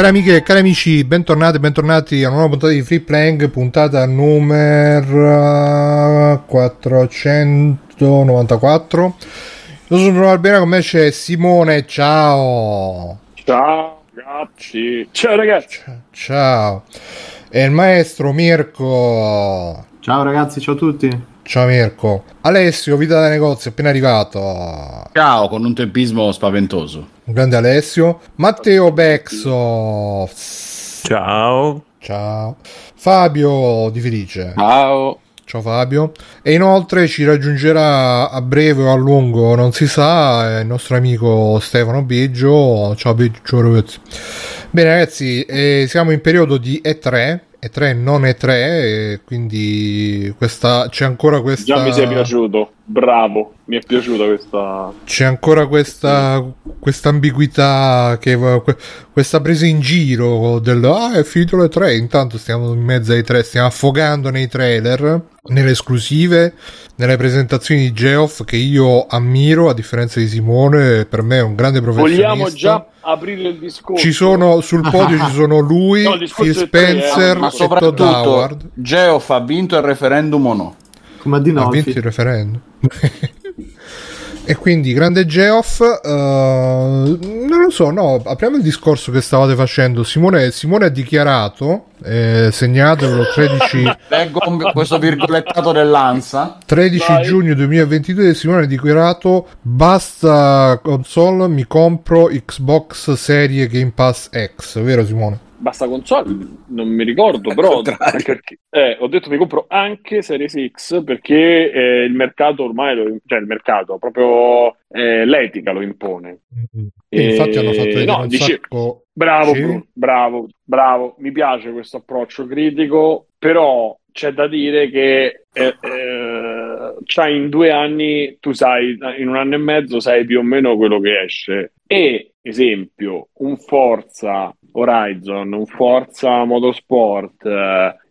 Cari amiche e cari amici, bentornati, bentornati a una nuova puntata di Free Playing, puntata numero 494. Io sono Albera, con me c'è Simone, ciao! Ciao ragazzi! Ciao ragazzi! Ciao! E il maestro Mirko! Ciao ragazzi, ciao a tutti! Ciao Mirko. Alessio, vita da negozio, appena arrivato. Ciao, con un tempismo spaventoso. Un grande Alessio. Matteo Bexo. Ciao. Ciao. Fabio Di Felice. Ciao. Ciao Fabio. E inoltre ci raggiungerà a breve o a lungo, non si sa, il nostro amico Stefano Biggio. Ciao Biggio ragazzi. Bene ragazzi, eh, siamo in periodo di E3 e3 non E3 e quindi questa, c'è ancora questa già mi sei piaciuto bravo mi è piaciuta questa c'è ancora questa questa ambiguità che questa presa in giro del ah è finito le 3 intanto stiamo in mezzo ai tre stiamo affogando nei trailer nelle esclusive nelle presentazioni di Geoff che io ammiro a differenza di Simone per me è un grande professionista. Vogliamo già aprire il discorso. Ci sono sul podio ci sono lui no, Phil Spencer ma soprattutto Geoff ha vinto il referendum o no? Come di no ha vinto il referendum E quindi, grande Geoff, uh, non lo so, no, apriamo il discorso che stavate facendo. Simone, Simone ha dichiarato, eh, segnatelo 13... Leggo questo virgolettato dell'Ansa. 13 Vai. giugno 2022 Simone ha dichiarato basta console, mi compro Xbox Serie Game Pass X, vero Simone? Basta console, non mi ricordo, però perché, eh, ho detto mi compro anche Series X perché eh, il mercato ormai, lo, cioè il mercato, proprio eh, l'etica lo impone. Mm-hmm. E, infatti hanno fatto vedere no, un dice, sacco... Bravo, sì. bravo, bravo, mi piace questo approccio critico, però c'è da dire che eh, eh, cioè in due anni tu sai, in un anno e mezzo sai più o meno quello che esce. E, esempio, un Forza Horizon, un Forza Motorsport,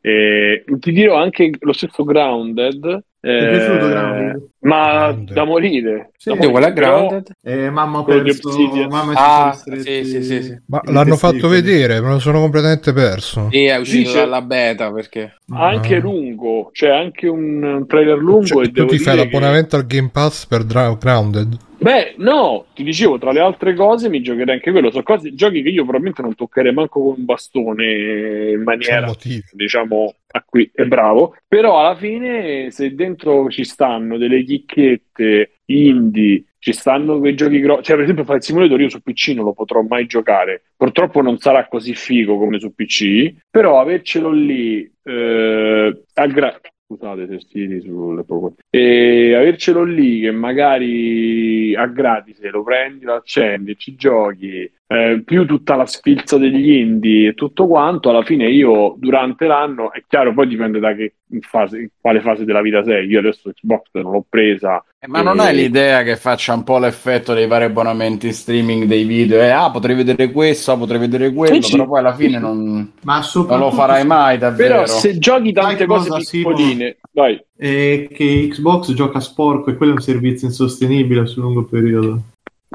eh, ti dirò anche lo stesso Grounded. Eh, piaciuto Grounded? Ma Grounded. da morire. Sì, da morire. qual è Grounded? Eh, mamma, perso, mamma ah, sì, sì, sì, sì. Ma l'hanno fatto vedere, me lo sono completamente perso. Sì, è uscito Dice, dalla beta perché... Anche ah. lungo, cioè anche un trailer lungo. Cioè, e tu ti fai l'abbonamento che... al Game Pass per Grounded? Beh, no, ti dicevo, tra le altre cose mi giocherei anche quello. Sono cose, giochi che io probabilmente non toccherei manco con un bastone in maniera, diciamo, a cui è bravo. Però alla fine, se dentro ci stanno delle chicchette indie, ci stanno quei giochi grossi. Cioè, per esempio, fare il simulatore io su PC non lo potrò mai giocare. Purtroppo non sarà così figo come su PC, però avercelo lì eh, a gra- scusate se stili sulle e avercelo lì che magari a gratis lo prendi, lo accendi, ci giochi eh, più tutta la sfilza degli indie e tutto quanto, alla fine io durante l'anno, è chiaro, poi dipende da che fase, in quale fase della vita sei. Io adesso Xbox non l'ho presa. Eh, ma e... non hai l'idea che faccia un po' l'effetto dei vari abbonamenti in streaming dei video? Eh, ah, potrei vedere questo, ah, potrei vedere quello, sì, però poi alla fine non, non lo farai mai davvero. Però se giochi tante cose piccoline, vai. È che Xbox gioca sporco e quello è un servizio insostenibile sul lungo periodo.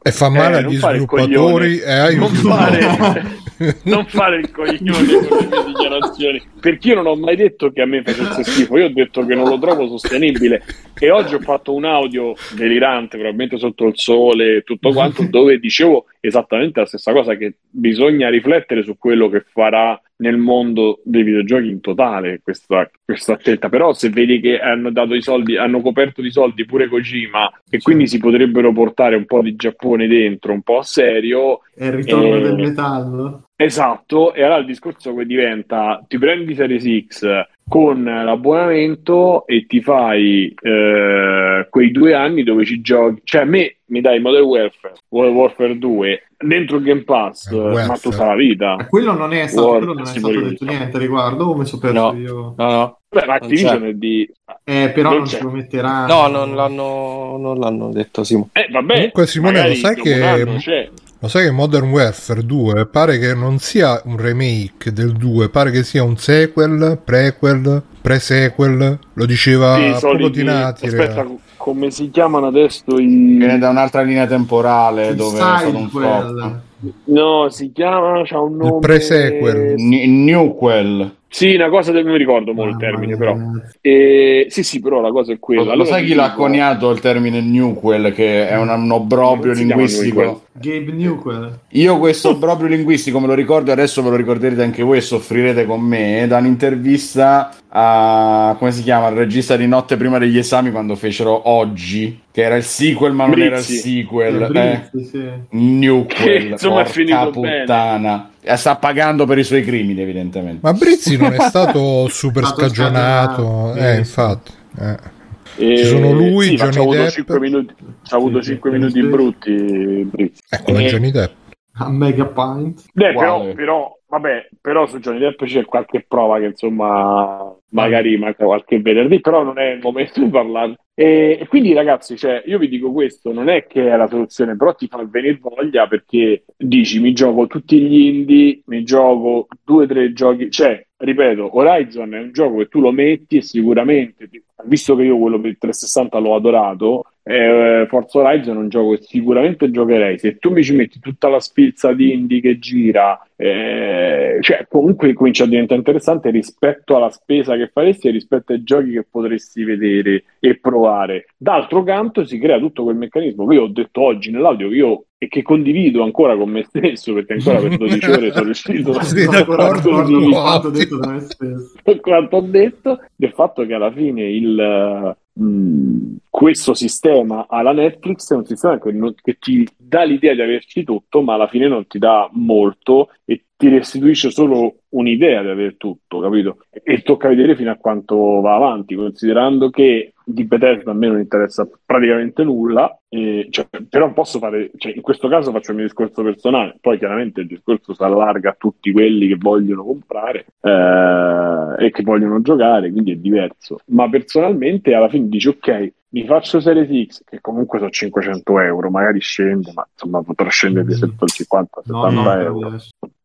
E fa male eh, agli sviluppatori e ai non fare, non fare il coglione con le mie dichiarazioni. Perché io non ho mai detto che a me facesse schifo. Io ho detto che non lo trovo sostenibile. E oggi ho fatto un audio delirante probabilmente sotto il sole e tutto quanto dove dicevo esattamente la stessa cosa che bisogna riflettere su quello che farà nel mondo dei videogiochi in totale questa, questa scelta. Però se vedi che hanno dato i soldi, hanno coperto di soldi pure Kojima e quindi si potrebbero portare un po' di Giappone dentro, un po' a serio. È il ritorno eh, del metallo. Esatto, e allora il discorso che diventa ti prendi Series X con l'abbonamento e ti fai eh, quei due anni dove ci giochi, cioè a me mi dai Modern Warfare, World Warfare 2 dentro il Game Pass, eh, ma tutta la vita. Ma quello non è stato, quello non è stato detto niente riguardo, come so perso no, io? No, no. Beh, ma Activision è di... Eh, però non, non ce lo metterà. No, non l'hanno, non l'hanno detto, Simone. Eh, vabbè. Comunque Simone, lo sai che... Lo sai che Modern Warfare 2 pare che non sia un remake del 2, pare che sia un sequel, prequel, pre-sequel, lo diceva sì, proprio Tinati. Aspetta, come si chiamano adesso i... Viene da un'altra linea temporale il dove sono un flop. No, si chiama, c'ha un nome... Il pre-sequel. N- Newquel. Sì, una cosa del non mi ricordo molto il termine, però. E... Sì, sì, però la cosa è quella. Allora, sai chi dico... l'ha coniato il termine Newquel, che è un, un obbrobrio linguistico? Gabe Newquel. Io questo obbrobrio linguistico me lo ricordo, adesso ve lo ricorderete anche voi e soffrirete con me, da un'intervista a, come si chiama, il regista di Notte prima degli esami quando fecero Oggi, che era il sequel ma non Brizzi. era il sequel. Eh, Brizzi, sì. Newquel, Insomma, è finito puttana. E Sta pagando per i suoi crimini, evidentemente. Ma Brizzi non è stato super scagionato. Eh, sì. infatti. Eh. E... Ci sono lui, sì, Johnny Depp. 5 minuti, c'ha avuto Sì, 5 sì, minuti sì. brutti. Brizzi. Eh, come Eh, Johnny Depp. A Megapint. Beh, però, Quale? però, vabbè, però su Johnny Depp c'è qualche prova che insomma magari manca qualche venerdì, però non è il momento di parlarne. E, e quindi ragazzi, cioè, io vi dico questo, non è che è la soluzione, però ti fa venire voglia perché dici mi gioco tutti gli indie, mi gioco due o tre giochi, cioè, ripeto, Horizon è un gioco che tu lo metti e sicuramente, visto che io quello per il 360 l'ho adorato, eh, Forza Horizon è un gioco che sicuramente giocherei. Se tu mi ci metti tutta la spilza di indie che gira, eh, cioè comunque comincia a diventare interessante rispetto alla spesa che faresti e rispetto ai giochi che potresti vedere e provare. D'altro canto si crea tutto quel meccanismo che io ho detto oggi nell'audio che io e che condivido ancora con me stesso perché ancora per 12 ore sono riuscito a quanto ho detto del fatto che alla fine il, mh, questo sistema alla Netflix è un sistema che, non- che ti dà l'idea di averci tutto, ma alla fine non ti dà molto e ti restituisce solo un'idea di aver tutto, capito? E tocca vedere fino a quanto va avanti, considerando che di Bethesda a me non interessa praticamente nulla, e, cioè, però posso fare, cioè, in questo caso faccio il mio discorso personale, poi chiaramente il discorso si allarga a tutti quelli che vogliono comprare eh, e che vogliono giocare, quindi è diverso. Ma personalmente alla fine dici ok, mi faccio Series X, che comunque sono 500 euro, magari scende, ma insomma potrà scendere di 150, 70 No, no, euro.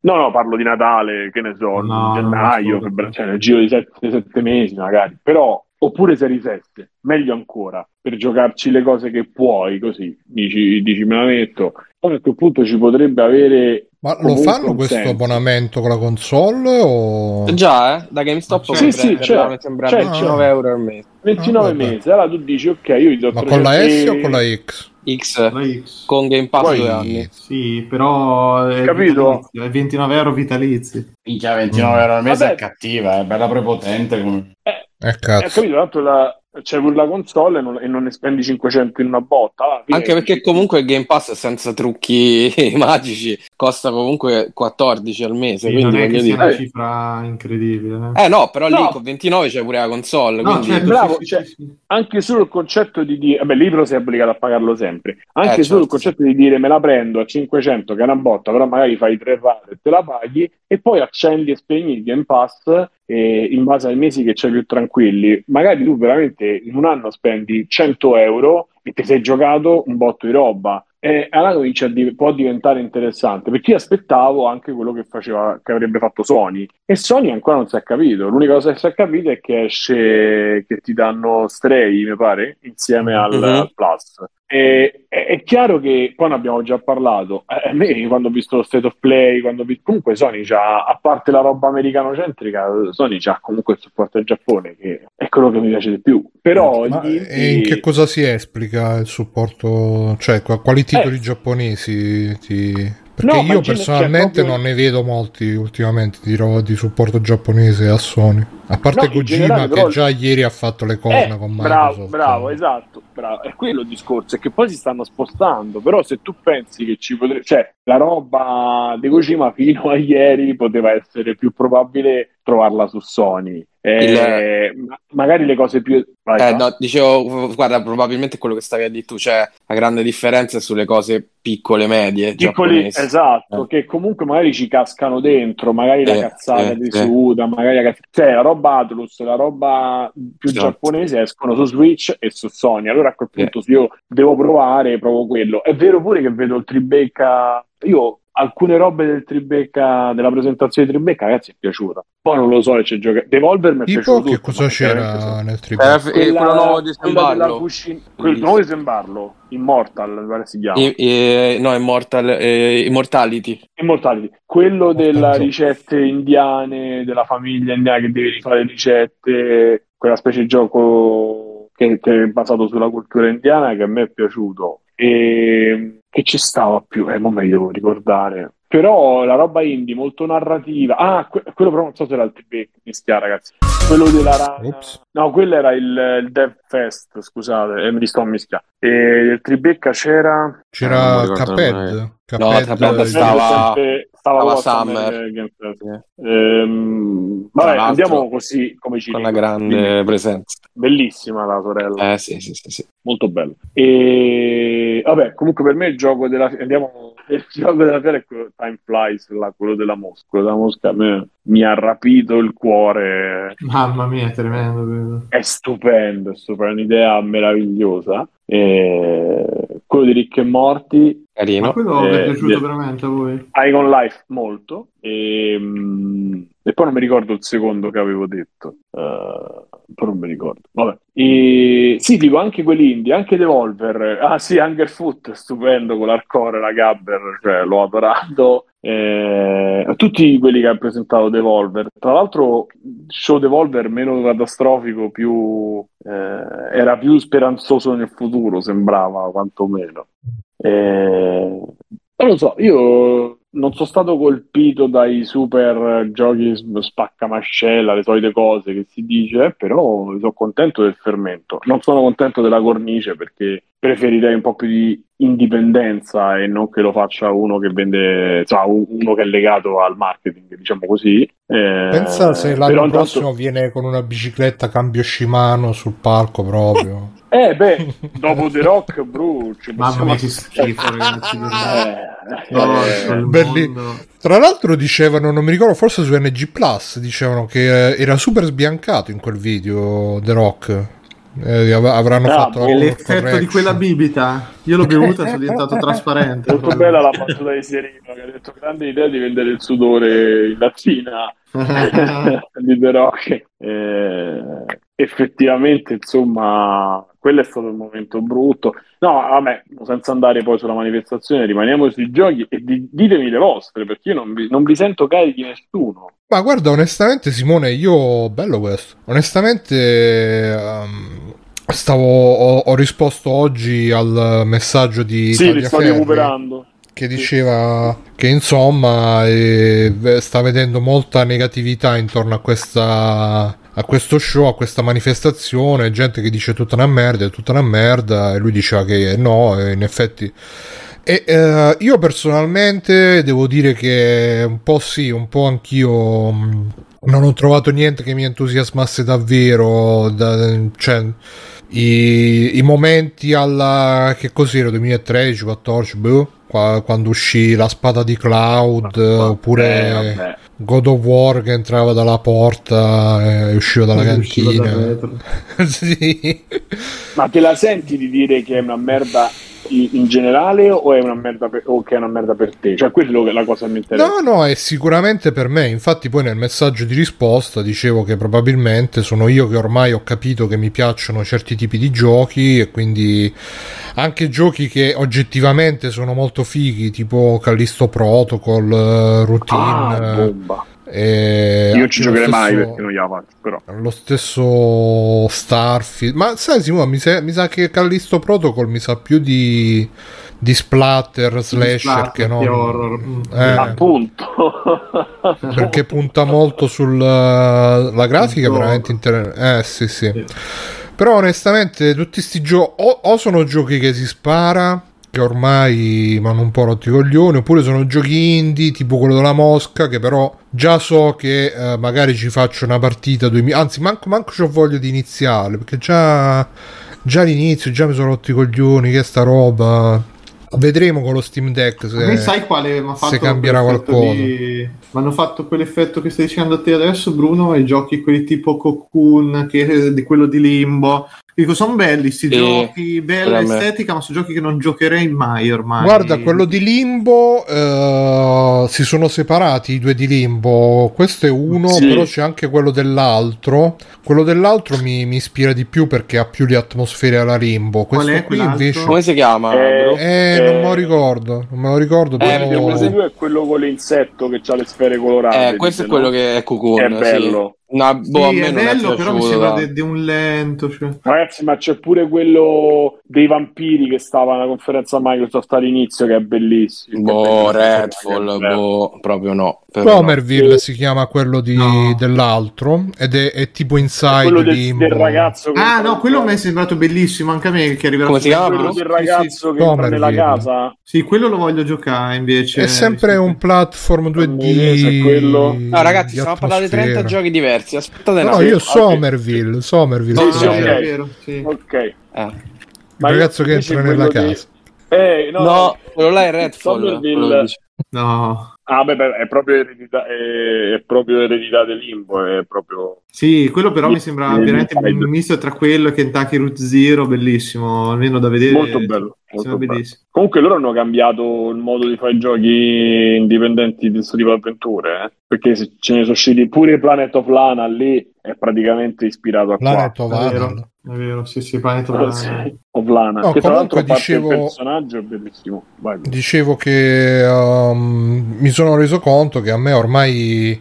No, no, parlo di Natale, che ne so, No, gennaio, febbraio, cioè nel giro di sette, sette mesi magari, però, oppure Series 7, meglio ancora, per giocarci le cose che puoi, così, dici, dici me la metto, poi a quel punto ci potrebbe avere... Ma lo fanno questo senso. abbonamento con la console o... Già, eh? Da GameStop Sì, puoi sì, c'è, mi sembra c'è, 29 euro al mese. 29 Ah, mesi, allora tu dici ok, io gli do Ma con la 300 S o con la X? X La X. con Game Pass Poi- due anni. Sì, però è Capito? è 29 euro vitalizi. Minchia, 29 euro al mese Vabbè. è cattiva, è bella prepotente. Come... Eh, Eh eh, cazzo. capito, tanto la- c'è pure la console e non, e non ne spendi 500 in una botta. Anche perché comunque il Game Pass senza trucchi magici costa comunque 14 al mese. Sì, quindi non è che sia una cifra incredibile. eh. Eh no, però lì No. con 29 c'è pure la console. No, quindi... certo, bravo, sì, sì, cioè- sì, anche solo il concetto di dire, vabbè, il libro sei obbligato a pagarlo sempre, anche Eh, solo il certo, concetto di dire me la prendo a 500 che è una botta, però magari fai tre rate e te la paghi e poi accendi e spegni il Game Pass eh, in base ai mesi che c'hai più tranquilli. Magari tu veramente in un anno spendi 100 euro e ti sei giocato un botto di roba. E allora comincia a div- può diventare interessante perché io aspettavo anche quello che faceva che avrebbe fatto Sony e Sony ancora non si è capito l'unica cosa che si è capito è che esce che ti danno Stray mi pare insieme al, Mhm. al Plus e, è, è chiaro che poi ne abbiamo già parlato Eh, a me quando ho visto lo State of Play quando visto, comunque Sony c'ha a parte la roba americano-centrica Sony c'ha comunque il supporto al Giappone che è quello che mi piace di più però Ma gli e in che cosa si esplica il supporto? Cioè, qua- quali titoli Eh. giapponesi ti... Perché No, io genere- personalmente cioè, proprio- non ne vedo molti ultimamente di, ro- di supporto giapponese a Sony. A parte No, Kojima generale, che però- già ieri ha fatto le corna Eh, con bravo, Microsoft. bravo, esatto, bravo. È quello il discorso, è che poi si stanno spostando, però se tu pensi che ci potrebbe, cioè la roba di Kojima fino a ieri poteva essere più probabile trovarla su Sony. Eh, ma- magari le cose più... Vai, Eh, no, dicevo, guarda, probabilmente quello che stavi a dire tu, cioè la grande differenza è sulle cose piccole, medie, Piccoli, esatto, Eh. che comunque magari ci cascano dentro, magari la Sì, cazzata sì, di sì. Suda, magari la cazz- cioè la roba Atlus, la roba più Esatto. giapponese escono su Switch e su Sony. Allora a quel punto se io devo provare, provo quello. È vero pure che vedo il Tribeca, io alcune robe del Tribeca, della presentazione di Tribeca, ragazzi, è piaciuta. Poi non lo so se c'è giocato. Devolver mi è tipo piaciuto. che tutto, cosa c'era nel Tribeca? Eh, quello nuovo di Sembarlo. Cucina... Quello nuovo di Sembarlo, Immortal, pare si chiama. I, i, no, Immortal, eh, Immortality. Immortality. Quello della ricette indiane, della famiglia indiana che devi rifare ricette, quella specie di gioco che, che è basato sulla cultura indiana che a me è piaciuto. E che ci stava più? Eh, non me li devo ricordare. Però la roba indie molto narrativa. Ah, que- quello però non so se era il TB mi stia, ragazzi. Quello della rana. Ops. No, quello era il, il Dev Fest, scusate, eh, mi sto a mischiare. E il Tribecca c'era. C'era Cuphead. No, Cuphead, eh, stava- sempre- stava con Summer. Game. Sì. Ehm, vabbè, andiamo così come ci Con una grande presenza. Bellissima la sorella. Eh sì, sì, sì. sì. molto bello. E vabbè, comunque per me il gioco della andiamo il gioco della fiera è quello Time Flies, là, quello della mosca. Quello della mosca a me mi ha rapito il cuore. Mamma mia, è tremendo. È stupendo, è stupendo, un'idea meravigliosa. E quello di Rick e Morti, Carino. Ma quello vi è Eh, piaciuto del- veramente a voi? Icon Life molto. E, mm, e poi non mi ricordo il secondo che avevo detto. Eh, poi non mi ricordo. Vabbè. E, sì, dico anche quelli indie, anche Devolver. Ah sì, Hungerfoot, stupendo con l'Arcore, la Gabber, cioè l'ho adorato. Eh, tutti quelli che ha presentato Devolver. Tra l'altro, show Devolver meno catastrofico, più, eh, era più speranzoso nel futuro, sembrava quantomeno. Eh, non lo so, io non sono stato colpito dai super giochi spaccamascella, le solite cose che si dice, però sono contento del fermento. Non sono contento della cornice perché preferirei un po' più di indipendenza e non che lo faccia uno che vende, cioè uno che è legato al marketing, diciamo così. Eh, Pensa se l'anno però intanto- prossimo viene con una bicicletta cambio Shimano sul palco proprio. Eh beh, dopo The Rock, ci Mamma mia, che schifo, ragazzi. Eh, No, eh, belli- mondo. Tra l'altro dicevano, non mi ricordo, forse su NG Plus, dicevano che eh, era super sbiancato in quel video The Rock. Eh, av- avranno Ah, fatto l'effetto di correction. quella bibita, io l'ho bevuta e sono diventato trasparente. Molto bella la battuta di Serino che ha detto grande idea di vendere il sudore in latina di The Rock. Eh, effettivamente, insomma, quello è stato un momento brutto. No, vabbè, senza andare poi sulla manifestazione, rimaniamo sui giochi e di- ditemi le vostre, perché io non vi, non vi sento carichi nessuno. Ma guarda, onestamente, Simone, io bello questo. Onestamente, ehm, stavo, ho, ho risposto oggi al messaggio di sì, li Tagliaferri che diceva che insomma eh, sta vedendo molta negatività intorno a questa a questo show, a questa manifestazione, gente che dice tutta una merda, è tutta una merda, e lui diceva che no, e in effetti e eh, io personalmente devo dire che un po' sì, un po' anch'io non ho trovato niente che mi entusiasmasse davvero. da- cioè, i, i momenti alla che cos'era 2013 14 boh, qua- quando uscì la spada di Cloud Vabbè, oppure vabbè. God of War che entrava dalla porta e usciva dalla cantina retro. sì. Ma te la senti di dire che è una merda in, generale o è una merda per, o che è una merda per te? Cioè, quello che è la cosa che mi interessa. No, no, è sicuramente per me. Infatti, poi nel messaggio di risposta dicevo che probabilmente sono io che ormai ho capito che mi piacciono certi tipi di giochi e quindi anche giochi che oggettivamente sono molto fighi, tipo Callisto Protocol, eh, Routine. Ah, bomba. E Io ci giocherei mai stesso- perché non gliela faccio, però. lo stesso Starfield. Ma sai, Simone, mi, sa- mi sa che Callisto Protocol mi sa più di, di splatter slasher Splatter che non. horror. Mm. Eh, Appunto. perché punta molto sulla la grafica, veramente interessante. Eh, sì, sì. Sì. Però, onestamente, tutti questi giochi o, o sono giochi che si spara. Che ormai mi hanno un po' rotti i coglioni, oppure sono giochi indie tipo quello della Mosca. Che però già so che eh, magari ci faccio una partita. 2000 Anzi, manco, manco c'ho voglia di iniziare perché già, già all'inizio già mi sono rotti i coglioni. Che sta roba. Vedremo con lo Steam Deck se, sai quale se cambierà qualcosa. di- Mi hanno fatto quell'effetto che stai dicendo a te adesso, Bruno, i giochi quelli tipo Cocoon, che, di quello di Limbo, Dico, sono belli sti e... giochi, bella estetica, ma sono giochi che non giocherei mai ormai. Guarda, quello di Limbo uh, si sono separati i due di Limbo. Questo è uno, sì. però c'è anche quello dell'altro. Quello dell'altro mi, mi, ispira di più perché ha più le atmosfere alla Limbo. Questo Qual è qui invece. Come si chiama? Eh, eh, non me lo ricordo. Non me lo ricordo. Eh, però... Eh, è quello con l'insetto che ha le sfere colorate. Eh, questo è quello no? che è Cocoon. È bello. Sì. No, boh, sì, è bello, è però mi sembra di de- un lento. Cioè. Ragazzi, ma c'è pure quello dei vampiri che stava alla conferenza Microsoft all'inizio, che è bellissimo. Boh, Redfall, boh, proprio no. Somerville no. si chiama quello di, no. dell'altro ed è, è tipo Inside quello del, del ragazzo ah no quello mi è sembrato bellissimo anche a me che arriverà come si chiama quello del ragazzo sì, sì. che entra nella casa sì quello lo voglio giocare invece è sempre un platform 2D quello... no ragazzi stiamo a parlare di 30 giochi diversi aspettate no, no io Somerville Somerville sì, sì, okay. Vero, sì. ok. Eh. il ragazzo che entra nella casa. Eh, no, no, quello là è Redfall Somerville. no Ah, beh, beh, è proprio eredità, è, è proprio eredità del limbo, è proprio... Sì, quello però mi sembra veramente un misto tra quello e Kentucky Root Zero, bellissimo, almeno da vedere. Molto bello. Molto bello. Comunque loro hanno cambiato il modo di fare i giochi indipendenti di questo tipo di avventure, eh? perché se ce ne sono usciti pure Planet of Lana lì è praticamente ispirato a Planet qua. of Lana. È vero, sì, sì, Planet of Lana. Of Lana. No, che tra l'altro dicevo, il personaggio è bellissimo. Vai. Dicevo che um, mi sono reso conto che a me ormai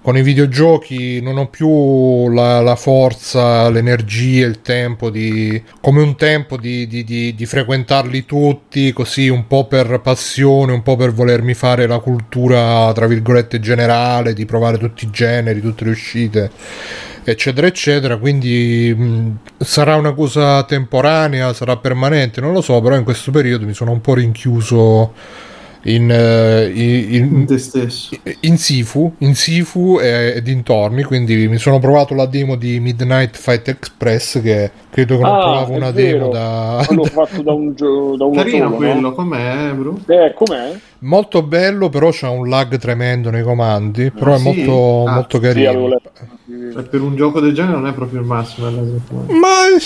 con i videogiochi non ho più la, la forza, l'energia, il tempo di come un tempo di, di, di, di, frequentarli tutti così un po' per passione, un po' per volermi fare la cultura tra virgolette generale, di provare tutti i generi, tutte le uscite eccetera eccetera. Quindi mh, sarà una cosa temporanea sarà permanente non lo so però in questo periodo mi sono un po' rinchiuso in, uh, in, in, te stesso in Sifu, in Sifu e, e, dintorni quindi mi sono provato la demo di Midnight Fight Express che credo che non ah, provavo una vero. demo da l'ho fatto da un gioco da carino solo, quello no? com'è bro? Eh, com'è? molto bello però c'ha un lag tremendo nei comandi però ah, è sì? molto, ah, molto carino sì, cioè, per un gioco del genere non è proprio il massimo ma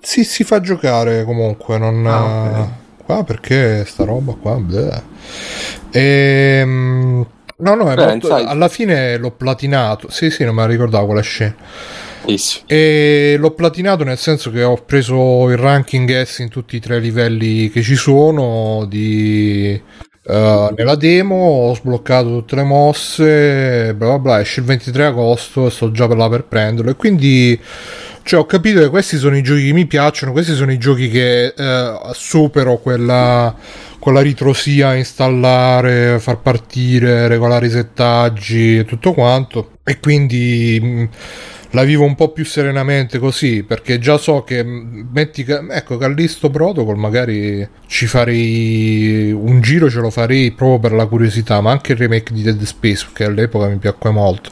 si, si fa giocare comunque non ah, okay qua perché sta roba qua bleh. ehm, no no Beh, molto, alla fine l'ho platinato. Sì sì non me la ricordavo quella scena. E l'ho platinato nel senso che ho preso il ranking S in tutti i tre livelli che ci sono di, uh, nella demo ho sbloccato tutte le mosse bla bla bla esce il 23 agosto e sto già per là per prenderlo. E quindi cioè, ho capito che questi sono i giochi che mi piacciono, questi sono i giochi che eh, supero quella, quella ritrosia installare, far partire, regolare i settaggi e tutto quanto. E quindi mh, mm, la vivo un po' più serenamente così, perché già so che mm, metti ecco, Callisto Protocol magari ci farei un giro, ce lo farei proprio per la curiosità, ma anche il remake di Dead Space, che all'epoca mi piacque molto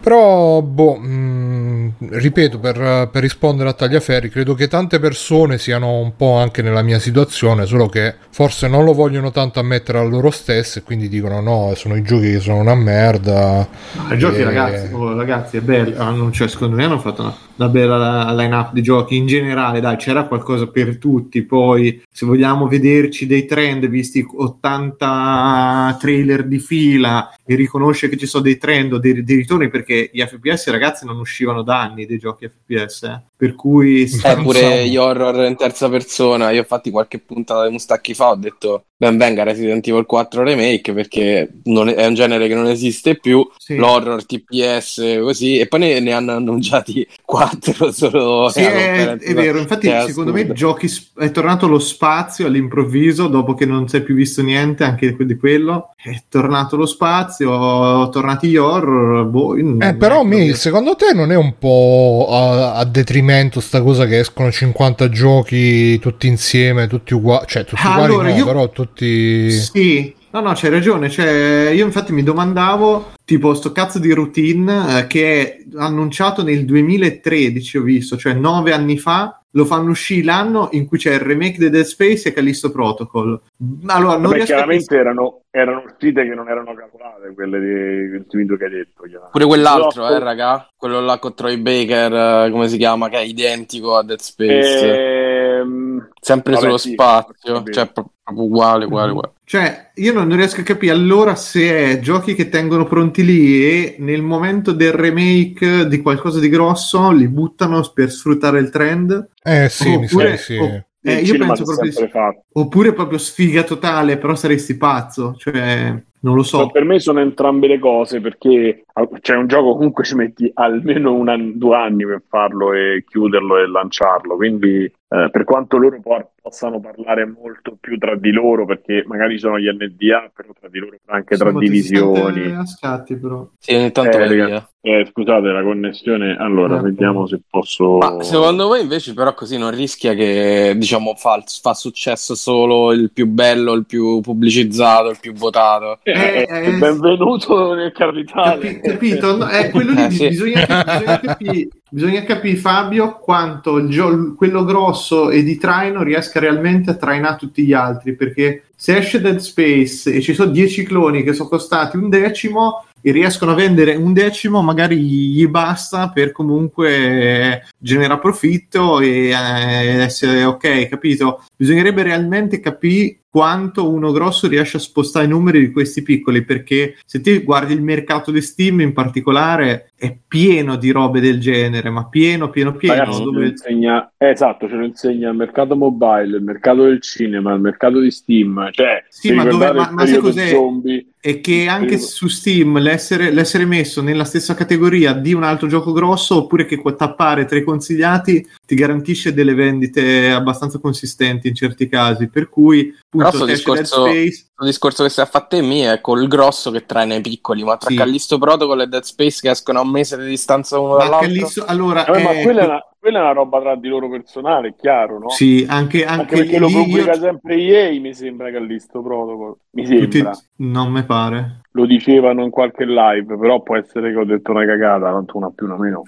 però, boh, mh, mm, ripeto, per, per, rispondere a Tagliaferri, credo che tante persone siano un po' anche nella mia situazione, solo che forse non lo vogliono tanto ammettere a loro stessi e quindi dicono no, sono i giochi che sono una merda. I giochi, ragazzi, oh, ragazzi, è bello. Hanno, cioè, secondo me hanno fatto una, una bella line-up di giochi. In generale, dai, c'era qualcosa per tutti. Poi, se vogliamo vederci dei trend, visti 80 trailer di fila, e riconoscere che ci sono dei trend o dei, dei ritorni, perché perché gli FPS ragazzi non uscivano da anni dei giochi FPS, eh? per cui... Eh, pure gli horror in terza persona, io ho fatto qualche puntata di Mustacchi fa, ho detto ben venga Resident Evil 4 Remake perché è, è, un genere che non esiste più, sì. l'horror, TPS, così, e poi ne, ne hanno annunciati 4 solo... Sì, è, è, vero, infatti secondo me giochi, è tornato lo spazio all'improvviso dopo che non si è più visto niente anche di quello, è tornato lo spazio, tornati gli horror, boh, eh, però mi, secondo te non è un po' a, a, detrimento sta cosa che escono 50 giochi tutti insieme, tutti uguali, cioè tutti ah, uguali allora, no, io... però tutti... Sì, no no c'hai ragione, cioè, io infatti mi domandavo tipo sto cazzo di routine eh, che è annunciato nel 2013 ho visto, cioè nove anni fa lo fanno uscire l'anno in cui c'è il remake di Dead Space e Callisto Protocol. Allora, non Vabbè, chiaramente erano, erano uscite che non erano calcolate, quelle ultimi due che hai detto. Pure quell'altro, eh, raga? Quello là con Troy Baker, eh, come si chiama? Che è identico a Dead Space. Ehm... Sempre Vabbè, sullo sì, spazio, cioè proprio uguale, uguale, mm-hmm. uguale. Cioè, io non riesco a capire allora se è giochi che tengono pronti lì e nel momento del remake di qualcosa di grosso li buttano per sfruttare il trend. Eh sì, oppure, mi sa sì. O, eh, io penso proprio oppure proprio sfiga totale, però saresti pazzo, cioè non lo so. Cioè, per me sono entrambe le cose perché c'è un gioco comunque ci metti almeno un anno, due anni per farlo e chiuderlo e lanciarlo, quindi eh, per quanto loro po- possano parlare molto più tra di loro, perché magari sono gli NDA, però tra di loro anche Insomma, tra divisioni. A scatti, però. Sì, ogni tanto eh, via. Eh, scusate la connessione, allora eh, vediamo se posso. Ma secondo voi invece, però, così non rischia che diciamo fa, fa successo solo il più bello, il più pubblicizzato, il più votato? Eh, eh, eh benvenuto nel capitale. Capi- capito? No, è quello lì, sì. bisogna, bisogna capire Bisogna capire, Fabio, quanto il gio- quello grosso e di traino riesca realmente a trainare tutti gli altri. Perché se esce Dead Space e ci sono 10 cloni che sono costati un decimo, e riescono a vendere un decimo, magari gli basta per comunque generare profitto e eh, essere ok, capito? Bisognerebbe realmente capire quanto uno grosso riesce a spostare i numeri di questi piccoli perché se ti guardi il mercato di Steam in particolare è pieno di robe del genere ma pieno pieno pieno Ragazzi, dove... insegna, eh, esatto ce lo insegna il mercato mobile il mercato del cinema il mercato di Steam cioè sì ma, dove, ma, ma sai cos'è? zombie e che anche su Steam l'essere, l'essere, messo nella stessa categoria di un altro gioco grosso oppure che tappare tra i consigliati ti garantisce delle vendite abbastanza consistenti in certi casi per cui appunto discorso, Space... il discorso che si è fatto in me è col grosso che trae nei piccoli ma tra sì. Callisto Protocol e Dead Space che escono a un mese di distanza uno ma dall'altro Callisto, allora, eh, ma quella è una quella è una roba tra di loro personale, è chiaro, no? Sì, anche, anche, anche perché lo pubblica io... sempre EA, mi sembra Callisto Protocol. Mi sembra. Tutti... Non mi pare. Lo dicevano in qualche live, però può essere che ho detto una cagata, tanto una più, una meno.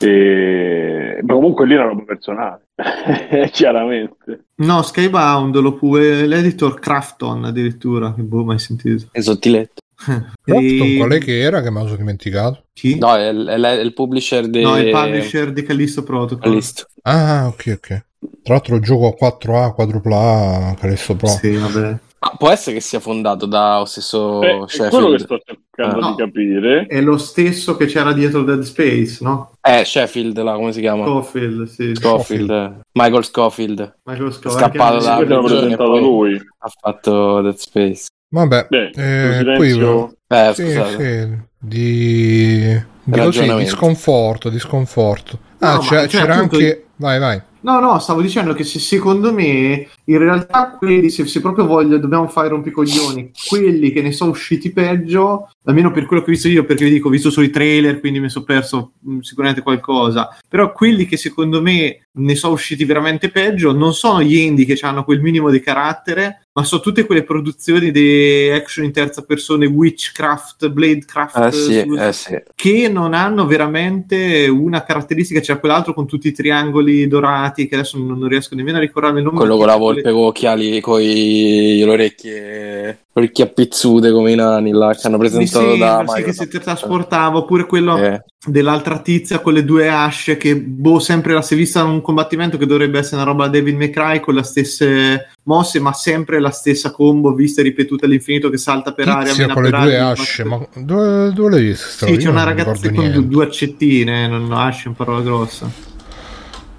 E... Ma comunque lì è una roba personale, chiaramente. No, Skybound lo puoi l'editor Crafton addirittura, che boh, mai sentito. È sottiletto. e... qual è che era che mi sono dimenticato? Chi? No, è, è, è il publisher di... No, il publisher di Callisto Protocol. Callisto. Ah, ok, ok. Tra l'altro gioco a 4A, 4A, Callisto Pro. Sì, vabbè. Ah, può essere che sia fondato da stesso eh, Sheffield. È quello che sto cercando ah, di capire. È lo stesso che c'era dietro Dead Space, no? Eh, Sheffield, là, come si chiama? Scofield, sì. Scofield. Eh. Michael Scofield. Michael Scofield. Scappato da presentato lui. Ha fatto Dead Space. Vabbè, Beh, eh, poi... Eh, sì, sì, di, di, così, di sconforto, di sconforto. Ah, no, c'era, c'era anche... Vai, vai. No, no, stavo dicendo che se, secondo me in realtà quelli, se, se proprio voglio, dobbiamo fare rompicoglioni, quelli che ne sono usciti peggio, almeno per quello che ho visto io, perché vi dico, ho visto solo i trailer, quindi mi sono perso mh, mm, sicuramente qualcosa, però quelli che secondo me ne sono usciti veramente peggio non sono gli indie che hanno quel minimo di carattere, ma sono tutte quelle produzioni di action in terza persona, Witchcraft, Bladecraft, eh sì, eh sì. che non hanno veramente una caratteristica, c'è quell'altro con tutti i triangoli dorati, che adesso non, non riesco nemmeno a ricordarmi il nome. Quello con la volpe con occhiali, con le orecchie, orecchie appizzute come i nani là, che hanno presentato da... Sì, che si trasportava, oppure quello... Eh dell'altra tizia con le due asce che boh sempre la si è vista in un combattimento che dovrebbe essere una roba David McRae con le stesse mosse ma sempre la stessa combo vista e ripetuta all'infinito che salta per tizia aria con le due asce ma dove, dove l'hai vista? sì c'è una ragazza con due accettine non asce in parola grossa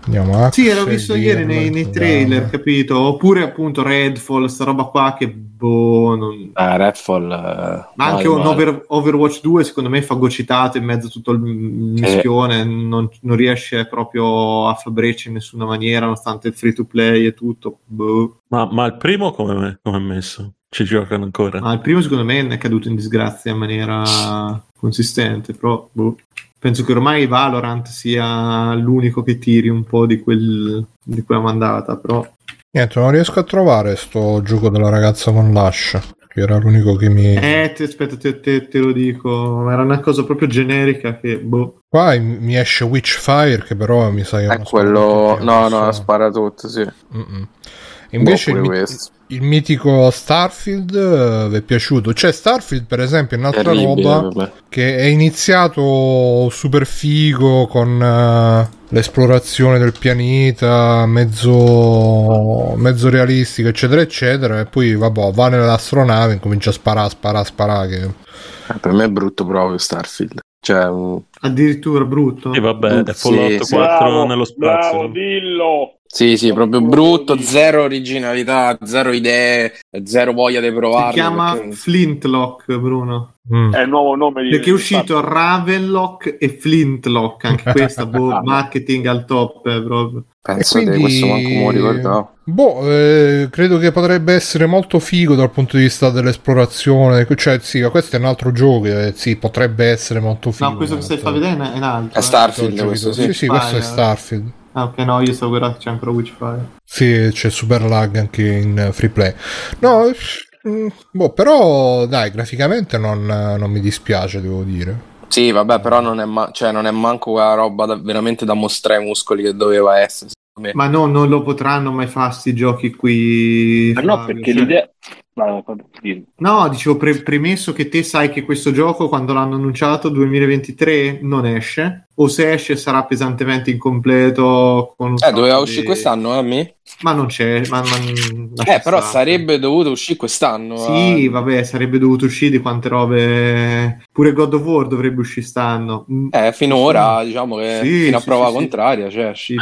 Andiamo a sì, l'ho visto ieri nei, nei trailer, capito? Oppure appunto Redfall, sta roba qua che boh. Non... Ah, Redfall. Uh, Ma anche un over, Overwatch 2, secondo me, fagocitato in mezzo a tutto il mischione. Eh. Non, non, riesce proprio a far breccia in nessuna maniera, nonostante il free to play e tutto. Boh. Ma, ma il primo come è messo? Ci giocano ancora? Ma il primo, secondo me, è caduto in disgrazia in maniera consistente, però boh penso che ormai Valorant sia l'unico che tiri un po' di, quel, di quella mandata, però... Niente, non riesco a trovare sto gioco della ragazza con l'ascia. che era l'unico che mi... Eh, te, aspetta, te, te, te, lo dico, era una cosa proprio generica che... Boh. Qua mi esce Witchfire che però mi sa che... È quello... No, no, spara tutto, sì. Mm-mm. Invece il, il, mitico Starfield uh, vi è piaciuto? C'è Starfield, per esempio, è un'altra Terribile, roba vabbè. che è iniziato super figo con uh, l'esplorazione del pianeta, mezzo, mezzo realistico, eccetera, eccetera. E poi, vabbè, va nell'astronave e comincia a sparare, sparare, sparare. Che... Eh, per me è brutto proprio Starfield. Cioè, Addirittura brutto. E vabbè, è Fallout sì, 4 bravo, nello spazio. Bravo, dillo. Sì, sì, proprio brutto, zero originalità, zero idee, zero voglia di provare. Si chiama perché... Flintlock, Bruno. Mm. È il nuovo nome di Perché è uscito Ravenlock e Flintlock, anche questa, boh, marketing al top eh, proprio. Penso quindi... che questo manco me lo ricordavo. Boh, eh, credo che potrebbe essere molto figo dal punto di vista dell'esplorazione. Cioè, sì, questo è un altro gioco. Eh, sì, potrebbe essere molto figo. No, questo che stai fa vedere è un altro. È Starfield, eh. questo, sì. Sì, sì, questo è Starfield. Ah, ok, no, io stavo guardando c'è ancora Witchfire. Sì, c'è super lag anche in free play. No, mm, boh, però dai, graficamente non, non, mi dispiace, devo dire. Sì, vabbè, però non è, ma- cioè, non è manco quella roba da- veramente da mostrare ai muscoli che doveva essere. Ma no, non lo potranno mai fare questi giochi qui. Ma no, perché cioè... l'idea, No, dicevo, pre- premesso che te sai che questo gioco, quando l'hanno annunciato, 2023, non esce, o se esce sarà pesantemente incompleto. Con eh, doveva di... uscire quest'anno, eh, a me? Ma non c'è. Ma, ma, eh, però sarebbe dovuto uscire quest'anno. Sì, eh. vabbè, sarebbe dovuto uscire di quante robe. Pure God of War dovrebbe uscire quest'anno. Mm. Eh, finora, diciamo che sì, fino a prova sì, contraria, cioè. Sì,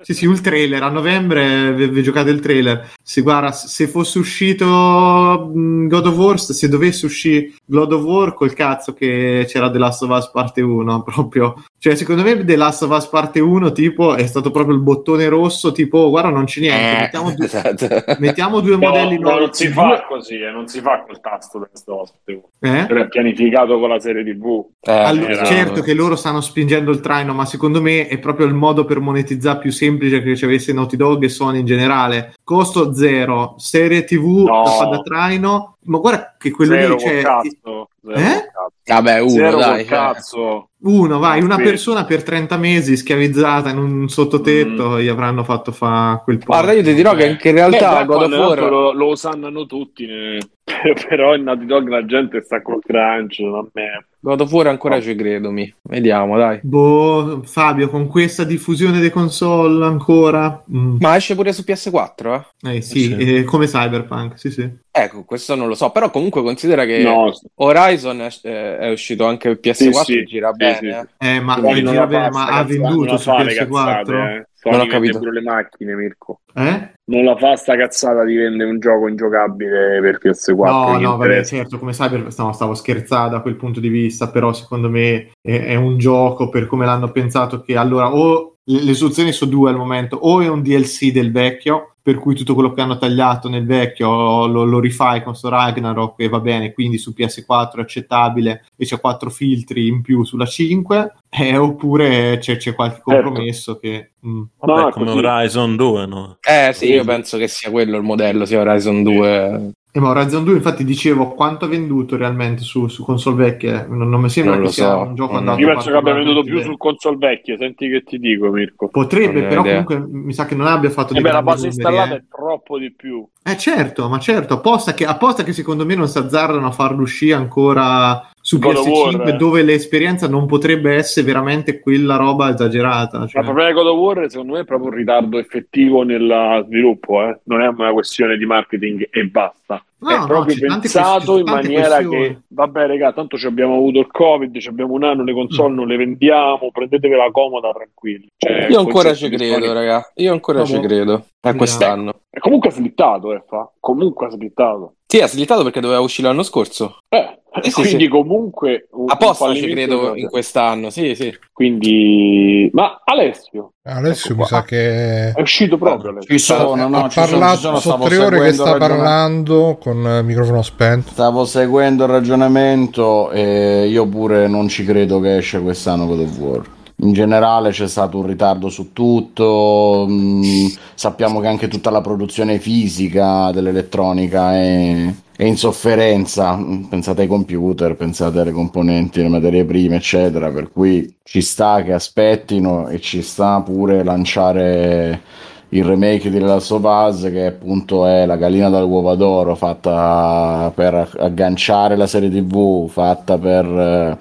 sì, sì, il trailer. A novembre vi, vi giocate il trailer. Se, guarda, se fosse uscito mm, God of War, se dovesse uscire God of War, col cazzo che c'era The Last of Us parte 1, proprio. Cioè, secondo me The Last of Us parte 1, tipo, è stato proprio il bottone rosso, tipo, guarda, non c'è niente, eh, mettiamo, due, esatto. mettiamo due no, modelli nuovi. Non si fa così, eh, non si fa col tasto The Last of Us parte 1. Eh? È pianificato con la serie TV. Eh, allora, era... Certo che loro stanno spingendo il traino, ma secondo me è proprio il modo per monetizzare più semplice che ci avesse Naughty Dog e Sony in generale. Costo zero, serie TV no. da fa da traino, ma guarda che quello zero lì c'è... Cazzo, eh? Vabbè, uno, zero dai. Cazzo. Uno, vai, una persona per 30 mesi schiavizzata in un sottotetto mm. gli avranno fatto fare quel po'. Guarda, io ti dirò che anche in realtà Beh, God of War lo, lo sanno tutti, ne... però in Naughty Dog la gente sta col crunch, a me. God of War ancora oh. ci credo, mi. Vediamo, dai. Boh, Fabio, con questa diffusione dei console ancora... Mm. Ma esce pure su PS4, eh? Eh sì, eh, sì. come Cyberpunk, sì sì. Ecco, questo non lo so, però comunque considera che no. Horizon è, è, uscito anche per PS4 sì, sì. gira sì, bene. Eh, ma, gira bene, ma ha venduto su PS4? Cazzate, eh. non ho capito. pure le macchine, Mirko. Eh? Non la fa sta cazzata di vendere un gioco ingiocabile per PS4. No, no, vabbè, certo, come sai, no, stavo scherzando da quel punto di vista, però secondo me è, è un gioco per come l'hanno pensato che allora o le soluzioni sono due al momento, o è un DLC del vecchio, per cui tutto quello che hanno tagliato nel vecchio lo, lo rifai con sto Ragnarok e va bene, quindi su PS4 è accettabile e c'è quattro filtri in più sulla 5, eh, oppure c'è, c'è qualche certo. compromesso certo. che... Mm. Vabbè, no, come Horizon 2, no? Eh sì, io penso che sia quello il modello, sia Horizon 2 eh, ma Horizon 2 infatti dicevo quanto ha venduto realmente su, su console vecchie non, non mi sembra non che sia so. un gioco non andato io penso che abbia venduto più su console vecchie senti che ti dico Mirko potrebbe però idea. comunque mi sa che non abbia fatto eh beh, la base numeri, installata eh. è troppo di più eh certo ma certo apposta che, apposta che secondo me non si azzardano a farlo uscire ancora su God PS5 War, dove l'esperienza non potrebbe essere veramente quella roba esagerata. Cioè. Il problema di God of War secondo me è proprio un ritardo effettivo nel sviluppo, eh? non è una questione di marketing e basta. No, è proprio no, pensato in maniera questioni. che vabbè raga tanto ci abbiamo avuto il covid ci abbiamo un anno le console mm. non le vendiamo prendetevela comoda tranquilli cioè, io ancora ci credo raga io ancora ci credo a quest'anno e comunque ha slittato eh, fa. comunque ha slittato sì ha slittato perché doveva uscire l'anno scorso. Eh eh sì, quindi sì. comunque un, apposta ci credo in quest'anno sì sì. Quindi ma Alessio Alessio ecco mi sa che è uscito proprio Alessio. ci sono no, ha ci parlato sono, sono, tre ore che sta parlando con il microfono spento. Stavo seguendo il ragionamento e io pure non ci credo che esce quest'anno God of War in generale c'è stato un ritardo su tutto, mm, sappiamo che anche tutta la produzione fisica dell'elettronica è, è, in sofferenza, pensate ai computer, pensate alle componenti, alle materie prime, eccetera, per cui ci sta che aspettino e ci sta pure lanciare il remake di Last of Us che appunto è la gallina dall'uovo d'oro fatta per agganciare la serie tv fatta per eh,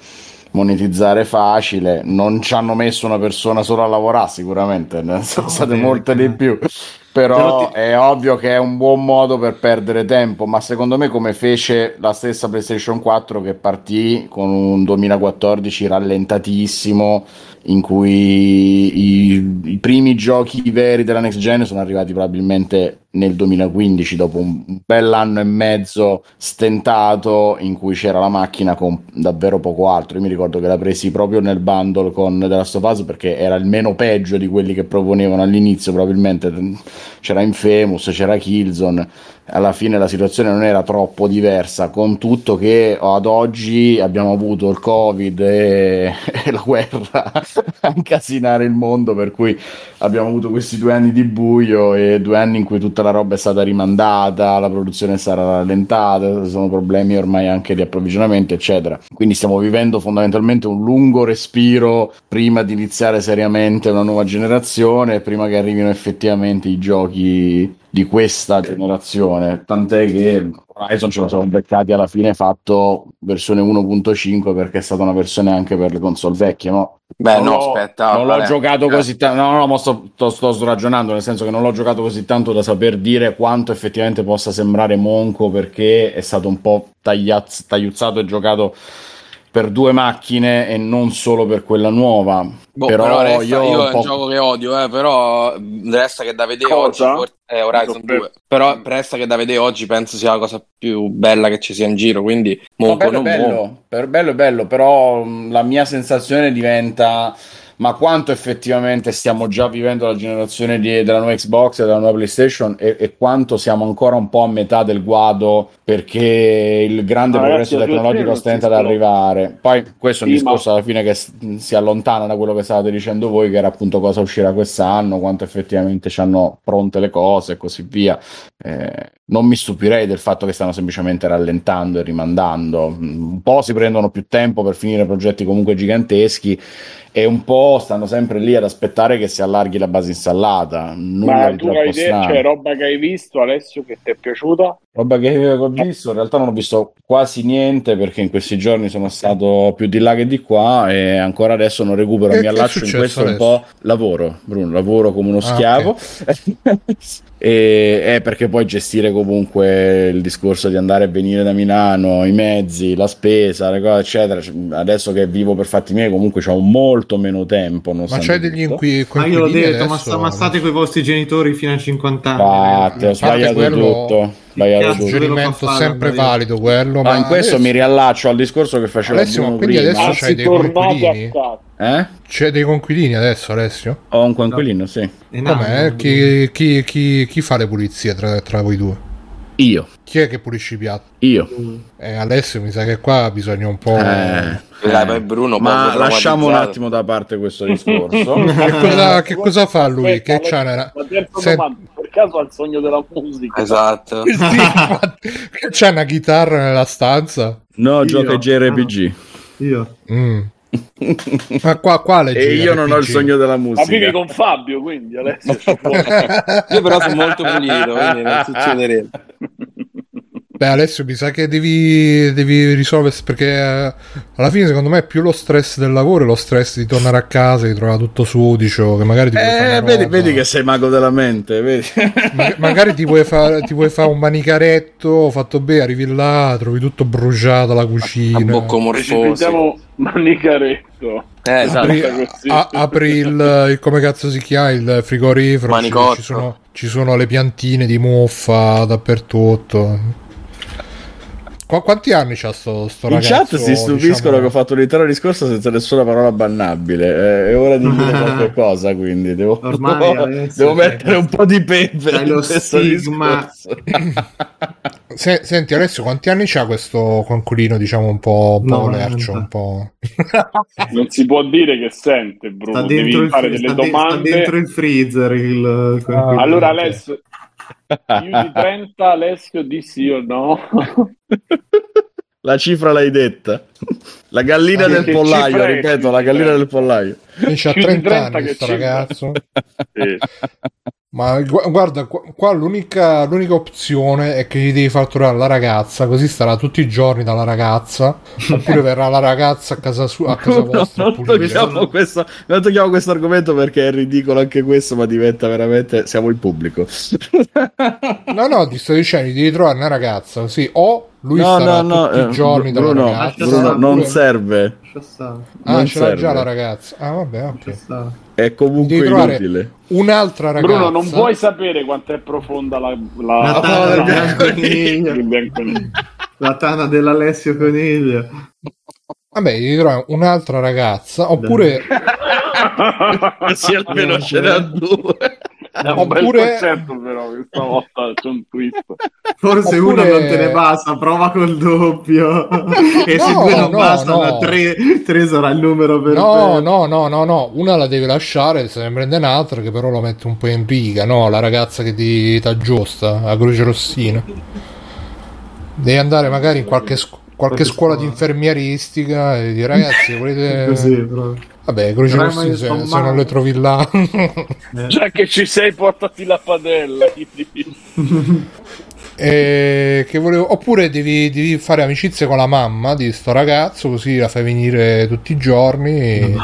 monetizzare facile non ci hanno messo una persona solo a lavorare sicuramente ne sono state molte di più. Però è ovvio che è un buon modo per perdere tempo ma secondo me come fece la stessa PlayStation 4 che partì con un 2014 rallentatissimo in cui i, i, primi giochi veri della next gen sono arrivati probabilmente nel 2015 dopo un bell'anno e mezzo stentato in cui c'era la macchina con davvero poco altro. Io mi ricordo che la presi proprio nel bundle con The Last of Us perché era il meno peggio di quelli che proponevano all'inizio probabilmente c'era Infamous c'era Killzone alla fine la situazione non era troppo diversa, con tutto che ad oggi abbiamo avuto il Covid e, e la guerra a incasinare il mondo, per cui abbiamo avuto questi due anni di buio e due anni in cui tutta la roba è stata rimandata, la produzione è stata rallentata, sono problemi ormai anche di approvvigionamento, eccetera. Quindi stiamo vivendo fondamentalmente un lungo respiro prima di iniziare seriamente una nuova generazione, prima che arrivino effettivamente i giochi di questa generazione, tant'è che Horizon ce lo siamo beccati alla fine fatto versione 1.5 perché è stata una versione anche per le console vecchie, no? Beh, no, aspetta. Non l'ho giocato così tanto, no, no, no sto, sto, sto, ragionando, nel senso che non l'ho giocato così tanto da saper dire quanto effettivamente possa sembrare monco perché è stato un po' tagliaz- tagliuzzato e giocato per due macchine e non solo per quella nuova. Boh, però, però resta, io, io è un gioco che odio, eh, però resta che da vedere Cosa? oggi è Horizon 2. Però resta che da vedere oggi penso sia la cosa più bella che ci sia in giro. Quindi no, bello, bello, per, bello, bello, però la mia sensazione diventa ma quanto effettivamente stiamo già vivendo la generazione di, della nuova Xbox e della nuova PlayStation e, e, quanto siamo ancora un po' a metà del guado perché il grande ah, progresso ragazzi, tecnologico stenta ad arrivare. Poi questo è un sì, discorso ma... alla fine che si allontana da quello che stavate dicendo voi, che era appunto cosa uscirà quest'anno, quanto effettivamente ci hanno pronte le cose e così via. Eh, non mi stupirei del fatto che stanno semplicemente rallentando e rimandando. Un po' si prendono più tempo per finire progetti comunque giganteschi e un po' stanno sempre lì ad aspettare che si allarghi la base installata. Nulla Ma tu hai idea, cioè roba che hai visto Alessio che ti è piaciuta? Roba che ho visto, in realtà non ho visto quasi niente perché in questi giorni sono stato più di là che di qua e ancora adesso non recupero, e mi allaccio in questo adesso? un po' lavoro, Bruno, lavoro come uno ah, schiavo. Okay. e è perché poi gestire comunque il discorso di andare e venire da Milano, i mezzi, la spesa, le cose, eccetera. Cioè, adesso che vivo per fatti miei, comunque ho molto meno tempo. Ma c'è degli inqui- Ma io l'ho detto, ma, sta, ma, state con i vostri genitori fino a 50 anni. Infatti, ho sbagliato quello... tutto sbagliato un suggerimento sempre valido quello. Ma, ma in questo adesso... mi riallaccio al discorso che facevo Alessio, ma quindi prima. adesso c'hai dei conquilini? Eh? C'è dei conquilini adesso, Alessio? Ho un conquilino, no. sì. Com'è? Chi, chi, chi, chi, fa le pulizie tra, tra voi due? Io. Chi è che pulisce i piatti? Io. Eh, Alessio, mi sa che qua bisogna un po'. Eh, eh, Bruno, ma lasciamo un attimo da parte questo discorso. che, cosa, che, cosa, fa lui? Aspetta, che c'ha nella... Sent... per caso ha il sogno della musica? Esatto. sì, c'ha una chitarra nella stanza? No, Io. gioca JRPG. Io. Mm. Ma qua, quale e io non ho il sogno della musica. Ma vivi con Fabio, quindi Alessio. io però sono molto pulito, quindi non succederebbe. Beh, Alessio, mi sa che devi, devi risolvere perché eh, alla fine, secondo me, è più lo stress del lavoro e lo stress di tornare a casa, di trovare tutto sudicio. Che magari ti eh, vedi, vedi, che sei mago della mente. Vedi. Ma, magari ti vuoi fare fa un manicaretto fatto bene, arrivi là, trovi tutto bruciato la cucina. A bocco morfoso. manicaretto. Eh, esatto. apri, a, apri il, il, come cazzo si chiama il frigorifero ci, ci, sono, ci sono le piantine di muffa dappertutto Qu- quanti anni c'ha sto, sto ragazzo? In chat si stupiscono diciamo... che ho fatto l'intero discorso senza nessuna parola bannabile. Eh, è ora di dire qualche cosa, quindi devo, Ormai, devo, mettere un po' di pepe. Lo stigma. Se, senti Alessio, quanti anni c'ha questo conculino, diciamo, un po', un po lercio, un po'... non si può dire che sente, Bruno, sta devi fare delle sta domande. Sta dentro il freezer il... Ah, allora Alessio, più di 30 Alessio di sì o no? La cifra l'hai detta. La gallina ah, del pollaio, ripeto, la gallina del pollaio. C'ha 30 anni questo ragazzo. sì. Ma guarda, qua l'unica, l'unica, opzione è che gli devi far trovare la ragazza, così starà tutti i giorni dalla ragazza, oppure verrà la ragazza a casa, sua, a casa vostra. No, non, tocchiamo questo, non tocchiamo questo argomento perché è ridicolo anche questo, ma diventa veramente. Siamo il pubblico. no, no, ti sto dicendo, devi trovare una ragazza, così, o lui no, starà no, tutti no, i giorni Bruno, dalla ragazza. Bruno, non serve. Ah, non ce l'ha già la ragazza. Ah, vabbè, ok. È comunque inutile. Un'altra ragazza. Bruno, non puoi sapere quanto è profonda la, la, la tana del bianconiglio. La tana dell'Alessio Coniglio. Vabbè, devi trovare un'altra ragazza, oppure... Così almeno ce n'ha due. È un Oppure... bel concetto però questa volta c'è un twist. Forse Oppure... uno non te ne basta, prova col doppio. e no, se due non no, bastano, no. Tre, tre, sarà il numero per No, no, no, no, no, una la devi lasciare, se ne prende un'altra che però lo mette un po' in riga, no, la ragazza che ti aggiusta, la Croce Rossina. Devi andare magari in qualche, scu- qualche scuola di infermieristica e dire ragazzi volete... Così, proprio Vabbè, Croce Rossi se, se, non le trovi là. Eh. Già che ci sei, portati la padella. e che volevo... Oppure devi, devi, fare amicizia con la mamma di sto ragazzo, così la fai venire tutti i giorni.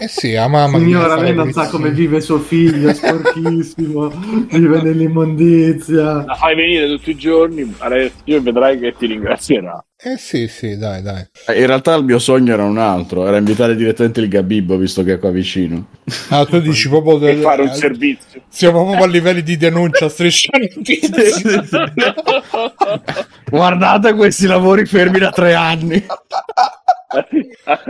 Eh sì, la mamma. Signora, lei non sa come vive suo figlio, è sporchissimo, vive nell'immondizia. La fai venire tutti i giorni, e vedrai che ti ringrazierà. Eh sì, sì, dai, dai. Eh, in realtà il mio sogno era un altro, era invitare direttamente il Gabibbo, visto che è qua vicino. Ah, tu dici proprio del... fare un eh, servizio. Siamo proprio a livelli di denuncia striscianti. Guardate questi lavori fermi da tre anni.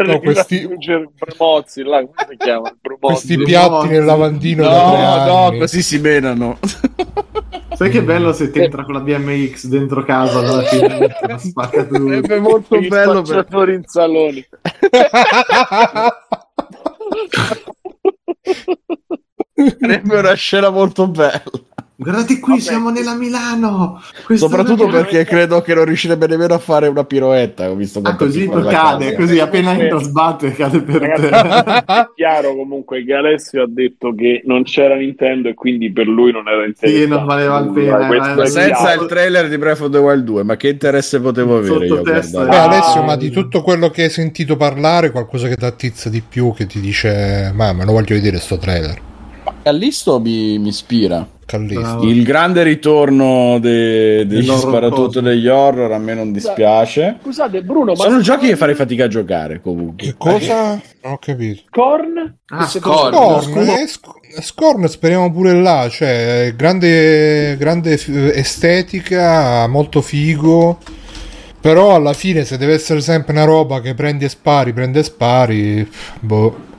no, questi... Bremozzi, là, come si chiama? Questi piatti nel lavandino no, no, così si menano. Sai che bello se ti entra con la BMX dentro casa alla fine la spaccatura. È molto bello per in saloni. Sarebbe una scena molto bella. Guardate qui, Vabbè. siamo nella Milano. Questa Soprattutto perché credo che non riuscirebbe nemmeno a fare una piroetta. Ho visto ah, così cade, così appena entra sbatte cade per Ragazzi. È chiaro comunque che Alessio ha detto che non c'era Nintendo e quindi per lui non era interessante. Sì, non valeva il pena. Senza il trailer di Breath of the Wild 2, ma che interesse potevo avere io? Beh, Alessio, ma di tutto quello che hai sentito parlare, qualcosa che ti attizza di più, che ti dice, ma me lo voglio vedere sto trailer. Callisto mi, mi ispira. Callisto. Il grande ritorno de, degli sparatutto degli horror a me non dispiace. Scusate, Bruno, sono ma giochi che farei fatica a giocare comunque. Che cosa? Non ho capito. Korn? Ah, Scorn. Scorn, eh, Scorn speriamo pure là, cioè grande, grande estetica, molto figo. Però alla fine se deve essere sempre una roba che prendi e spari, prende e spari, boh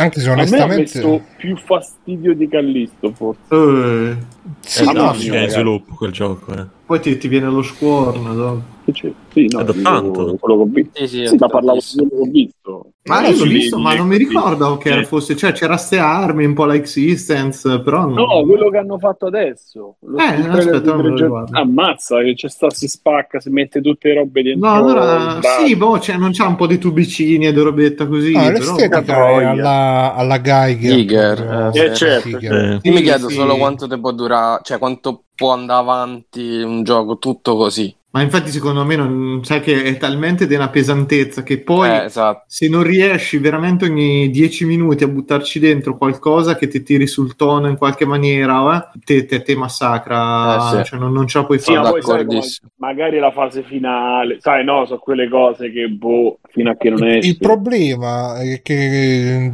anche se onestamente. A me ha messo più fastidio di Callisto, forse. Eh, sì, eh, no, è in sviluppo quel gioco. Eh. Poi ti, ti viene lo squorn, no? Sì, no, è da tanto. Quello che ho visto. Sì, sì, sì ma parlavo di quello che ho visto. Ma io l'ho visto, ma non mi ricordo che era fosse, cioè c'era ste armi, un po' la existence, però non... No, quello che hanno fatto adesso. eh, aspetta, non lo Ammazza, che c'è sta, si spacca, si mette tutte le robe dentro. No, allora, sì, boh, cioè, non c'ha un po' di tubicini e di robetta così. No, l'estetica è alla, alla Geiger. Giger. Eh, eh, certo. Giger. Io mi chiedo solo quanto tempo dura, cioè quanto può andare avanti un gioco tutto così. Ma infatti secondo me non sai che è talmente di una pesantezza che poi eh, esatto. se non riesci veramente ogni 10 minuti a buttarci dentro qualcosa che ti tiri sul tono in qualche maniera, eh, te, te, te, massacra, eh, sì. cioè non, non ce la puoi fare. Sì, magari la fase finale, sai no, sono quelle cose che boh, fino a che non esci. Il problema è che,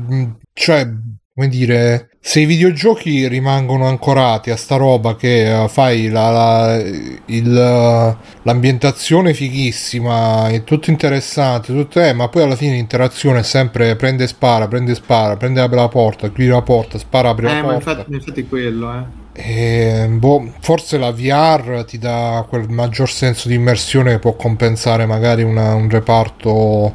cioè, come dire, se i videogiochi rimangono ancorati a sta roba che uh, fai la, la, il, uh, l'ambientazione fighissima, è tutto interessante, tutto è, ma poi alla fine l'interazione è sempre prende e spara, prende e spara, prende e apre la porta, chiudi la porta, spara, apre eh, la porta. Infatti, infatti quello, eh. E, boh, forse la VR ti dà quel maggior senso di immersione che può compensare magari una, un reparto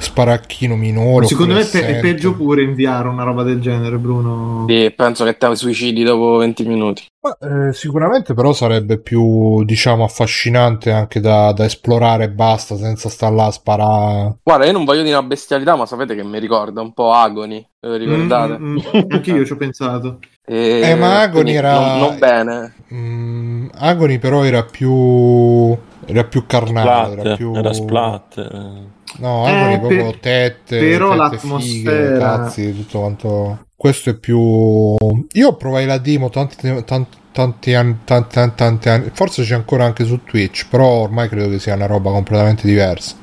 sparacchino minore. Secondo me è, è peggio pure inviare una roba del genere, Bruno. Sì, penso che te suicidi dopo 20 minuti. Ma, eh, sicuramente però sarebbe più, diciamo, affascinante anche da, da esplorare e basta, senza stare là a sparare. Guarda, io non voglio dire una bestialità, ma sapete che mi ricorda un po' Agoni, ve lo ricordate? Mm, mm, mm. Anche io ci ho pensato. E... Eh, ma Agoni era... Non, non bene. Mm, Agoni però era più... Era più carnale, splat, era più... Era splat. No, Agony eh, proprio per... tette, però tette l'atmosfera fighe, cazzi, tutto quanto. Questo è più. Io provai la demo tanti, tanti, tanti anni, tanti, tanti, tanti anni. Forse c'è ancora anche su Twitch, però ormai credo che sia una roba completamente diversa.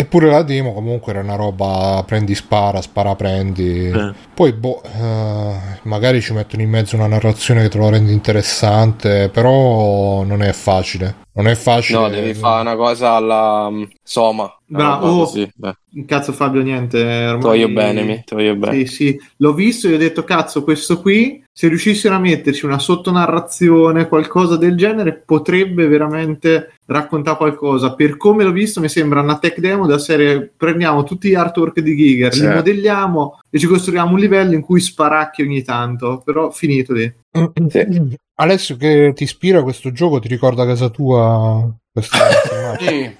Eppure la demo comunque era una roba prendi spara, spara prendi. Eh. Poi boh, uh, magari ci mettono in mezzo una narrazione che te lo rende interessante, però non è facile. Non è facile. No, devi fare una cosa alla um, Soma. Bravo, oh, così, cazzo Fabio, niente. Ormai... Ti voglio bene, mi, ti voglio bene. Sì, sì, l'ho visto e ho detto, cazzo, questo qui, se riuscissero a metterci una sottonarrazione, qualcosa del genere, potrebbe veramente raccontare qualcosa. Per come l'ho visto, mi sembra una tech demo da serie, prendiamo tutti gli artwork di Giger, sì. li modelliamo e ci costruiamo un livello in cui sparacchi ogni tanto, però finito lì. Sì. Alessio, che ti ispira questo gioco? Ti ricorda casa tua? sì,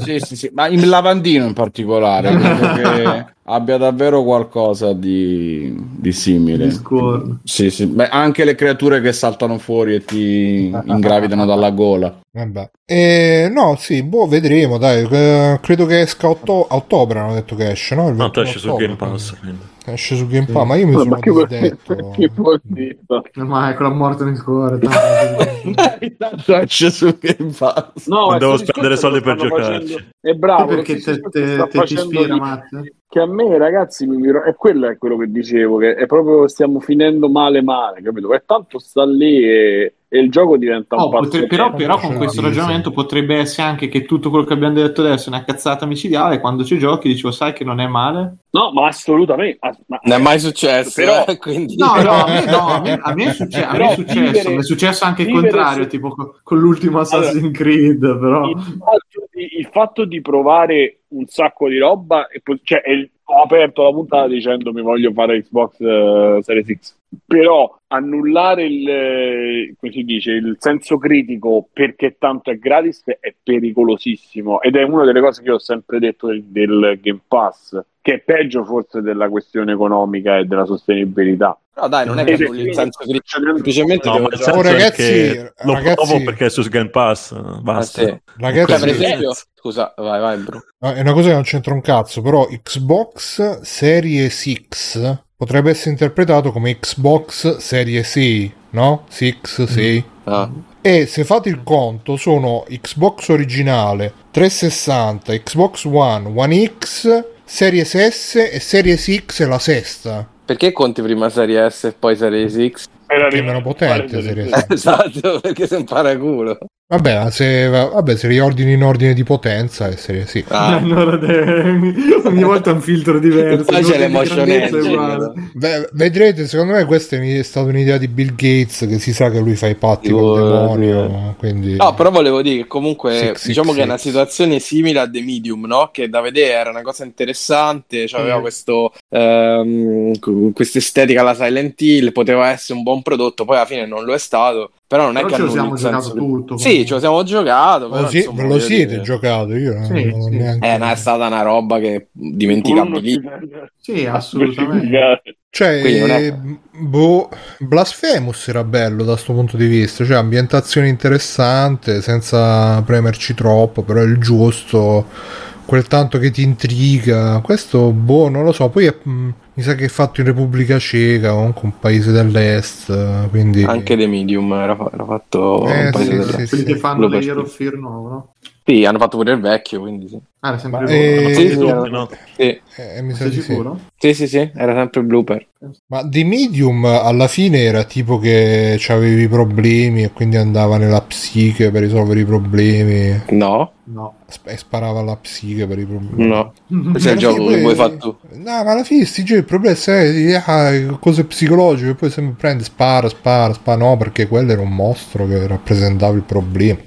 sì, sì, sì, ma il lavandino in particolare credo che abbia davvero qualcosa di, di simile. Sì, sì. Beh, anche le creature che saltano fuori e ti ingravidano dalla gola. Vabbè. Eh, no, sì, boh, vedremo, dai. Eh, credo che esca otto- a ottobre, hanno detto che esce, no? Il no, esce su Game Pass. Quindi. Esce su Game Pass, ma io mi sono che disdetto. Che ma ecco la morte nel cuore. Tanto esce su Game Pass. No, non devo spendere soldi per giocarci. Facendo... È bravo. Perché te, te, te ti ispira, Matt? Che a me ragazzi mi, è quello è quello che dicevo che è proprio stiamo finendo male male capito? E tanto sta lì e, e il gioco diventa un oh, potre, però, però con questo ragionamento potrebbe essere anche che tutto quello che abbiamo detto adesso è una cazzata micidiale quando ci giochi dicevo sai che non è male? No ma assolutamente ma, non è mai successo però eh, quindi... no no a me, no, a me, a me è, succe- a me è successo vivere, mi è successo anche il contrario su... tipo con, con l'ultimo Assassin's allora, Creed però. il fatto, di, il fatto di provare un sacco di roba e poi, cioè, ho aperto la puntata dicendo mi voglio fare Xbox uh, Series X però annullare il, eh, come si dice, il senso critico perché tanto è gratis è pericolosissimo ed è una delle cose che ho sempre detto del, del Game Pass che è peggio forse della questione economica e della sostenibilità No, dai, non è che il senso critico, semplicemente no, ma il senso oh, ragazzi, lo ragazzi... provo perché è su Game Pass, basta. Ah, sì. Ragazzi, cioè, per esempio, scusa, vai, vai, bro. È una cosa che non c'entra un cazzo, però Xbox Series X potrebbe essere interpretato come Xbox Serie 6, no? 6, 6. Mm. Ah. E se fate il conto, sono Xbox originale, 360, Xbox One, One X, Series S e Series X è la sesta. Perché conti prima Serie S e poi Serie X? Era meno potente Serie S. esatto, perché sei un paraculo. Vabbè, se, vabbè, se riordini in ordine di potenza, è serie sì. Ah. Allora, ogni volta un filtro diverso. Poi c'è l'emotion engine. Beh, vedrete, secondo me questa è stata un'idea di Bill Gates, che si sa che lui fa i patti con il demonio. Quindi... No, però volevo dire che comunque six, diciamo six, che è una situazione simile a The Medium, no? Che da vedere era una cosa interessante, cioè aveva mm. questo ehm, questa estetica alla Silent Hill, poteva essere un buon prodotto, poi alla fine non lo è stato. Però non è però che ce lo siamo giocato tutto. Sì, ce lo siamo giocato. Però, sì, insomma, lo siete dire... giocato io. Sì, non sì. Neanche... Eh, è stata una roba che dimenticabile. Sì, assolutamente. Cioè, è... boh, Blasphemous era bello da questo punto di vista, cioè ambientazione interessante, senza premerci troppo, però il giusto, quel tanto che ti intriga. Questo, boh, non lo so. Poi è, mh, mi sa che è fatto in Repubblica Ceca, comunque un paese dell'est, quindi... Anche The Medium era, era fatto eh, un paese sì, dell'est. Sì, Quelli che fanno le Year of Fear nuovo, no? Sì, hanno fatto pure il vecchio, quindi sì. Ah, era sempre Ma, eh, sì, sì, era... no. sì. Eh, mi Sei sicuro? Sì. sì, sì, era sempre Blooper. Ma The Medium alla fine era tipo che avevi problemi e quindi andava nella psiche per risolvere i problemi. No, No. E sparava alla psiche per i problemi. No. Questo è il gioco che vuoi fare tu. No, ma alla fine sti giochi il problema è ah, cose psicologiche, poi sempre prende, spara, spara, spara. No, perché quello era un mostro che rappresentava il problema.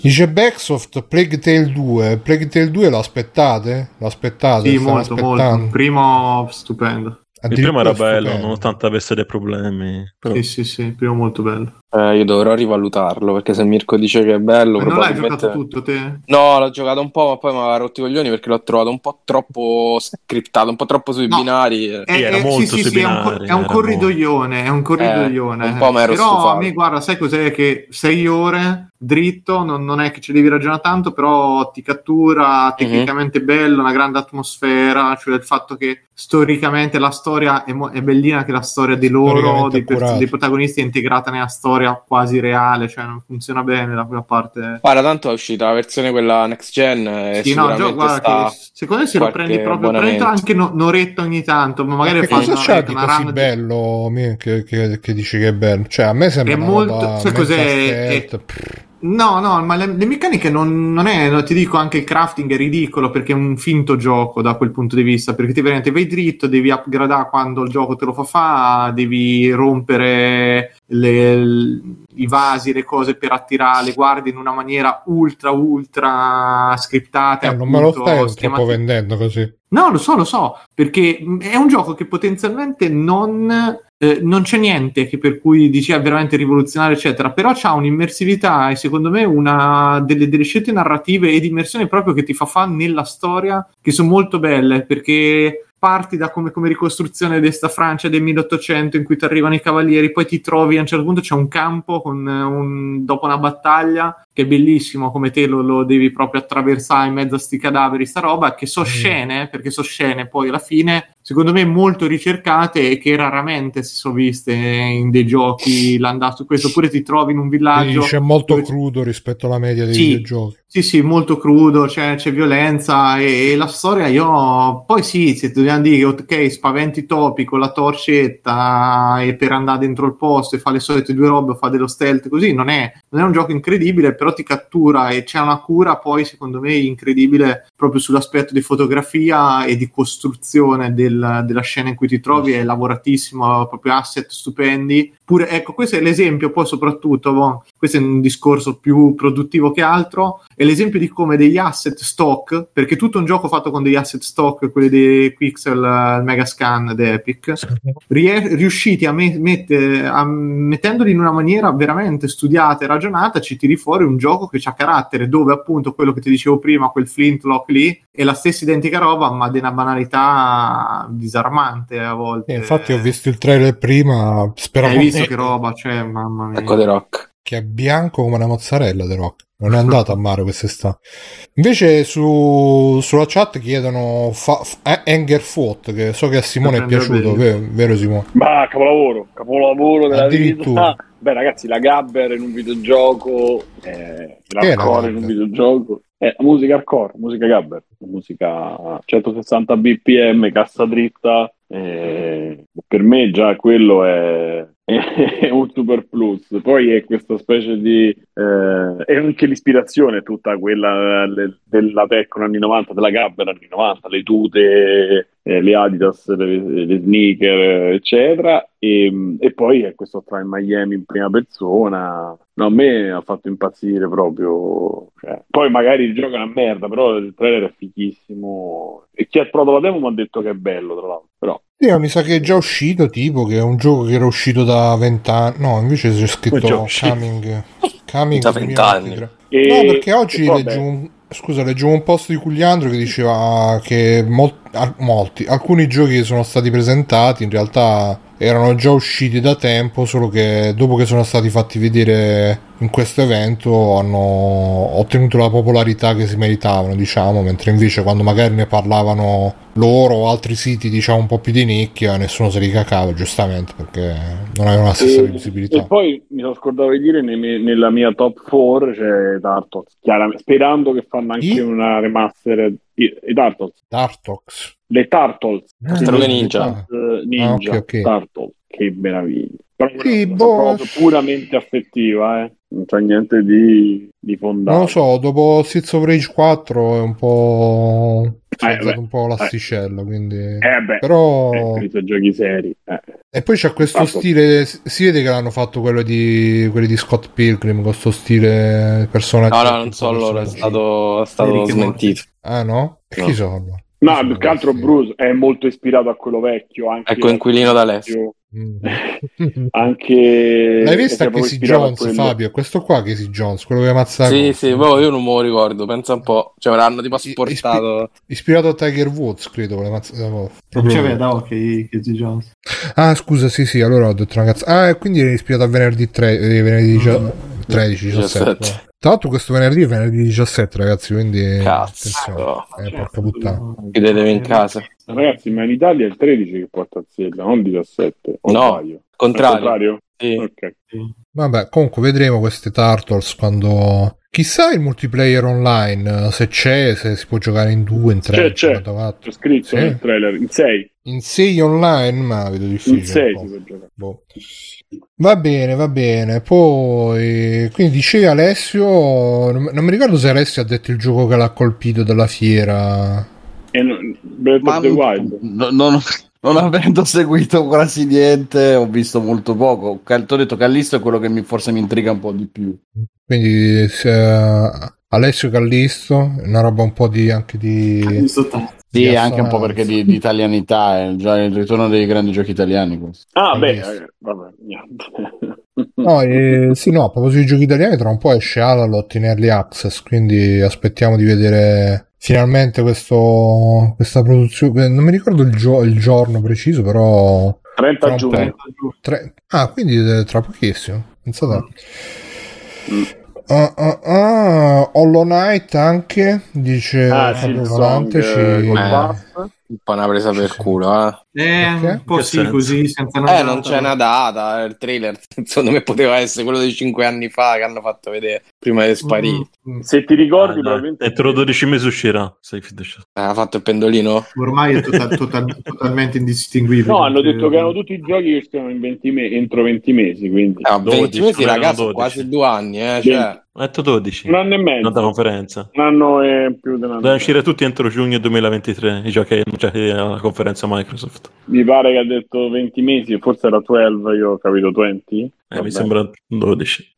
Dice Backsoft Plague Tale 2. Plague Tale 2 lo aspettate? Lo aspettate? Sì, molto, molto. primo stupendo. Il primo era bello, stupendo. nonostante avesse dei problemi. Però... Sì, sì, sì, il primo molto bello. Eh, io dovrò rivalutarlo perché se Mirko dice che è bello. Ma non l'hai giocato tutto te? No, l'ho giocato un po', ma poi mi aveva rotto i coglioni perché l'ho trovato un po' troppo scriptato, un po' troppo sui no, binari. È, sì, era molto sì, sui sì, binari. È un, è un corridoione, è un corridoione. Eh, un po' Però stufato. a me, guarda, sai cos'è? Che sei ore dritto, non, non, è che ci devi ragionare tanto, però ti cattura, mhm. tecnicamente mm-hmm. bello, una grande atmosfera, cioè il fatto che storicamente la storia è, mo- è bellina, che la storia di loro, dei, per- dei protagonisti è integrata nella storia quasi reale cioè non funziona bene da quella parte. Guarda, tanto è uscita la versione quella next gen. Sì, no, gio- guarda, che secondo me se lo prendi proprio prendi anche no, un'oretta ogni tanto, ma magari ma cosa c'è di così di... bello che, che, che, dici che è bello? Cioè, a me sembra è molto. Sai cos'è? È, No, no, ma le, le meccaniche non, non, è, no, ti dico anche il crafting è ridicolo perché è un finto gioco da quel punto di vista, perché ti veramente vai dritto, devi upgradare quando il gioco te lo fa fa, devi rompere le, i vasi, le cose per attirare le guardie in una maniera ultra ultra scriptata. Eh, non me lo stai troppo vendendo così. No, lo so, lo so, perché è un gioco che potenzialmente non eh, non c'è niente che per cui dici è veramente rivoluzionario, eccetera, però c'ha un'immersività e secondo me una delle, delle scelte narrative e di immersione proprio che ti fa fare nella storia che sono molto belle perché parti da come, come ricostruzione di questa Francia del 1800 in cui ti arrivano i cavalieri, poi ti trovi a un certo punto c'è un campo con un, dopo una battaglia che è bellissimo come te lo, lo, devi proprio attraversare in mezzo a sti cadaveri, sta roba, che so mm. scene, perché so scene poi alla fine, secondo me molto ricercate e che raramente si sono viste in dei giochi l'andato questo, oppure ti trovi in un villaggio... C'è molto crudo rispetto alla media dei sì, videogiochi. Sì, sì, molto crudo, c'è, c'è violenza e, e, la storia io... Poi sì, se dobbiamo dire, ok, spaventi topi con la torcetta e per andare dentro il posto e fa le solite due robe o fa dello stealth così, non è, non è un gioco incredibile, però ti cattura e c'è una cura poi secondo me incredibile proprio sull'aspetto di fotografia e di costruzione del, della scena in cui ti trovi, è lavoratissimo, proprio asset stupendi. Pure, ecco, questo è l'esempio poi soprattutto, bon, questo è un discorso più produttivo che altro, è l'esempio di come degli asset stock, perché tutto un gioco fatto con degli asset stock, quelli di Pixel, il Megascan di Epic, rie- riusciti a, me- mette- a mettendoli in una maniera veramente studiata e ragionata, ci tiri fuori un gioco che ha carattere, dove appunto quello che ti dicevo prima, quel flintlock lì, è la stessa identica roba, ma di una banalità disarmante a volte. Eh, infatti ho visto il trailer prima, speravo... Visto che roba, cioè, mamma mia. Ecco The Rock che è bianco come una mozzarella The Rock. Non è andato a mare quest'estate. Invece su, sulla chat chiedono fa, fa, Anger Foot, che so che a Simone è piaciuto, vero, vero, Simone? Ma capolavoro, capolavoro della vita. Beh ragazzi, la Gabber in un videogioco, eh, l'hardcore in un videogioco. Eh, musica hardcore, musica Gabber, musica 160 bpm, cassa dritta. Eh, per me già quello è è un super plus. Poi è questa specie di. Eh, è anche l'ispirazione tutta quella le, della Tecno anni 90, della Gabber anni 90, le tute, eh, le Adidas, le, le, sneaker, eccetera. E, e poi è questo tra in Miami in prima persona. No, a me ha fatto impazzire proprio. Cioè, poi magari il gioco è una merda, però il trailer è fichissimo. E chi ha provato la demo mi ha detto che è bello, tra l'altro. Però sì, mi sa che è già uscito, tipo che è un gioco che era uscito da vent'anni. No, invece c'è scritto Coming, coming da vent'anni. E... No, perché oggi leggevo un, scusa, leggevo un post di Cugliandro che diceva che molti, alcuni giochi che sono stati presentati in realtà erano già usciti da tempo, solo che dopo che sono stati fatti vedere in questo evento hanno ottenuto la popolarità che si meritavano, diciamo, mentre invece quando magari ne parlavano loro o altri siti, diciamo, un po' più di nicchia, nessuno se li cacava, giustamente, perché non avevano la stessa e, visibilità. E poi mi sono scordato di dire nella mia top 4 c'è Dartox, sperando che fanno anche I? una remaster i, i. Dartox. Le Turtles. Tartarughe Ninja. Ninja. Ah, okay, okay. Turtles. Che meraviglia. Però sì, boh. puramente affettiva, eh. non c'è niente di, di fondato. Non lo so, dopo Seeds of Rage 4 è un po'... Eh, beh, un po' l'asticella, eh. quindi... Eh beh, però... Eh, giochi seri. Eh. E poi c'è questo Fatto. stile, si vede che l'hanno fatto quello di, quelli di Scott Pilgrim, con questo stile personaggio. No, no, non so allora, è stato, è stato smentito. Ah no? E no. chi sono? No, più che altro Bruce è molto ispirato a quello vecchio. Anche ecco, inquilino da Alessio. Mm. anche l'hai vista Casey Jones Fabio questo qua Casey Jones quello che ammazza sì sì boh, io non me lo ricordo pensa un po' cioè me l'hanno tipo sportato Ispi- ispirato a Tiger Woods credo non c'aveva da occhi Casey Jones ah scusa sì sì allora ho detto una cazzo ah e quindi è ispirato a venerdì 3 eh, venerdì mm. 13 17, 17. Tra l'altro questo venerdì è venerdì 17 ragazzi, quindi Cazzo. Eh, porca puttana. Chiudetevi in casa. Ragazzi, ma in Italia è il 13 che porta a Zella, non il 17. O no, sbaglio? contrario. contrario? Sì. Okay. Vabbè, comunque vedremo queste Turtles quando... Chissà il multiplayer online, se c'è, se si può giocare in due, in tre, c'è, c'è. c'è scritto sì. nel trailer, in 6. In 6 online, ma vedo difficile. In 6 si può giocare. Boh. Va bene, va bene. Poi, quindi dicevi Alessio, non mi ricordo se Alessio ha detto il gioco che l'ha colpito dalla fiera. E non, Breath of the Wild. No, no, non avendo seguito quasi niente, ho visto molto poco. Ti ho detto Callisto è quello che mi, forse mi intriga un po' di più. Quindi se, uh, Alessio Callisto, una roba un po' di anche di. Sì, anche un po' perché di, di italianità, è già il ritorno dei grandi giochi italiani. Questo. Ah, beh, eh, vabbè, niente. No, eh, sì, no, a proposito di giochi italiani, tra un po' esce Alalot in Early Access, quindi aspettiamo di vedere finalmente questo, questa produzione. Non mi ricordo il, gio- il giorno preciso, però... 30 giugno. Tre... Ah, quindi eh, tra pochissimo. Pensate. Mm. Uh, uh, uh, Hollow Knight anche dice ah, sì, Volante ci... eh, un po' una presa per culo eh. Eh, un po' sì, senso? così, senza una Eh, non c'è una data, il trailer, secondo me poteva essere quello di 5 anni fa che hanno fatto vedere prima di sparire. Mm. Se ti ricordi, ah, probabilmente... Entro 12 mesi uscirà, sei fiducioso. Ha fatto il pendolino? Ormai è total, total, totalmente indistinguibile. No, hanno detto che erano tutti i giochi che stiano in 20 me- entro 20 mesi, quindi... Ah, 20 mesi, ragazzi, quasi due anni, eh, cioè... Ho detto 12. Un anno e mezzo. Nota conferenza. Un anno e più di un anno. Devono uscire tutti entro giugno 2023, i giochi annunciati alla conferenza Microsoft. Mi pare che ha detto 20 mesi, forse era 12, io ho capito 20. Eh, mi sembra 12.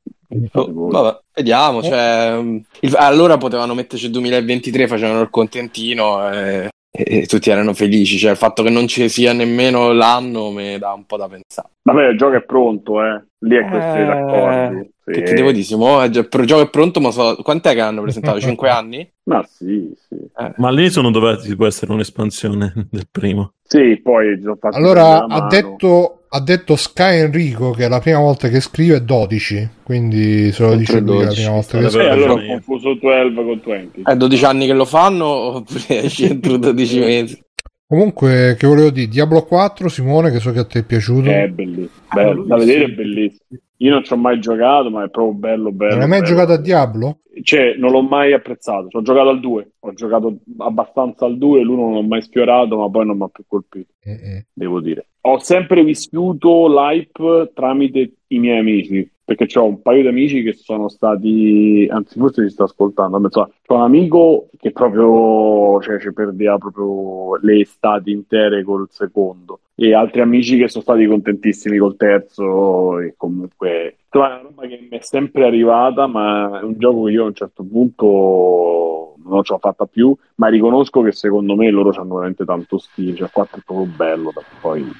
Oh, vabbè, vediamo. Cioè, il, allora potevano metterci 2023, facevano il contentino e, e, tutti erano felici. Cioè, il fatto che non ci sia nemmeno l'anno mi dà un po' da pensare. Vabbè, il gioco è pronto, eh. Lì è questi eh... d'accordo. Sì. Che ti devo dire, Simo? Il gioco è pronto, ma so... quant'è che hanno presentato? 5 anni? Ma sì, sì. Eh. Ma all'inizio non doveva tipo essere un'espansione del primo. Sì, poi Allora ha detto, ha detto Sky Enrico che è la prima volta che scrive è 12, quindi se lo dice lui la prima volta che scrive. Eh, allora ho confuso 12 con 20. È 12 anni che lo fanno oppure esce entro 12 mesi? Comunque, che volevo dire, Diablo 4, Simone, che so che a te è piaciuto. È bellissimo, bello, da vedere è bellissimo. Io non ci ho mai giocato, ma è proprio bello, bello. Non hai mai bello. giocato a Diablo? Cioè, non l'ho mai apprezzato. Ho giocato al 2, ho giocato abbastanza al 2, l'uno non l'ho mai sfiorato, ma poi non mi ha più colpito. Mm-hmm. Devo dire. Ho sempre vissuto l'hype tramite i miei amici perché ho un paio di amici che sono stati, anzi forse si sta ascoltando, ho un amico che proprio cioè, ci perdeva proprio le estati intere col secondo e altri amici che sono stati contentissimi col terzo e comunque insomma, è una roba che mi è sempre arrivata ma è un gioco che io a un certo punto non ce l'ho fatta più, ma riconosco che secondo me loro hanno veramente tanto stile, cioè 4 è proprio bello, poi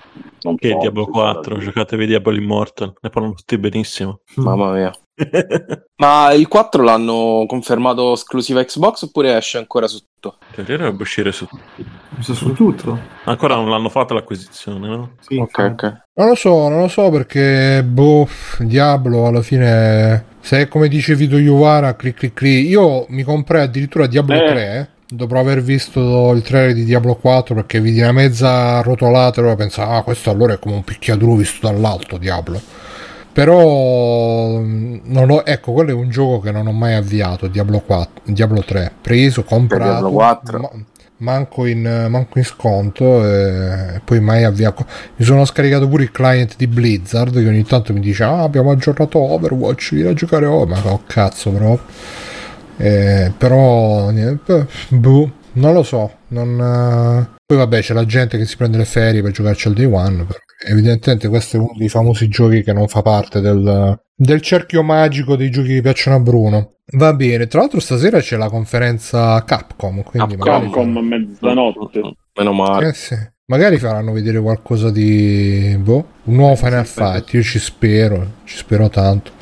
non Che so, Diablo 4, giocatevi Diablo Immortal, ne parlano tutti benissimo. Mamma mia. ma il 4 l'hanno confermato esclusiva Xbox oppure esce ancora su tutto? In teoria dovrebbe uscire su tutto. Su tutto? Ancora non l'hanno fatta l'acquisizione, no? Sì, ok, ok. Non lo so, non lo so perché, boh, Diablo alla fine se è come dice Vito Iuvara, clic clic clic, io mi comprai addirittura Diablo eh. 3 dopo aver visto il trailer di Diablo 4 perché vidi una mezza rotolata e allora pensavo, ah questo allora è come un picchiaduro visto dall'alto Diablo. Però non ho, ecco, quello è un gioco che non ho mai avviato, Diablo 4, Diablo 3, preso, comprato. Diablo 4. Ma, manco in, manco in sconto e poi mai avviato mi sono scaricato pure il client di Blizzard che ogni tanto mi dice ah abbiamo aggiornato Overwatch vieni a giocare oh ma cazzo però eh, però niente, boh, non lo so non, eh... poi vabbè c'è la gente che si prende le ferie per giocarci al day one evidentemente questo è uno dei famosi giochi che non fa parte del, del cerchio magico dei giochi che piacciono a Bruno Va bene, tra l'altro stasera c'è la conferenza Capcom, quindi Capcom a mezzanotte. Meno male. Eh sì. Magari faranno vedere qualcosa di boh, un nuovo Final Fight, io ci spero, ci spero tanto.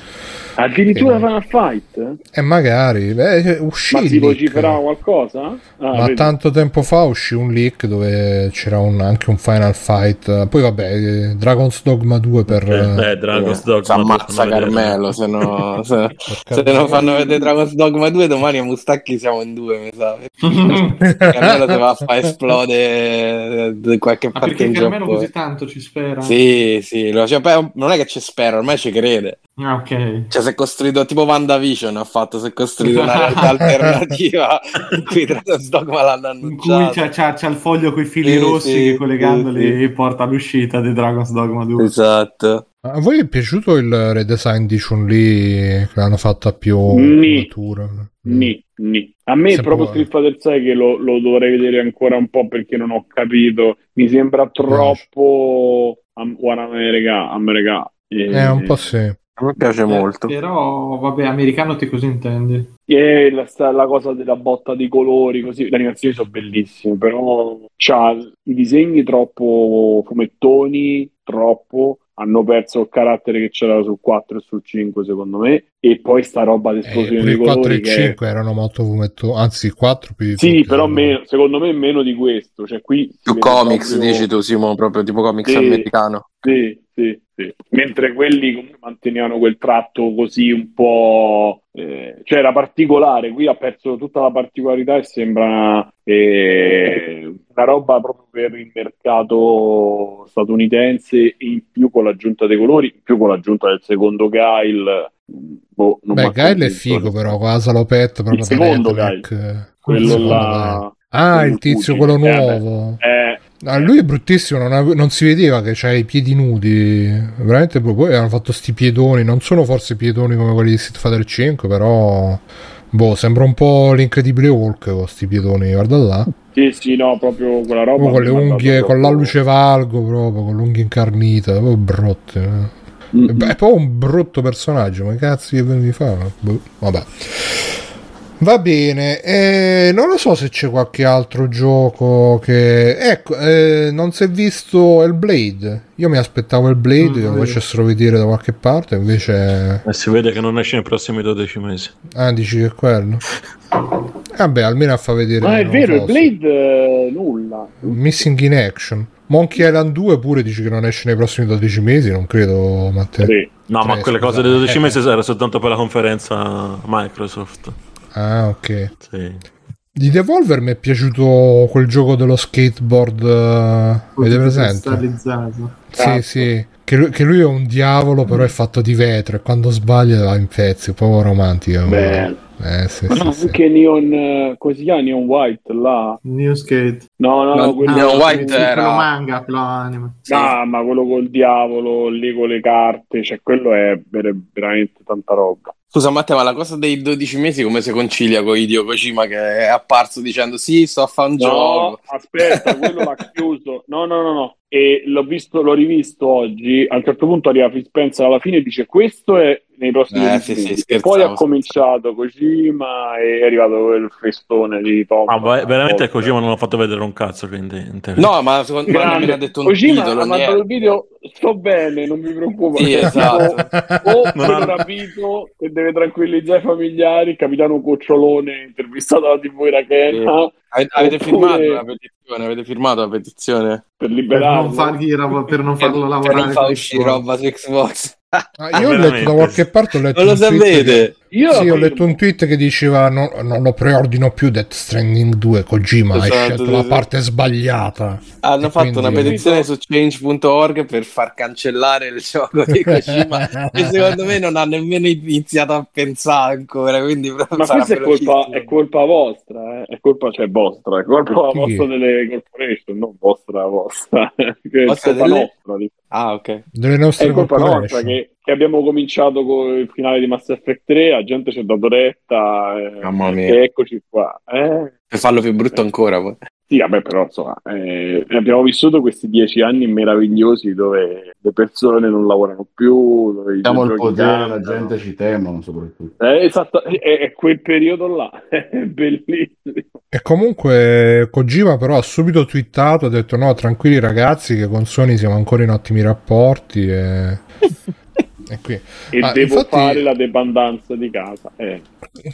Addirittura Final Fight? E eh, magari, beh, uscì. Ma si vociferava qualcosa? Ah, Ma vedi. tanto tempo fa uscì un leak dove c'era un, anche un Final Fight. Poi vabbè, Dragon's Dogma 2 per. Eh, eh Dragon's Dogma 2. Ammazza Carmelo, se, no, se, se non fanno vedere Dragon's Dogma 2 domani a Mustacchi siamo in due, mi sa. Carmelo ti va a far esplodere qualche parte perché in Carmelo così tanto ci spera. Sì, sì, cioè, non è che ci spera, ormai ci crede. Ah, ok. Cioè, si è costruito tipo WandaVision. Ha fatto, si è costruito una realtà alternativa in cui Dragon's Dogma l'hanno annunciato. In cui c'è, c'è, c'è il foglio con i fili sì, rossi sì, che collegandoli sì, porta all'uscita di Dragon's Dogma 2. Esatto. A voi è piaciuto il redesign di Chun-Li che l'hanno fatta più ni. matura? Ni, ni. A me Se proprio Street Fighter 6 che lo, lo, dovrei vedere ancora un po' perché non ho capito. Mi sembra troppo am- America, America. E... Eh, un po' sì. A me piace eh, molto. Però, vabbè, americano ti cosa intendi? E la, la, cosa della botta di colori, così, le animazioni sono bellissime, però c'ha i disegni troppo fumettoni, troppo, hanno perso il carattere che c'era sul 4 e sul 5 secondo me e poi sta roba di esplosione eh, di colori 4 e 5 erano molto fumettoni anzi 4 più sì però meno, secondo me meno di questo cioè qui più comics proprio... dici tu Simo proprio tipo comics sì, americano sì sì sì. Mentre quelli mantenevano quel tratto così un po'... Eh, cioè era particolare, qui ha perso tutta la particolarità e sembra eh, una roba proprio per il mercato statunitense e in più con l'aggiunta dei colori, in più con l'aggiunta del secondo Guile. Boh, Beh, Guile è figo però, con la salopetta proprio il secondo Guile, quello là... Ah, il tizio, quello nuovo. Eh, eh, Ah, lui è bruttissimo, non, ave- non si vedeva che c'ha i piedi nudi. Veramente, poi hanno fatto sti piedoni. Non sono forse piedoni come quelli di Street Fighter 5, però. Boh, sembra un po' l'incredibile Hulk con sti piedoni, guarda là. Sì, sì, no, proprio quella roba. Oh, con le unghie, con l'alluce valgo proprio, con l'unghia incarnita, proprio brutte. Eh. Mm-hmm. È proprio un brutto personaggio, ma cazzo che mi fa? Boh, vabbè. Va bene, eh, non lo so se c'è qualche altro gioco che... Ecco, eh, non si è visto il Blade. Io mi aspettavo il Blade, mm, che lo facessero vedere da qualche parte, invece... E si vede che non esce nei prossimi 12 mesi. Ah, dici che è quello? Vabbè, almeno a fa vedere... Ma è vero, il Blade eh, nulla. Missing in Action. Monkey Island 2 pure dice che non esce nei prossimi 12 mesi, non credo, Matteo. Sì. No, ma quelle cose dei 12 mesi era soltanto per la conferenza Microsoft. Ah, ok. Sì. Di Devolver mi è piaciuto quel gioco dello skateboard. Uh, avete presente? Sì, sì. Che lui, che lui, è un diavolo, però è fatto di vetro e quando sbaglia va in pezzi. Un po' romantico. Beh. Eh, sì, no, sì, anche sì. Neon, eh, come si chiama? Neon White là. New Skate. No, no, no, quello, Neon White era quello manga, quello anime. Sì. Ah, ma quello col diavolo lì con le carte, cioè quello è veramente tanta roba. Scusa Matteo, ma la cosa dei 12 mesi come si concilia con Hideo Kojima che è apparso dicendo sì, sto a fare un no, gioco? aspetta, quello l'ha chiuso. No, no, no, no. E l'ho, visto, l'ho rivisto oggi. A un certo punto arriva Phil Spencer alla fine e dice questo è nei prossimi eh, sì, sì, e poi ha cominciato Kojima e è arrivato quel festone di Tom. Ah, ma veramente Kojima non ha fatto vedere un cazzo, quindi No, ma secondo me non mi ha detto un Kojima titolo, ha mandato il video sto bene, non mi preoccupo. Sì, esatto. O non ha rapito che deve tranquillizzare i familiari, capitano Cocciolone intervistato alla TV irachena. Avete, oppure... firmato la petizione? Avete firmato la petizione? Per liberarlo. Per non, fargli, per non farlo lavorare. Per non far uscire roba su Xbox. Ah, io ho letto da qualche parte, ho letto non lo sapete. Io sì, ho letto un tweet che diceva no, non lo preordino più Death Stranding 2 Kojima esatto, hai scelto la parte sbagliata hanno fatto una petizione su change.org per far cancellare il gioco di Kojima e secondo me non ha nemmeno iniziato a pensare ancora quindi ma questa è colpa, è colpa, vostra eh? è colpa cioè vostra vostra, è colpa vostra delle corporation, non vostra vostra. è colpa delle... nostra. Ah, ok. Delle nostre è colpa nostra che, che, abbiamo cominciato con il finale di Mass Effect 3, la gente ci ha dato retta eh, Mamma mia. e eccoci qua. Eh. Per farlo più brutto ancora poi. Sì, vabbè, però insomma, eh, abbiamo vissuto questi dieci anni meravigliosi dove le persone non lavorano più. Dove Siamo il potere, la gente ci temono soprattutto. Eh, esatto, è, è, quel periodo là, è bellissimo. E comunque Kojima però ha subito twittato, ha detto no, tranquilli ragazzi che con Sony siamo ancora in ottimi rapporti e... E, qui. e ah, devo infatti, fare la dependenza di casa. Eh.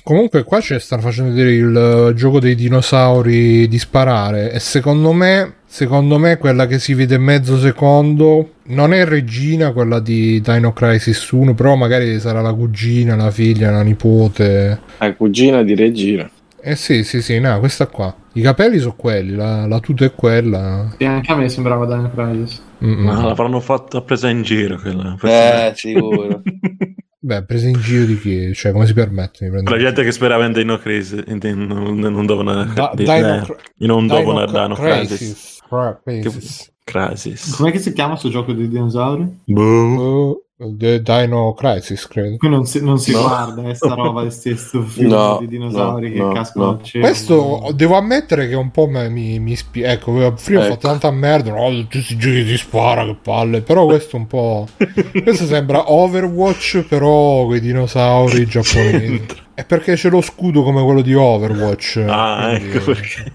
Comunque, qua ci stanno facendo vedere il uh, gioco dei dinosauri di sparare. E secondo me, secondo me, quella che si vede mezzo secondo non è Regina, quella di Dino Crisis 1, però magari sarà la cugina, la figlia, la nipote. La cugina di Regina. Eh sì, sì, sì, no, questa qua. I capelli sono quelli, la, la tuta è quella. Sì, anche a me sembrava Daniel Crisis. Ma l'avranno fatta presa in giro quella. Eh, sicuro. Beh, presa in giro di chi? Cioè, come si permette? Di La gente che sperava in Dino Crisis, in, in, non dovevano... Da, di, Dino, eh, non dovevano Dino Crisis. Crisis. Crisis. Com'è che si chiama questo gioco dei dinosauri? Boh. The Dino Crisis, credo. Qui non si, non si no. guarda questa roba, questo film no, di dinosauri no, che cascano al cielo. Questo devo ammettere che un po' mi, mi spie... Ecco, prima ecco. ho fatto tanta merda, no, tutti questi giochi si spara, che palle. Però questo un po'... questo sembra Overwatch, però con i dinosauri giapponesi. È perché c'è lo scudo come quello di Overwatch. Ah, quindi... ecco perché.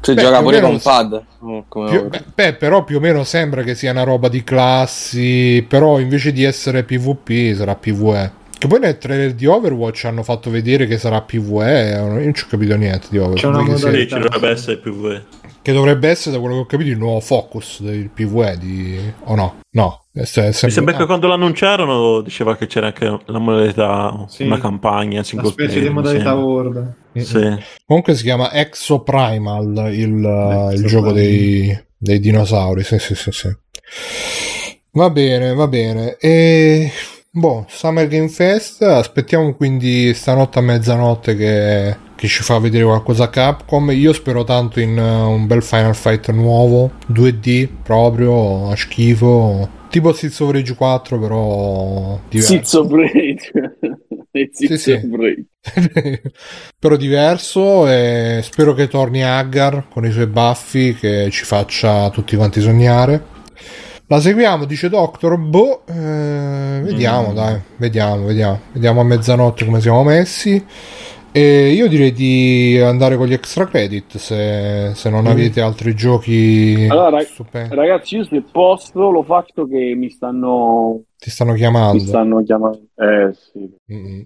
Cioè beh, gioca pure con pad. Oh, più, beh, però più o meno sembra che sia una roba di classi, però invece di essere PvP sarà PvE. Che poi nel trailer di Overwatch hanno fatto vedere che sarà PvE, io non ci ho capito niente di Overwatch. C'è una modalità. Sì, dovrebbe essere PvE. Che dovrebbe essere, da quello che ho capito, il nuovo focus del PvE di... o no? No. Sempre... Mi sembra che quando l'annunciarono diceva che c'era anche la modalità, sì. una campagna Una specie di modalità World. Sì. Comunque si chiama Exo Primal il, Exo il gioco dei, dei, dinosauri. Sì, sì, sì, sì. Va bene, va bene. E boh, Summer Game Fest. Aspettiamo quindi stanotte a mezzanotte che, che ci fa vedere qualcosa a Capcom. Io spero tanto in uh, un bel Final Fight nuovo, 2D proprio, a schifo. Tipo of Rage 4, però diverso. Of Rage. sì, sì. però diverso e spero che torni Aggar con i suoi baffi che ci faccia tutti quanti sognare la seguiamo dice Doctor boh eh, vediamo mm. dai vediamo vediamo vediamo a mezzanotte come siamo messi e io direi di andare con gli extra credit se, se non mm. avete altri giochi allora, ragazzi io se posso lo faccio che mi stanno ti stanno chiamando. Ti stanno chiamando. Eh sì. Mm-hmm.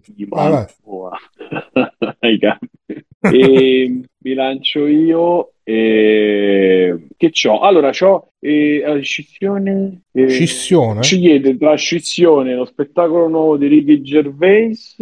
e mi lancio io. E... Che c'ho? Allora, c'ho eh, la scissione. Eh, scissione? Ci chiede tra scissione, lo spettacolo nuovo di Ricky Gervais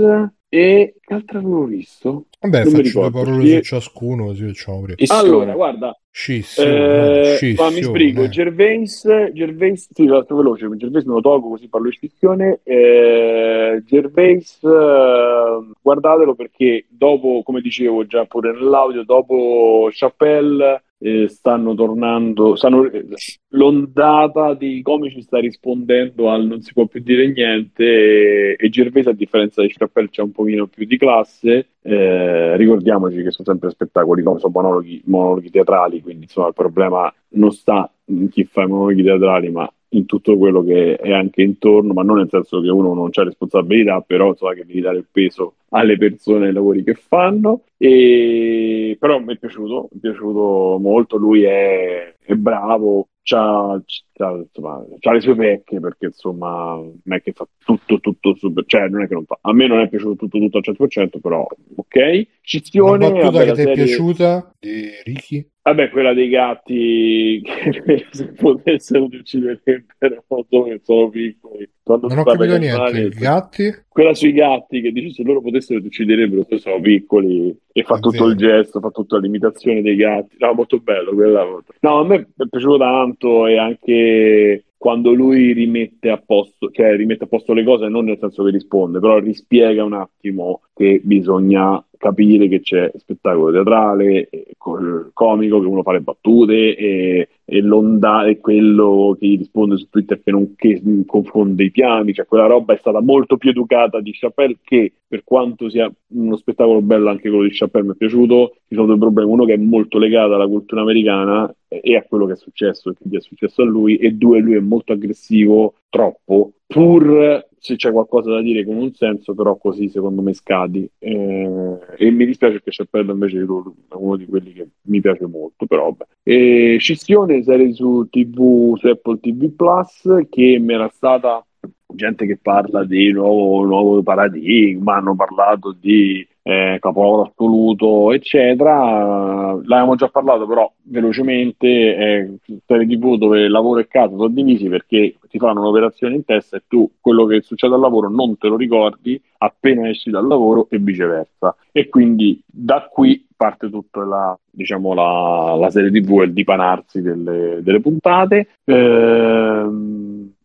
e che altro avevo visto? Vabbè, non faccio due parole su ciascuno così facciamo Allora, guarda. Scissione, eh, ma mi sbrigo. Gervais, Gervais, sì, l'altro veloce, Gervais me lo tolgo così parlo di scissione. Eh, Gervais, eh, guardatelo perché dopo, come dicevo già pure nell'audio, dopo Chappelle eh, stanno tornando, stanno, l'ondata dei comici sta rispondendo al non si può più dire niente e, e Gervais a differenza di Chappelle c'è un pochino più di classe. Eh, ricordiamoci che sono sempre spettacoli, sono monologhi, monologhi teatrali, quindi insomma il problema non sta in chi fa i monologhi teatrali ma in tutto quello che è anche intorno, ma non nel senso che uno non c'ha responsabilità, però insomma che devi dare il peso alle persone ai lavori che fanno. E... Però mi è piaciuto, mi è piaciuto molto, lui è, è bravo, c'ha, c'ha, insomma, c'ha, le sue pecche perché insomma non è che fa tutto tutto super, cioè non è che non fa a me non è piaciuto tutto tutto al 100% però ok Ciccione una battuta che ti è piaciuta di Ricky Vabbè, quella dei gatti che se potessero ti ucciderebbero dove sono piccoli. Quando non ho capito niente, i gatti? Quella sui gatti che dice se loro potessero ti ucciderebbero, se sono piccoli e fa È tutto vero. il gesto, fa tutta l'imitazione dei gatti. No, molto bello quella. No, a me è piaciuto tanto e anche quando lui rimette a posto, cioè rimette a posto le cose non nel senso che risponde, però rispiega un attimo che bisogna capire che c'è spettacolo teatrale, comico, che uno fa le battute e, e l'onda è quello che risponde su Twitter che non che confonde i piani, cioè quella roba è stata molto più educata di Chappelle che per quanto sia uno spettacolo bello anche quello di Chappelle mi è piaciuto, ci sono due problemi, uno che è molto legato alla cultura americana e a quello che è successo e che gli è successo a lui e due lui è molto aggressivo, troppo, pur se c'è qualcosa da dire con un senso, però così secondo me scadi. Eh, e mi dispiace che Chappelle invece è uno di quelli che mi piace molto, però vabbè. E Scissione, serie su TV, su Apple TV Plus, che mi era stata gente che parla di nuovo, nuovo paradigma, hanno parlato di eh, capolavoro assoluto, eccetera. L'abbiamo già parlato, però velocemente, eh, serie TV dove lavoro e casa sono divisi perché ti fanno un'operazione in testa e tu quello che succede al lavoro non te lo ricordi appena esci dal lavoro e viceversa. E quindi da qui parte tutta la, diciamo, la, la serie TV e il dipanarsi delle, delle puntate. Eh,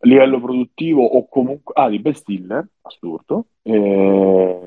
livello produttivo o comunque... Ah, di Best Stiller, assurdo. Eh,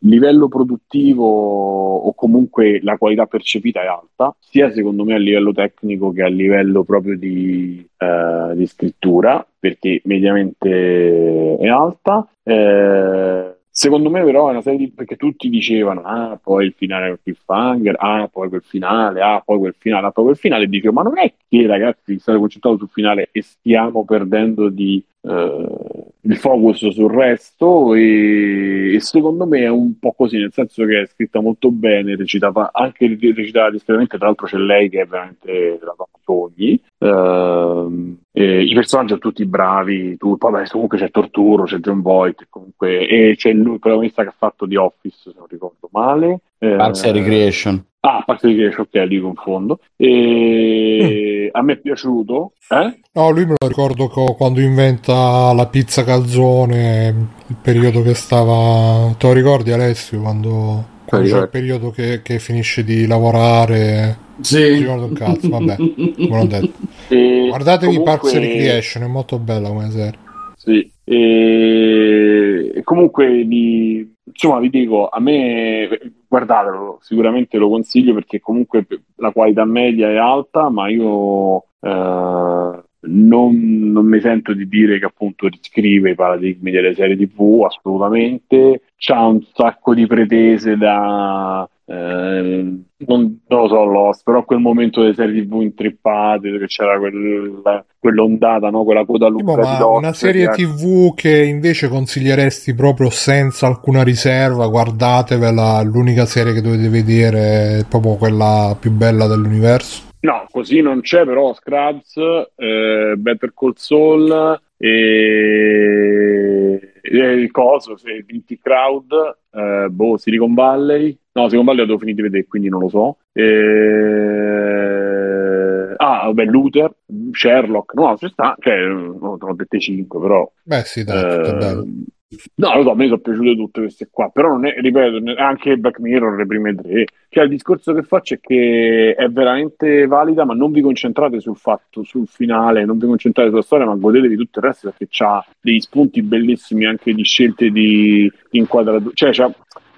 livello produttivo o comunque la qualità percepita è alta, sia secondo me a livello tecnico che a livello proprio di, eh, di scrittura, perché mediamente è alta. Eh, Secondo me, però, è una serie di. perché tutti dicevano: Ah, poi il finale con cliffhanger, ah, poi quel finale, ah, poi quel finale, ah, poi quel finale. E dicevo: Ma non è che ragazzi state concentrati sul finale e stiamo perdendo di, eh, il focus sul resto. E, e, secondo me è un po' così, nel senso che è scritta molto bene, recitava anche recitava discretamente. Tra l'altro, c'è lei che è veramente la sogni. Uh, I personaggi sono tutti bravi, tu, poi comunque c'è Torturo, c'è John Voight, comunque, e c'è lui, il protagonista che ha fatto The Office, se non ricordo male. Parks uh, Recreation. Ah, Parks Recreation, ok, li confondo. E mm. a me è piaciuto. Eh? No, lui me lo ricordo quando inventa la pizza calzone, il periodo che stava... Te lo ricordi Alessio, quando... Quando c'è il periodo che, che finisce di lavorare sì. Non ricordo un cazzo, vabbè, come ho detto. E Guardatevi comunque... Parks Recreation, è molto bella come serie. Sì, e, comunque vi, insomma vi dico, a me guardatelo, sicuramente lo consiglio perché comunque la qualità media è alta, ma io eh, non, non, mi sento di dire che appunto riscrive i paradigmi delle serie tv, assolutamente, c'ha un sacco di pretese da non, non, lo so Lost, però quel momento delle serie tv intrippate che c'era quel, quell'ondata, no? quella coda lunga ma Lost, una serie che... tv che invece consiglieresti proprio senza alcuna riserva guardatevela, l'unica serie che dovete vedere è proprio quella più bella dell'universo no, così non c'è però Scrubs eh, Better Call Saul e il coso, se Vinti Crowd eh, boh, Silicon Valley. No, Silicon Valley l'avevo finito di vedere, quindi non lo so. E... Ah, vabbè, Luther, Sherlock, no, ci sta, cioè, no, te ne ho dette 5, però... Beh, sì, dai, eh... No, lo so, a me sono piaciute tutte queste qua, però non è, ripeto, anche Black Mirror, le prime tre. Cioè, il discorso che faccio è che è veramente valida, ma non vi concentrate sul fatto, sul finale, non vi concentrate sulla storia, ma godetevi tutto il resto perché ha degli spunti bellissimi anche di scelte di inquadratura. Cioè, c'ha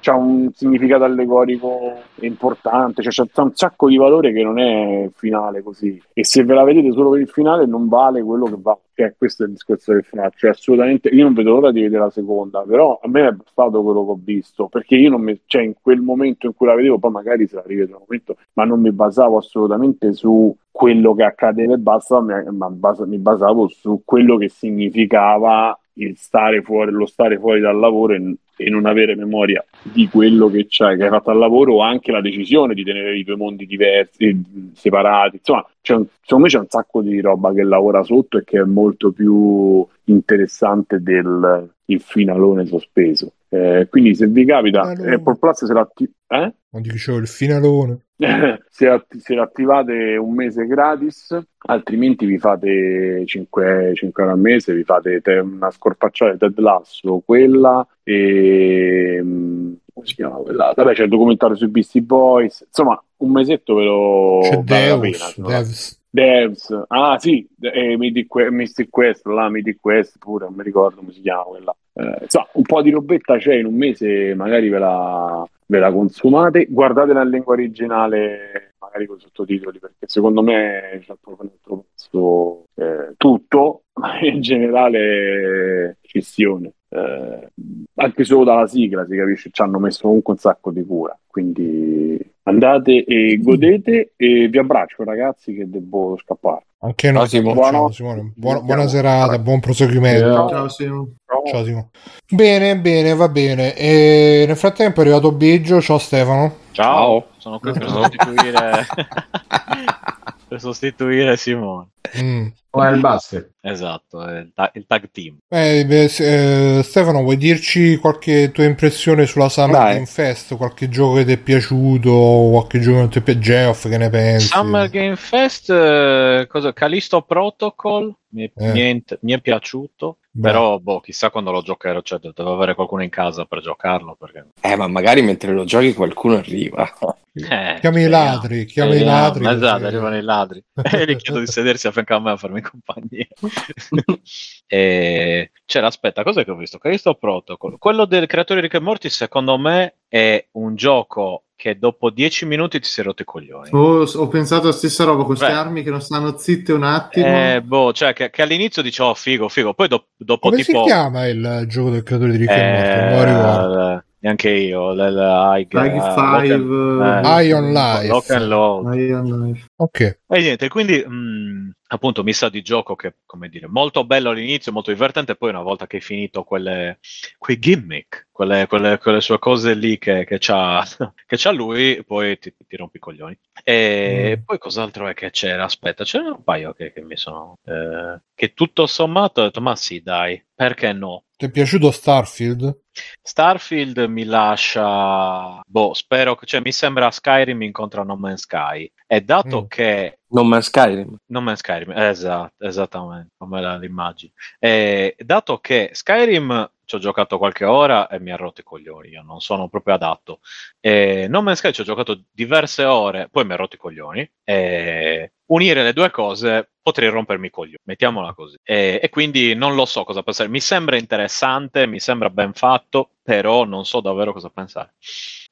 c'ha un significato allegorico importante, cioè c'è un sacco di valore che non è finale così. E se ve la vedete solo per il finale non vale quello che va. Cioè, questo è il discorso che faccio. Cioè, assolutamente, io non vedo l'ora di vedere la seconda, però a me è stato quello che ho visto, perché io non mi, cioè, in quel momento in cui la vedevo, poi magari se la rivedo un momento, ma non mi basavo assolutamente su quello che accadeva e basta, ma mi basavo su quello che significava il stare fuori, lo stare fuori dal lavoro e, e, non avere memoria di quello che, c'hai, che hai fatto al lavoro o anche la decisione di tenere i due mondi diversi, separati. Insomma, c'è un, secondo me c'è un sacco di roba che lavora sotto e che è molto più interessante del il finalone sospeso. Eh, quindi se vi capita, Apple Plus se l'attiva... Eh? Non dicevo il finalone. se, att- se l'attivate un mese gratis, altrimenti vi fate 5, 5 euro al mese, vi fate te- una scorpacciata di Ted Lasso, quella e... Mm, come si chiama quella? Vabbè c'è il documentario sui Beastie Boys, insomma un mesetto ve lo... C'è Deus, pena, Devs. Devs, ah sì, eh, Mystic Quest, là, Mythic Quest pure, non mi ricordo come si chiama quella. Eh, insomma, un po' di robetta c'è in un mese, magari ve la, ve la consumate, guardatela in lingua originale magari con i sottotitoli perché secondo me c'è proprio un eh, tutto, ma in generale scissione. Eh, anche solo dalla sigla si capisce, ci hanno messo comunque un sacco di cura. Quindi andate e godete e vi abbraccio ragazzi che devo scappare. Anche noi, Ciao, Buono. Simone. Buona, buona serata, buon proseguimento. Ciao, Ciao Simone. Ciao Simone. Bene, bene, va bene. E nel frattempo è arrivato Biggio. Ciao Stefano. Ciao, sono qui per sostituire per sostituire Simone. Mm. È il Buster. Esatto, è il, ta- il tag team. Eh, beh, eh, Stefano, vuoi dirci qualche tua impressione sulla Summer Dai. Game Fest? Qualche gioco che ti è piaciuto? Qualche gioco che non ti è piaciuto? Geoff, che ne pensi? Summer Game Fest, eh, cosa? Callisto Protocol mi, eh. mi, è, mi è piaciuto. Beh. Però, boh, chissà quando lo giocherò, cioè devo avere qualcuno in casa per giocarlo. Perché... Eh, ma magari mentre lo giochi qualcuno arriva. Eh, chiami i ladri, chiami i ladri. Esatto, arrivano i ladri. e gli chiedo di sedersi a fianco a me a farmi compagnia. e... C'era, aspetta, cos'è che ho visto? Callisto Protocol. Quello del creatore di Rick e Morty, secondo me, è un gioco che dopo dieci minuti ti si è rotto i coglioni. Oh, ho pensato la stessa roba, queste Beh. armi che non stanno zitte un attimo. Eh, boh, cioè che, che all'inizio dicevo oh, figo, figo, poi do, dopo Come tipo... si chiama il gioco del creatore di Rick eh, neanche io. L'High eh, Ion Life. Lock and Load. Life. Ok. E niente, quindi mh, mm, appunto mi sa di gioco che, come dire, molto bello all'inizio, molto divertente, poi una volta che hai finito quelle, quei gimmick, quelle, quelle, quelle sue cose lì che, che, c'ha, che c'ha lui, poi ti, ti rompi i coglioni. E mm. poi cos'altro è che c'era? Aspetta, c'era un paio che, che mi sono... Eh, che tutto sommato ho detto, ma sì, dai, perché no? Ti è piaciuto Starfield? Starfield mi lascia, boh, spero che, cioè, mi sembra Skyrim incontra No Man's Sky. E dato mm. che No Man's Skyrim. No Man's Skyrim, esatto, esattamente, come l'immagine. E dato che Skyrim ci ho giocato qualche ora e mi ha rotto i coglioni, io non sono proprio adatto. E No Man's Sky ci ho giocato diverse ore, poi mi ha rotto i coglioni. E unire le due cose potrei rompermi i coglioni, mettiamola così. E, e, quindi non lo so cosa pensare. Mi sembra interessante, mi sembra ben fatto, però non so davvero cosa pensare.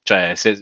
Cioè, se,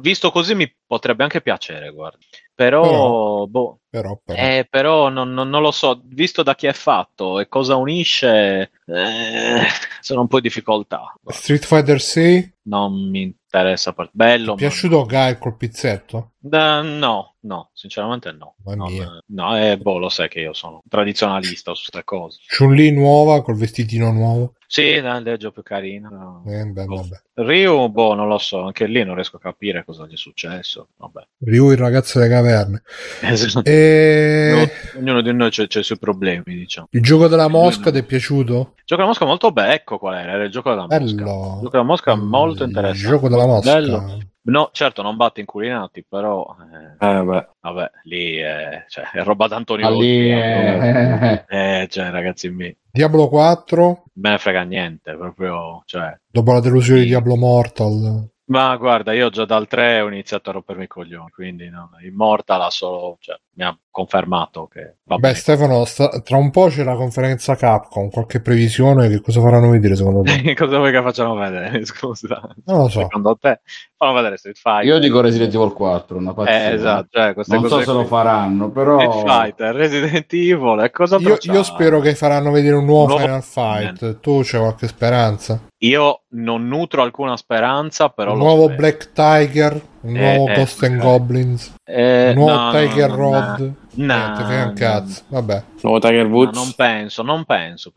visto così mi potrebbe anche piacere, guarda. Però, però, boh, però, però. Eh, però non, non, non, lo so, visto da chi è fatto e cosa unisce, eh, sono un po' in difficoltà. Guarda. Street Fighter 6? Non mi interessa. Bello. Ti è piaciuto ma... Guy col pizzetto? Da, no, no, sinceramente no. Non, no, eh, boh, lo sai che io sono tradizionalista su queste cose. chun nuova col vestitino nuovo? Sì, il leggio più carino. Eh, beh, oh. Ryu, boh, non lo so, anche lì non riesco a capire cosa gli è successo. Vabbè. Ryu, il ragazzo delle caverne. Esatto. E... ognuno di noi c'è, c'è i suoi problemi, diciamo. Il gioco della mosca ti è piaciuto? Il gioco della mosca molto bello, ecco qual era, era il gioco della mosca. Bello. Il gioco della mosca molto interessante. Il gioco della mosca. Bello. No, certo, non batte inculinati, però eh, eh, vabbè. vabbè. lì è, cioè, è roba d'Antonio. Ah, lì è... eh, cioè, ragazzi miei. Diablo 4? Me ne frega niente, proprio, cioè... Dopo la delusione sì. di Diablo Mortal. Ma guarda, io già dal 3 ho iniziato a rompermi i coglioni, quindi no, Immortal ha solo, cioè, mi ha confermato che va Beh, bene. Stefano, sta, tra un po' c'è la conferenza Capcom, qualche previsione che cosa faranno vedere secondo te? cosa vuoi che facciano vedere? Scusa. Non lo so. Secondo te? Fanno vedere Street Fighter. Io dico Resident Evil 4, una pazzia. Eh, esatto, cioè, non so se lo faranno, però Street Fighter, Resident Evil, e cosa io, io spero che faranno vedere un nuovo, nuovo... Final Fight. Niente. Tu c'è qualche speranza? Io non nutro alcuna speranza, però un nuovo spero. Black Tiger, un eh, nuovo eh, Ghost and Goblins, eh, un nuovo no, Tiger no, Rod. No. No, te frega un cazzo. Vabbè. Nuovo Tiger Woods. No, non penso, non penso.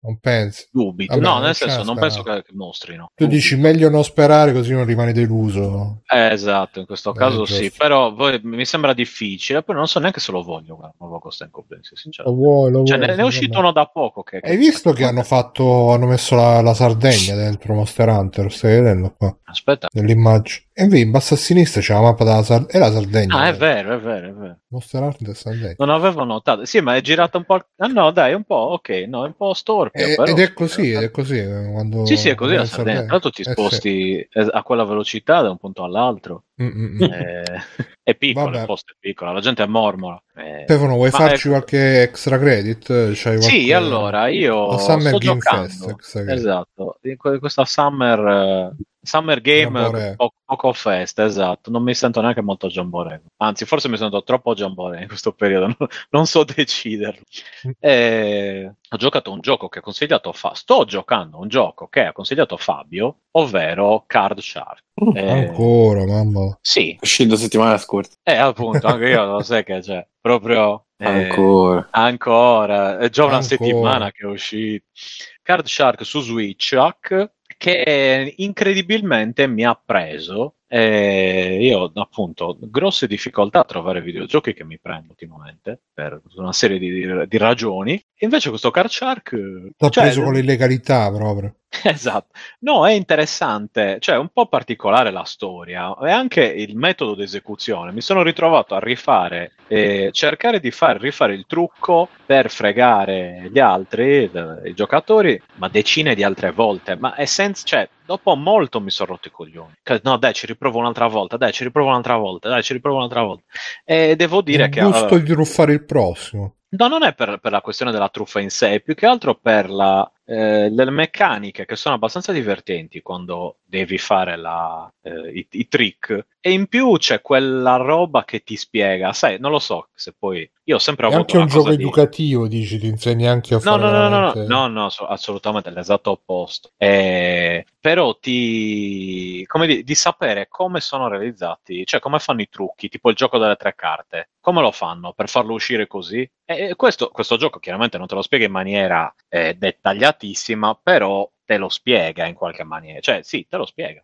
Non pensi? Dubito. Vabbè, no, nel senso, non penso che, mostrino. Tu Dubito. dici meglio non sperare così non rimani deluso. Eh, esatto, in questo caso eh, sì. Però voi, mi sembra difficile. Poi non so neanche se lo voglio. Guarda, nuovo Ghost and Goblins, Lo vuoi, lo cioè, vuoi, ne, è uscito uno da poco. Che, Hai visto che hanno fatto, hanno messo la, la Sardegna dentro Monster Hunter? Stai vedendo qua? Aspetta. Nell'immagine. E invece in basso a sinistra c'è la mappa della Sardegna. È la Sardegna. Ah, è vero, è vero, è vero. Monster Hunter Sardegna. Non avevo notato. Sì, ma è girato un po'. Ah, no, dai, un po'. Ok, no, è un po' storpio. E, però... Ed è così, ed è così. Eh, quando sì, sì, è così la Sardegna. Tra l'altro ti eh, sposti sì. a quella velocità da un punto all'altro. Mm-hmm. Eh, è piccola, il posto è piccola, la gente mormora. Eh, Stefano, vuoi farci è... qualche extra credit? C'hai qualche... Sì, allora io la Summer sto Game giocando. Fest. Esatto, in questa Summer Summer Game po- poco fest, esatto. Non mi sento neanche molto Giambore. Anzi, forse mi sento troppo Giambore in questo periodo, non, non so deciderlo. Mm. Eh, ho giocato un gioco che ha consigliato Fa- sto giocando un gioco che ha consigliato Fabio, ovvero Card Shark. Uh, eh, ancora, mamma. Sì. Uscito settimana scorsa. Eh, appunto, anche io lo sai che c'è. Proprio eh, ancora. Ancora. È già una ancora. settimana che è uscito. Card Shark su Switch che incredibilmente mi ha preso e io appunto grosse difficoltà a trovare videogiochi che mi prendo ultimamente per una serie di, di ragioni. Invece questo Card Shark l'ho cioè, preso con l'illegalità proprio Esatto, no, è interessante, cioè un po' particolare la storia e anche il metodo di esecuzione. Mi sono ritrovato a rifare, eh, cercare di fare, rifare il trucco per fregare gli altri, i giocatori, ma decine di altre volte, ma è senza, cioè, dopo molto mi sono rotto i coglioni. No, dai, ci riprovo un'altra volta, dai, ci riprovo un'altra volta, dai, ci riprovo un'altra volta. E devo dire il che... Gusto uh, di ruffare il prossimo. No, non è per, per, la questione della truffa in sé, è più che altro per la, eh, le meccaniche che sono abbastanza divertenti quando devi fare la, eh, i, i, trick e in più c'è quella roba che ti spiega, sai, non lo so se poi io ho sempre avuto è anche un gioco di... educativo, dici, ti insegni anche a no, fare no, no, no, no, no, no, assolutamente l'esatto opposto. Eh, però ti come di, di sapere come sono realizzati, cioè come fanno i trucchi, tipo il gioco delle tre carte, come lo fanno per farlo uscire così? E questo, questo gioco chiaramente non te lo spiega in maniera eh, dettagliatissima, però te lo spiega in qualche maniera, cioè sì, te lo spiega.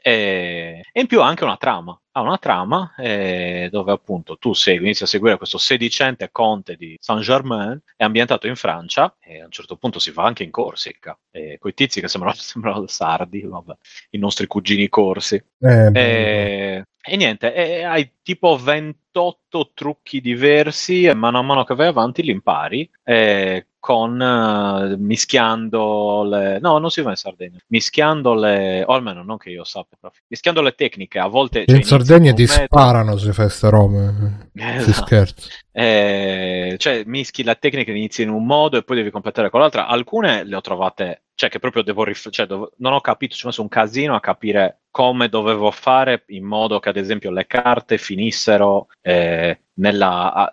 E, e in più ha anche una trama, ha una trama eh, dove appunto tu segui, inizi a seguire questo sedicente conte di Saint-Germain, è ambientato in Francia e a un certo punto si va anche in Corsica, eh, con i tizi che sembrano, sembrano sardi, vabbè, i nostri cugini corsi. Eh, e, e niente, e hai tipo 28 trucchi diversi e mano a mano che vai avanti li impari. E con uh, mischiando le no non si va in Sardegna. Mischiando le o almeno non che io sappia mischiando le tecniche a volte in cioè, Sardegna ti metodo... sparano se fai sta roba eh, si esatto. scherza eh, cioè mischi la tecnica inizi in un modo e poi devi completare con l'altra. Alcune le ho trovate cioè che proprio devo rif- cioè, dov- non ho capito ci ho messo un casino a capire come dovevo fare in modo che ad esempio le carte finissero eh, nella,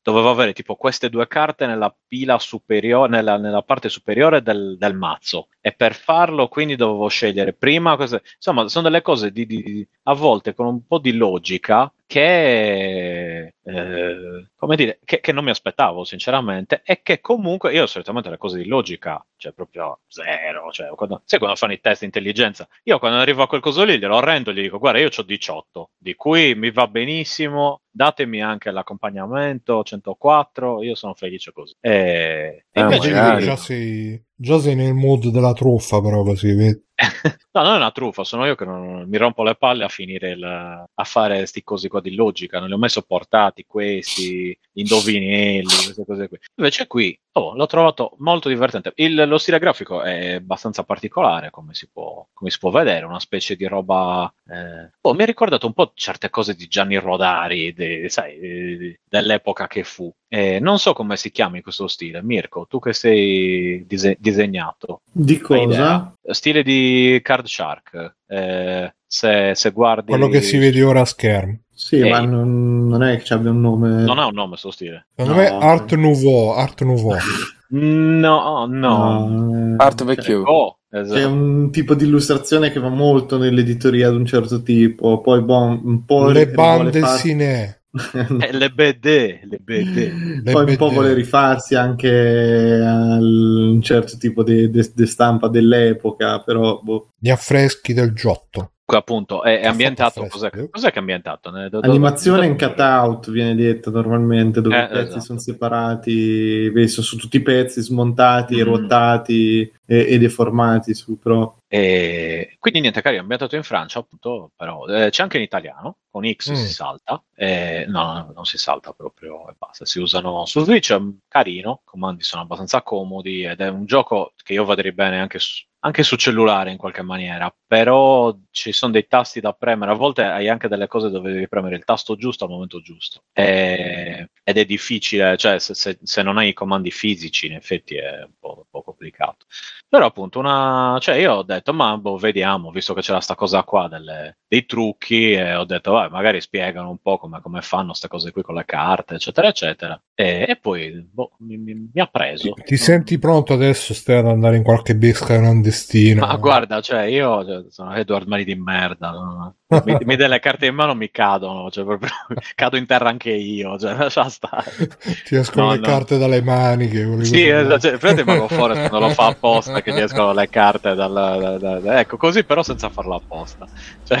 dovevo avere tipo queste due carte nella pila superiore, nella, nella parte superiore del, del, mazzo. E per farlo quindi dovevo scegliere prima queste, insomma sono delle cose di, di, a volte con un po' di logica che, eh, come dire, che, che, non mi aspettavo sinceramente e che comunque io solitamente le cose di logica, cioè proprio zero, cioè quando, sai quando fanno i test di intelligenza, io quando arrivo a quel coso lì glielo rendo e gli dico guarda io ho 18, di cui mi va benissimo, datemi anche l'accompagnamento 104, io sono felice così. E, e eh, già sei, già sei nel mood della truffa però così, vedi? no, non è una truffa, sono io che non, mi rompo le palle a finire il, a fare questi cosi qua di logica. Non li ho mai sopportati questi indovinelli, queste cose qui. Invece qui oh, l'ho trovato molto divertente. Il, lo stile grafico è abbastanza particolare, come si può, come si può vedere, una specie di roba. Eh... Oh, mi ha ricordato un po' certe cose di Gianni Rodari, de, sai, de, dell'epoca che fu. Eh, non so come si chiami questo stile. Mirko, tu che sei dise- disegnato. Di cosa? Stile di Card Shark. Eh, se, se, guardi... Quello che si vede ora a schermo. Sì, Ehi. ma non, non, è che abbia un nome. Non ha un nome, sto stile. Secondo no, me Art Nouveau. Art Nouveau. no, no. no. Art vecchio. Oh, esatto. È un tipo di illustrazione che va molto nell'editoria di un certo tipo. Poi, bon, un po'. Le bande farsi... Eh, le BD, le BD. Poi un po' vuole rifarsi anche a un certo tipo di stampa dell'epoca, però boh. Gli affreschi del Giotto appunto è, è ambientato cos'è, cos'è, che è ambientato? Animazione in cutout viene detto normalmente dove eh, i pezzi esatto. sono separati vedi, sono tutti i pezzi smontati, mm. ruotati e, e, deformati su però e quindi niente cari ambientato in Francia appunto però eh, c'è anche in italiano con X mm. si salta eh, no, no, non si salta proprio e basta si usano su Switch è carino i comandi sono abbastanza comodi ed è un gioco che io vedrei bene anche su anche su cellulare in qualche maniera, però ci sono dei tasti da premere, a volte hai anche delle cose dove devi premere il tasto giusto al momento giusto e, ed è difficile, cioè se, se, se, non hai i comandi fisici in effetti è un po', poco complicato. Però appunto una... Cioè io ho detto, ma boh, vediamo, visto che c'era sta cosa qua delle, dei trucchi, e ho detto, vai, magari spiegano un po' come, come fanno queste cose qui con le carte, eccetera, eccetera. E, e poi boh, mi, mi, mi, ha preso. Ti, ti senti pronto adesso, stai ad andare in qualche pesca clandestina? Ma guarda, cioè io cioè, sono Edward Mani di merda. Mi, mi dai le carte in mano mi cadono, cioè proprio, cado in terra anche io, cioè lascia stare. Ti escono no, le no. carte dalle maniche. Sì, esatto, cioè, prende Mago Forest non lo fa apposta che ti escono le carte dal, da, da, da, ecco, così però senza farlo apposta. Cioè,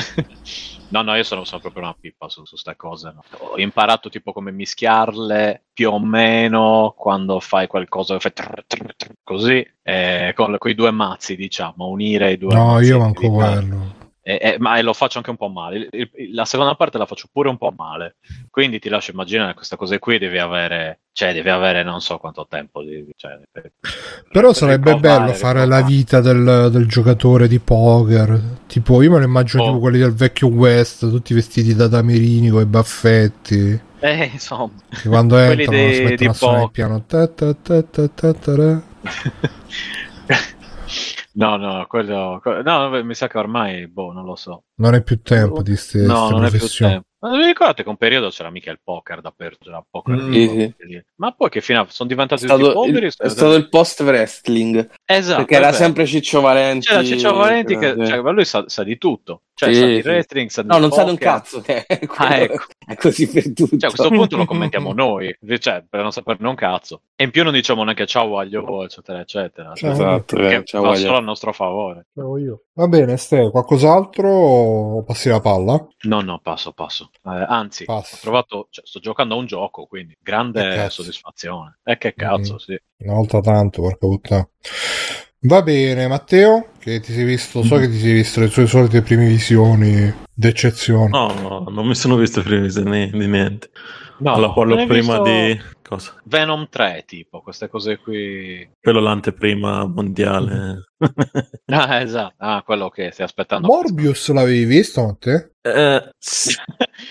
no, no, io sono, sono proprio una pippa su queste cose. No. Ho imparato tipo come mischiarle più o meno quando fai qualcosa fai trr, trr, trr, così, eh, con, con i due mazzi, diciamo, unire i due no, mazzi. No, io manco quello. Eh, eh, ma lo faccio anche un po' male. Il, il, la seconda parte la faccio pure un po' male. Quindi ti lascio immaginare queste cose qui devi avere, cioè devi avere non so quanto tempo. Di, cioè, per, Però per sarebbe bello fare la vita del, del, giocatore di poker. Tipo, io me lo immagino oh. tipo quelli del vecchio West, tutti vestiti da damerini con i baffetti. Eh, insomma. Che quando entrano di, si mettono a suonare il piano. Ta, ta, ta, No, no, quello, no, mi sa che ormai, boh, non lo so. Non è più tempo di queste No, tempo. Ma vi ricordate che un periodo c'era mica il poker dappertutto, c'era poker mm. sì, sì. Ma poi che fine sono diventati tutti poveri? Il, è stato il post wrestling. Esatto. Perché era sempre Ciccio Valenti. C'era Ciccio Valenti che, cioè, lui sa, sa di tutto. Cioè, sì, sa di wrestling, sa di No, non poker. sa un cazzo. Eh, ah, ecco. È così per tutto. Cioè, a questo punto lo commentiamo noi, cioè, per non saperne un cazzo. E in più non diciamo neanche ciao voglio, eccetera, eccetera. Ciao, esatto, eh, ciao, va solo a nostro favore. Ciao io. Va bene, Ste, qualcos'altro o passi la palla? No, no, passo, passo. Eh, anzi, passo. ho trovato, cioè, sto giocando a un gioco, quindi grande soddisfazione. E eh, che cazzo, mm. sì. Una volta tanto, porca puttana. Va bene, Matteo, che ti sei visto, so che ti sei visto le tue solite prime visioni d'eccezione. No, no, non mi sono visto prime visioni di niente. No, allora, quello prima visto... di cosa? Venom 3, tipo, queste cose qui. Quello l'anteprima mondiale. ah, esatto. Ah, quello che stai aspettando. Morbius l'avevi visto a te? Eh, sì.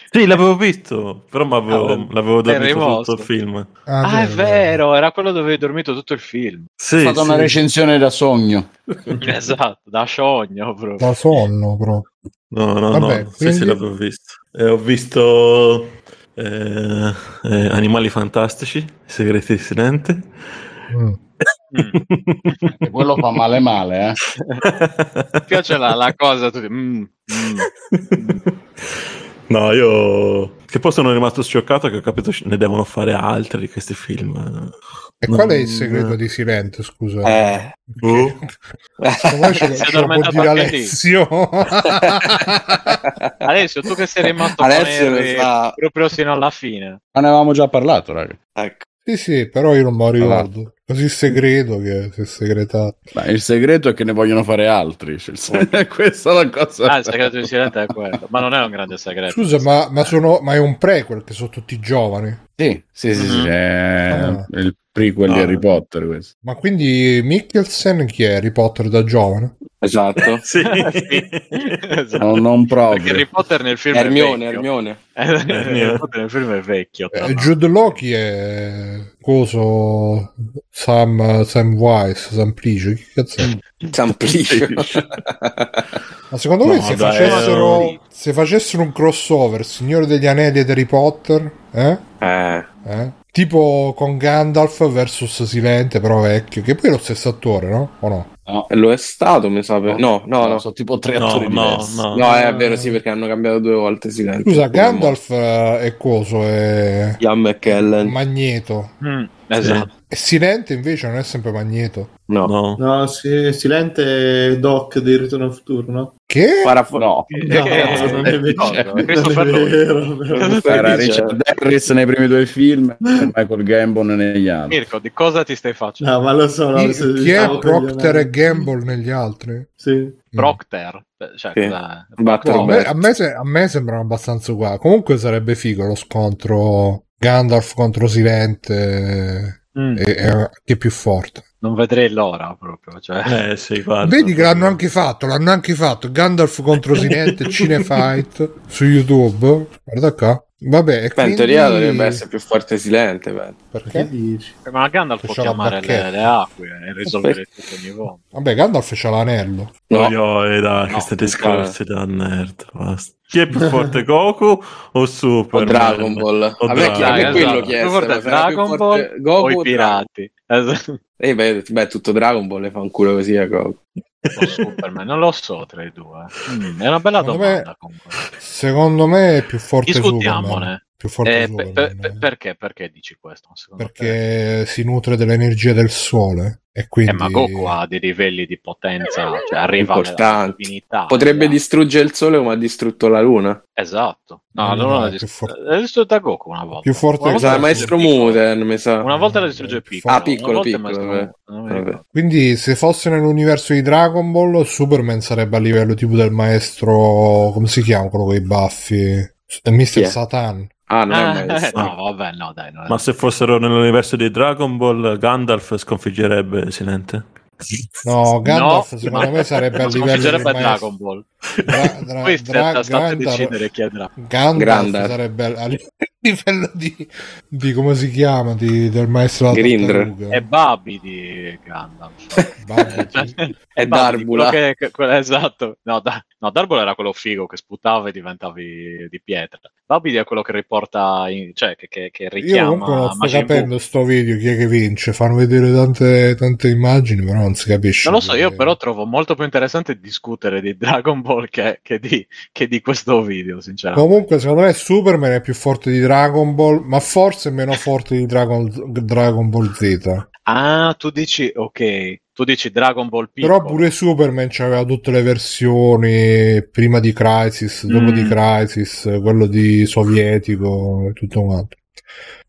sì, l'avevo visto, però avevo, ah, l'avevo dormito tutto il film. Ah, ah è vero, era quello dove hai dormito tutto il film. Sì, è stata sì. una recensione da sogno. esatto, da sogno proprio. Da sonno proprio. No, no, Vabbè, no, quindi... sì, sì, l'avevo visto. E ho visto eh, eh, Animali Fantastici, Segreti di Silente. Mm. Mm. quello fa male male, eh. Mi piace la, la cosa, tu mm, mm, No, io che poi sono rimasto scioccato che ho capito ne devono fare altri di questi film. E qual è il segreto di Silente, scusa? Eh. Uh. Come ce, ce lo può dire Alessio? Alessio, tu che sei rimasto Alessio fa... proprio sino alla fine. Ma ne avevamo già parlato, raga. Ecco. Sì, sì, però io non mi ricordo. Così segreto che si è segretato. Ma il segreto è che ne vogliono fare altri. Cioè, questa è la cosa. Ah, il segreto di Silente è quello. Ma non è un grande segreto. Scusa, ma, ma, sono, ma è un prequel che sono tutti giovani? Sì, sì, sì, mm-hmm. sì è ah. il prequel no. di Harry Potter. Questo. Ma quindi Mikkelsen chi è Harry Potter da giovane? Esatto. sì. sì. esatto. No, non proprio. Perché Harry Potter nel film Hermione, è Hermione. Harry Potter nel film è vecchio. Eh, Jude Loki è coso Sam, Sam Wise, Samplicio, che cazzo è? Samplicio. Ma secondo no, me se, dai, facessero, se facessero un crossover Signore degli Anelli ed Harry Potter, eh? Eh. eh? Tipo con Gandalf versus Silente, però vecchio, che poi è lo stesso attore, no? O no? No, lo è stato, mi sa. Per... No, no, no, sono tipo tre no, attori no, diversi. No, no, è vero, sì, perché hanno cambiato due volte Silente. Scusa, Gandalf uh, è coso? È... Ian McKellen. Magneto. Mm, esatto. E Silente invece non è sempre Magneto. No, no, no sì, Silente è Doc di Ritorno al Futuro, no? Che? Parafo- no, no, non è vero. Era Richard Harris nei primi due film e Michael Gambon negli altri. Mirko, di cosa ti stai facendo? No, ma lo so. No, chi, chi è Procter e Gamble negli altri? Sì. Procter? Cioè, sì. no, a, me, a, me se, a me sembrano abbastanza uguali. Comunque sarebbe figo lo scontro Gandalf contro Silente mm. e, e, che è più forte. Non vedrei l'ora proprio. Cioè. Eh, sì, guarda, Vedi che l'hanno anche fatto, l'hanno anche fatto. Gandalf contro Silente Cinefight su YouTube. Guarda qua. Vabbè, Beh, quindi... in teoria dovrebbe essere più forte Silente. Beh. Perché dici? Eh, ma Gandalf può chiamare le, le, acque e risolvere tutto ogni volta. Vabbè, Gandalf c'ha l'anello. No, io e da no, questi discorsi da nerd. Basta. Chi è più forte, Goku o Super? O Dragon Ball. O a me chi è quello chiesto. Forte Dragon Ball Goku o i pirati? Eh, beh, beh, tutto Dragon Ball le fa un culo così a Goku. O Superman, non lo so tra i due. Mm, è una bella secondo domanda. Me, secondo me è più forte Discutiamone. Superman. Più forte eh, per, per, perché? Perché dici questo? Perché te? si nutre dell'energia del sole. E quindi... Eh, ma Goku ha dei livelli di potenza, cioè arriva alla divinità. Potrebbe esatto. distruggere il sole come ha distrutto la luna. Esatto. No, no, no, dist- for- l'ha distrutta Goku una volta. Più forte una volta Maestro Muten, mi sa. Una volta la distrugge piccolo. Ah, piccolo, piccolo. Quindi se fosse nell'universo di Dragon Ball, Superman sarebbe a livello tipo del maestro, come si chiama quello con i baffi? Mr. Satan. Ah, non ah, è mai eh, no, vabbè, no, dai. Ma se fossero nell'universo di Dragon Ball, Gandalf sconfiggerebbe Silente. No, Gandalf no, secondo me sarebbe a livello di Dragon Ball. Dra, dra, Questo dra, Gandalf, decidere chi è Gandalf Grandar. sarebbe a livello di, di come si chiama di, del maestro Grindr è Babi di Gandalf è Darbula che, che, esatto no, da, no, Darbula era quello figo che sputava e diventavi di pietra Babidi è quello che riporta, in, cioè che, che, che richiama. Io comunque non sto capendo sto video chi è che vince. Fanno vedere tante, tante immagini, però non si capisce. Non lo so, io però trovo molto più interessante discutere di Dragon Ball che, che, di, che di questo video, sinceramente. Comunque, secondo me Superman è più forte di Dragon Ball, ma forse meno forte di Dragon, Dragon Ball Z. Ah, tu dici, ok, tu dici Dragon Ball piccolo. Però pure Superman aveva tutte le versioni prima di Crisis, dopo mm. di Crisis, quello di sovietico e tutto quanto.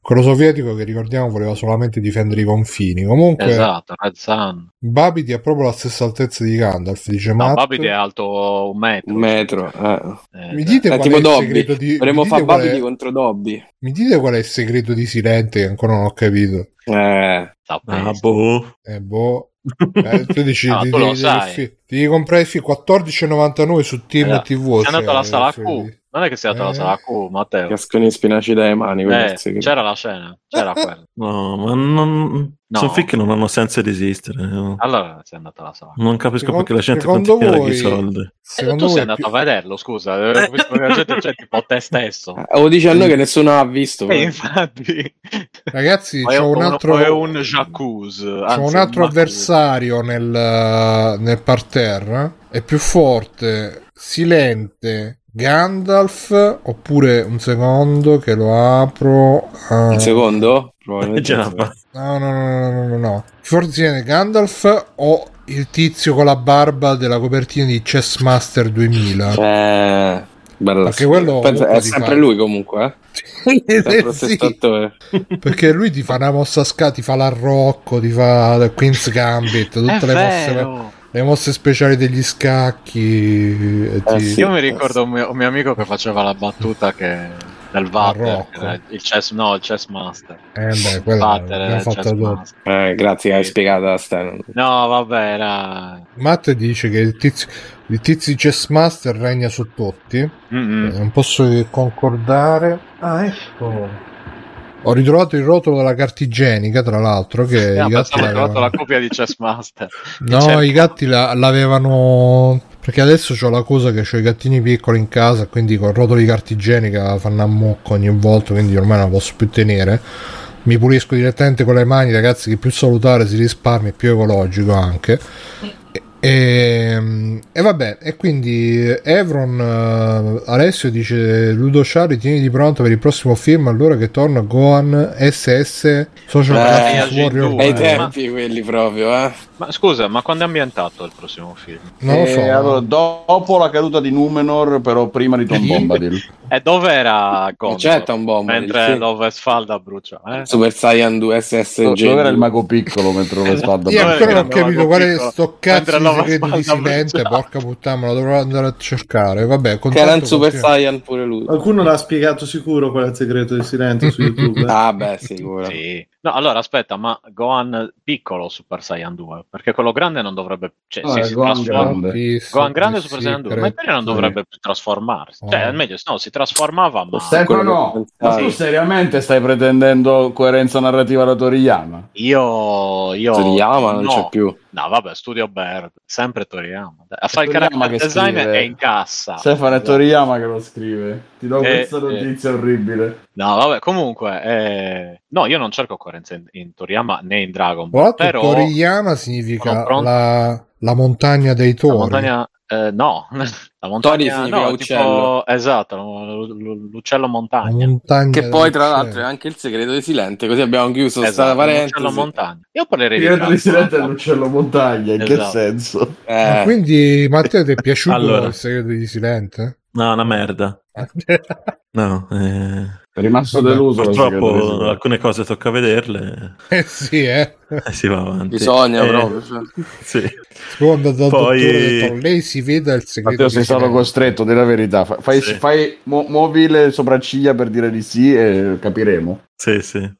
Quello sovietico che ricordiamo voleva solamente difendere i confini. Comunque, esatto, Red Sun. Babidi ha proprio la stessa altezza di Gandalf. Dice no, Matt. Babidi è alto un metro. Un metro, eh. eh. Mi dite eh, qual tipo è il Dobby. segreto di. Dovremmo fare Babidi è... contro Dobby. Mi dite qual è il segreto di Silente che ancora non ho capito. Eh, ah, boh. Eh, boh. Eh, tu dici no, ti, tu devi, devi, devi comprare il film 14,99 su Team eh, TV. È andato alla sala Q. Non è che sia andato alla sala Q, Matteo. Casconi spinaci dai mani. Eh, c'era la scena, c'era quella. No, ma non. No. Sono film che non hanno senso di esistere. No. Allora sei andato alla sala. Non capisco secondo, perché la gente continua voi, i soldi. Eh, tu sei andato più... a vederlo, scusa. Visto che la gente c'è tipo te stesso. Eh, o dici a noi che nessuno ha visto. Eh, infatti. Ragazzi, c'è un altro. È un jacuzzi. C'è un altro avversario nel, nel parterre. È più forte, silente, Gandalf oppure un secondo che lo apro uh... un secondo? Probabilmente no, no, no, no, no, no. forse Gandalf o il tizio con la barba della copertina di Chessmaster 2000 eh, bella perché quello Penso, è sempre fa... lui comunque eh? sì, perché lui ti fa una mossa a scala ti fa l'arrocco ti fa Queen's Gambit tutte le vero. mosse le mosse speciali degli scacchi. Eh ti... sì, Io mi ricordo un mio, un mio, amico che faceva la battuta che del Vater, il chess, no, il chess master. Eh beh, quella l'abbiamo fatto dopo. Eh, grazie, hai spiegato a Stan. No, vabbè, era... Matt dice che il tizio, il tizio chess master regna su tutti. Mm-hmm. Non posso concordare. Ah, ecco. Ho ritrovato il rotolo della carta igienica, tra l'altro. Che no, i gatti ho trovato la copia di Chessmaster. No, i gatti la, l'avevano. Perché adesso ho la cosa che ho i gattini piccoli in casa, quindi con il rotolo di carta igienica fanno a mocco ogni volta, quindi ormai non la posso più tenere. Mi pulisco direttamente con le mani, ragazzi, che più salutare si risparmia, più ecologico anche. E, e, vabbè, e quindi Evron uh, Alessio dice Ludo Charlie tieni pronto per il prossimo film allora che torna Gohan SS Social eh, Warrior ai tempi quelli proprio eh. Ma scusa ma quando è ambientato il prossimo film? non lo so eh, allora, dopo la caduta di Numenor però prima di Tom Bombadil e dove era Gondor? c'è Tom Bombadil mentre sì. dove Sfalda brucia eh? Super Saiyan 2 SS dove era il mago piccolo mentre dove Sfalda brucia io ancora non ho capito qual è sto cazzo segreto di Silente, porca puttana, me lo dovrò andare a cercare. Vabbè, che era in Super Saiyan pure lui. Qualcuno l'ha spiegato sicuro qual è il segreto di Silente su YouTube. ah, beh, sicuro. sì. No, allora aspetta, ma Gohan piccolo Super Saiyan 2? Perché quello grande non dovrebbe. Cioè, no, sì, si Gohan trasforma. grande. Gohan grande Super Saiyan 2, ma teoria non dovrebbe più trasformarsi. Cioè, Oh. al meglio, no, si trasformava, ma. Stefano, ma tu seriamente stai pretendendo coerenza narrativa da Toriyama? Io. io Toriyama non no. c'è più. No, vabbè, studio Bird, sempre Toriyama. A fare il character che design scrive. è in cassa. Stefano è Toriyama che lo scrive. Ti do Eh, questa notizia orribile. No, vabbè, comunque, eh, no, io non cerco coerenza in, in Toriyama né in Dragon Ball. Però Toriyama significa pronto. la, la montagna dei la tori. montagna, eh, no, la Tori montagna, significa no, uccello. tipo, esatto, l- l- l'uccello montagna. montagna Che poi, tra l'altro, è anche il segreto di Silente. Così abbiamo chiuso sta Esatto, parentesi. l'uccello montagna. Io parlerei di Io Dragon Silente è l'uccello montagna, in che Esatto. senso? Ma Eh, quindi Matteo ti è piaciuto Allora. il segreto di Silente? No, una merda. No, eh, È rimasto deluso. purtroppo alcune cose tocca vederle eh sì, eh. e si va avanti. bisogna Eh, proprio. cioè. Sì. Secondo Poi- dottore ha detto, lei si veda il segreto Matteo, sei stato costretto, di la verità. Fa- Fai, Sì. fai- mu- muovi le sopracciglia per dire di sì e capiremo. Sì, sì.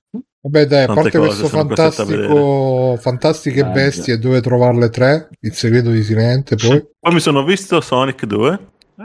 Vabbè dai, a Tante parte questo fantastico Fantastiche Eh, bestie dove trovarle tre, il segreto di Silente, poi Poi mi sono visto Sonic 2.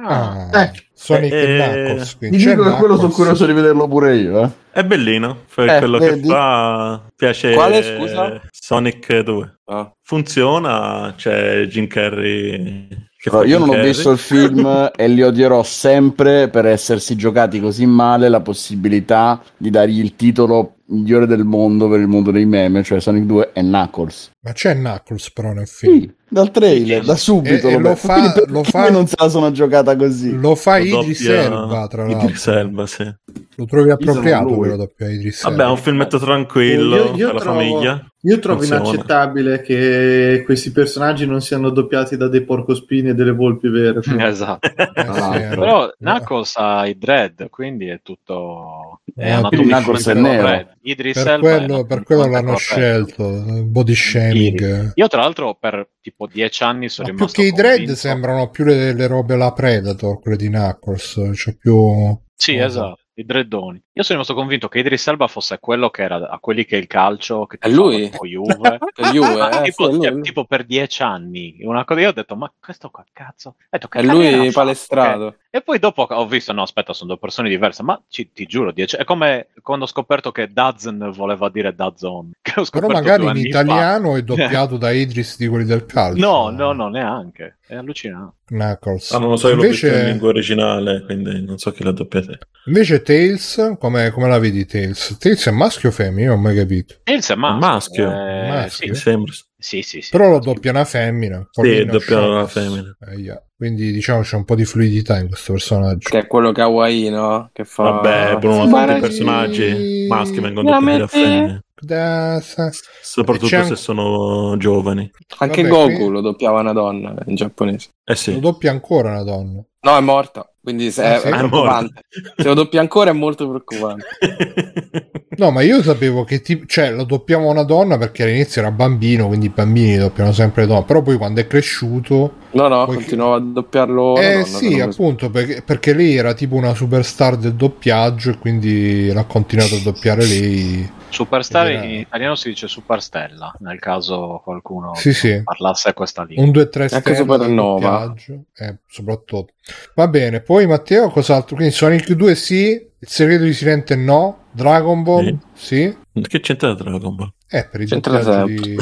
Ah, ah, Eh, Sonic eh, e Knuckles. Ti dico che quello sono curioso di vederlo pure io. Eh. È bellino. Eh, quello vedi? che fa, piace. Quale, scusa? Sonic 2. Ah. Funziona. C'è Jim Carrey. Fa io non ho visto il film e li odierò sempre per essersi giocati così male la possibilità di dargli il titolo migliore del mondo per il mondo dei meme, cioè Sonic 2 e Knuckles. Ma c'è Knuckles però nel film. Sì, dal trailer, da subito E- e lo, lo metto. fa- lo fa- non se la sono giocata così? Lo fa Lo Idris Elba, tra Idris l'altro. Elba, sì. Lo trovi appropriato quello doppia Idris Vabbè, è Elba. un filmetto tranquillo Io- io per la trovo- famiglia. Io trovo Funziona. inaccettabile che questi personaggi non siano doppiati da dei porcospini e delle volpi vere. esatto. Eh, sì, l'altro. eh. Però Knuckles ha i dread, quindi è tutto. È Ah, quindi anatomicamente Knuckles è nero. Idris per quello, è per quello l'hanno scelto. eh, Body shaming. Io, tra l'altro, per tipo dieci anni sono Ma più rimasto che i dread convinto- sembrano più le, le robe alla Predator, quelle di Knuckles. C'è più. Sì, esatto, i dreadoni. Io sono rimasto convinto che Idris Elba fosse quello che era a quelli che il calcio che È lui? Juve. Juve, eh, tipo, lui. tipo per dieci anni una cosa io ho detto ma questo qua cazzo Ho detto, che È lui fatto? palestrato. Che- e poi dopo ho visto no aspetta sono due persone diverse ma ci- ti giuro dieci- è come quando ho scoperto che Dazen voleva dire Dazon che ho Però scoperto magari due in anni fa. italiano è doppiato da Idris di quelli del calcio. no no no neanche è allucinante Knuckles. Ah, non lo so, io l'ho visto in invece, lingua originale, quindi non so chi l'ha doppiata. invece Tails, come, come la vedi Tails? Tails è maschio o femmina? Io non ho mai capito. Tails è maschio, maschio. eh, Maschio? Sì, Sembra. Sì sì sì Però lo doppia una femmina. Sì, doppia una femmina. Eh, yeah. Quindi diciamo c'è un po' di fluidità in questo personaggio. Che è quello kawaii, no? Che fa... Vabbè, Bruno, Sì, tutti i personaggi maschi vengono doppiati da femmine. Da- sa- Soprattutto se sono giovani. Anche Vabbè, Goku qui- lo doppiava una donna in giapponese. Eh Lo sì. doppia ancora una donna. No, è morta. Quindi se- Ah, è, sì? è È preoccupante. Se lo doppia ancora è molto preoccupante. No, ma io sapevo che tipo, cioè, lo doppiava una donna perché all'inizio era bambino, quindi i bambini doppiano sempre le donne. Però poi quando è cresciuto. No, no, Poi- continuava a doppiarlo. eh donna, sì, appunto, perché, perché lei era tipo una superstar del doppiaggio e quindi l'ha continuato a doppiare lei. Superstar Era- in italiano si dice superstella, nel caso qualcuno Sì, sì. parlasse questa lingua. Un 2 3 Anche stelle del Supernova. eh, soprattutto. Va bene, poi Matteo, cos'altro? Quindi Sonic 2 sì, il segreto di Silente no, Dragon Ball sì. Che c'entra Dragon Ball? Eh, per i C'entra di...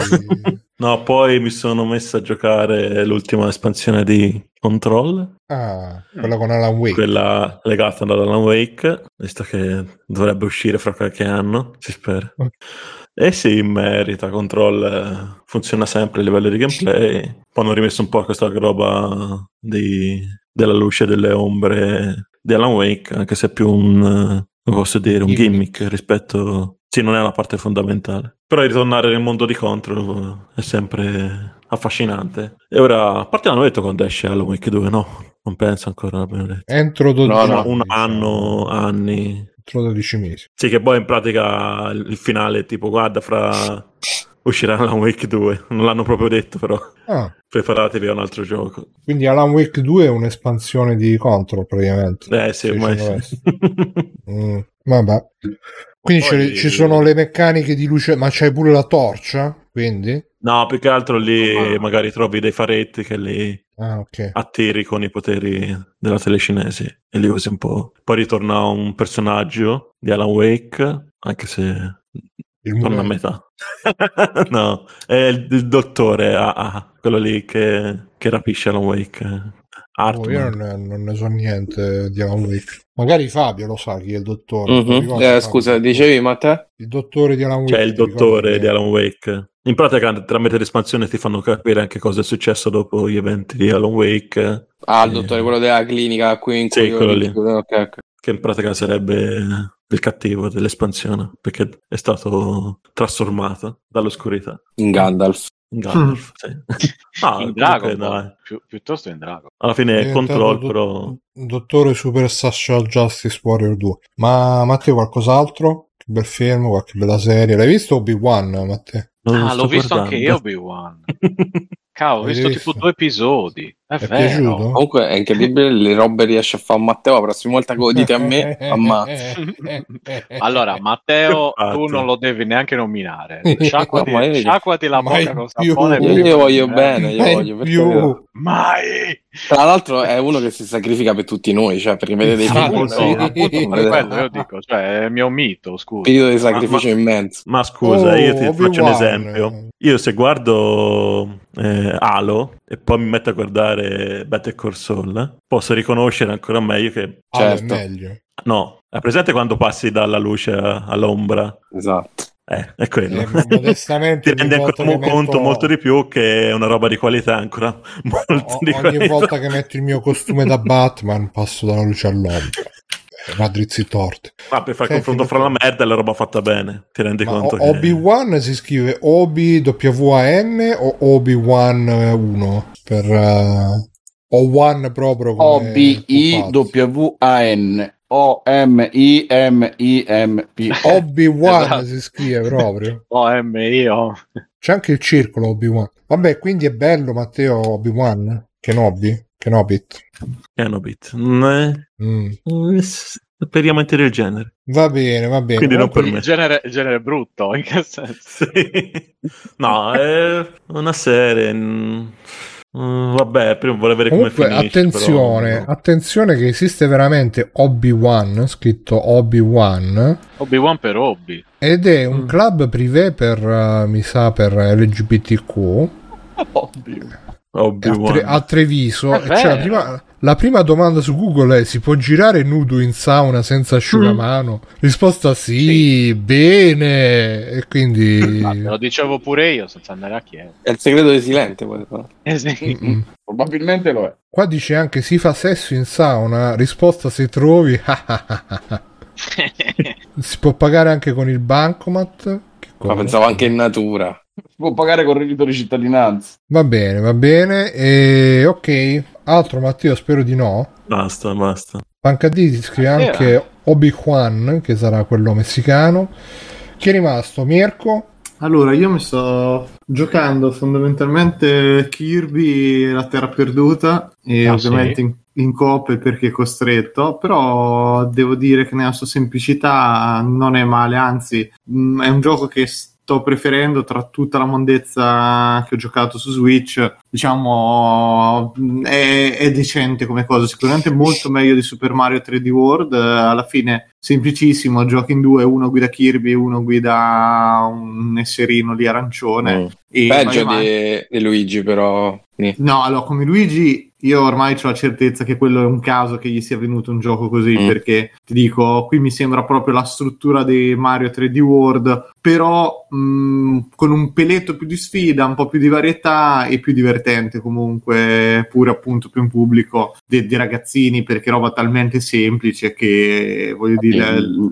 No, poi mi sono messo a giocare l'ultima espansione di Control, Ah, quella con Alan Wake. quella legata ad Alan Wake, visto che dovrebbe uscire fra qualche anno, si spera. Ok. E sì, merita, Control eh, funziona sempre a livello di gameplay. Poi hanno rimesso un po' questa roba di- della luce delle ombre di Alan Wake, anche se è più un, eh, posso dire, un gimmick rispetto... Sì, non è la parte fondamentale. Però ritornare nel mondo di Control è sempre affascinante. E ora, a parte l'hanno detto quando esce Alan Wake 2, no? Non penso ancora l'abbiano detto. Entro 12 No, no, un anno, anni. Entro 12 mesi. Sì, che poi in pratica il finale è tipo, guarda, fra uscirà Alan Wake 2. Non l'hanno proprio detto, però Ah, preparatevi a un altro gioco. quindi Alan Wake 2 è un'espansione di Control praticamente. Eh sì, ormai sì. Mm, vabbè. Quindi Poi... ci sono le meccaniche di luce, ma c'hai pure la torcia? Quindi? No, più che altro lì oh, magari trovi dei faretti che li ah, okay. attiri con i poteri della telecinesi e li usi un po'. Poi ritorna un personaggio di Alan Wake, anche se il torna a metà. no, è il, il dottore, ah, ah, quello lì che, che rapisce Alan Wake. Oh, io non ne, non ne, so niente di Alan Wake. Magari Fabio lo sa chi è il dottore. Mm-hmm. Eh, scusa, dicevi Matteo? Il dottore di Alan Wake. C'è il dottore di Alan Wake. In pratica, tramite l'espansione ti fanno capire anche cosa è successo dopo gli eventi di Alan Wake. Ah, il dottore, quello della clinica qui in Sì, quello lì. Okay, okay. Che in pratica sarebbe il cattivo dell'espansione, perché è stato trasformato dall'oscurità. In Gandalf. In Gandalf, sì. Ah, in Dragon, dai. Pi- piuttosto in Dragon. Alla fine è Control, do- però... Dottore Super Social Justice Warrior 2. Ma Matteo, qualcos'altro? Che bel film, qualche bella serie. L'hai visto Obi-Wan, Matteo? ah, l'ho visto guardando. anche io Obi-Wan. Cavolo, ho visto, tipo due episodi. È, è vero. Comunque è incredibile le robe riesce a fare Matteo. La prossima volta che lo dite a me, ammazzo. allora, Matteo, tu non lo devi neanche nominare. Sciacquati, no, sciacquati la bocca con sapone. Io, io voglio bene, io voglio più. Mai! Tra l'altro è uno che si sacrifica per tutti noi, cioè per vedere dei film. No, appunto, quello io dico, cioè è mio mito, scusa. Periodo di sacrificio ma, immenso. Ma scusa, oh, io ti faccio un esempio. Io se guardo eh, Halo e poi mi metto a guardare Better Call Saul, posso riconoscere ancora meglio che... Certo. è meglio. No, è presente quando passi dalla luce all'ombra? Esatto. Eh, è quello. Eh, Ti rendi ancora conto metto... molto di più che è una roba di qualità ancora molto o- di Ogni qualità. volta che metto il mio costume da Batman passo dalla luce all'ombra va drizzi torti. Ma per fare il confronto fra la merda e la roba fatta bene, ti rendi conto? O- Obi-Wan si scrive Obi-W-A-N o Obi-Wan 1 per... Uh, o One proprio O-B-I-W-A-N O-M-I-M-I-M-P Obi-Wan esatto. si scrive proprio O-M-I-O C'è anche il circolo Obi-Wan Vabbè, quindi è bello Matteo Obi-Wan? Kenobi? Kenobit? Kenobit. Mm. Mm. Speriamo del genere. Va bene, va bene. Quindi non per me. Genere, genere brutto, in che senso? Sì. No, è una serie... Mm, vabbè, prima volevo vedere Comunque, come finisce. Attenzione, però, no. attenzione che esiste veramente Obi-Wan, scritto Obi-Wan. Obi-Wan per Obi. Ed è un mm. club privé per, uh, mi sa, per LGBTQ. Obi. A, Tre, a, Treviso. Cioè, la, prima, la, prima, domanda su Google è: si può girare nudo in sauna senza asciugamano? Mm. Risposta sì, sì, bene. E quindi. Ah, lo dicevo pure io senza andare a chiedere. È il segreto di Silente. Eh sì. Probabilmente lo è. Qua dice anche: si fa sesso in sauna. Risposta se trovi. si può pagare anche con il bancomat. Ma pensavo anche in natura può pagare con reddito di cittadinanza. Va bene, va bene. E ok, altro Matteo, spero di no. Basta, basta. Pancadì scrive anche Obi-Wan, che sarà quello messicano. Chi è rimasto? Mirko? Allora, io mi sto giocando fondamentalmente Kirby la Terra Perduta e ah, ovviamente sì? in, in coppe perché è costretto, però devo dire che nella sua semplicità non è male, anzi mh, è un gioco che sto preferendo tra tutta la mondezza che ho giocato su Switch, diciamo, è, è decente come cosa, sicuramente molto meglio di Super Mario 3D World, alla fine semplicissimo, giochi in due, uno guida Kirby, uno guida un esserino lì arancione. Mm. Peggio di, di, Luigi però. No, allora come Luigi io ormai ho la certezza che quello è un caso che gli sia venuto un gioco così, mm. perché ti dico, qui mi sembra proprio la struttura di Mario 3D World, però mh, mm, con un peletto più di sfida, un po' più di varietà e più divertente comunque, pure appunto più in pubblico, dei, dei ragazzini, perché roba talmente semplice che voglio dire...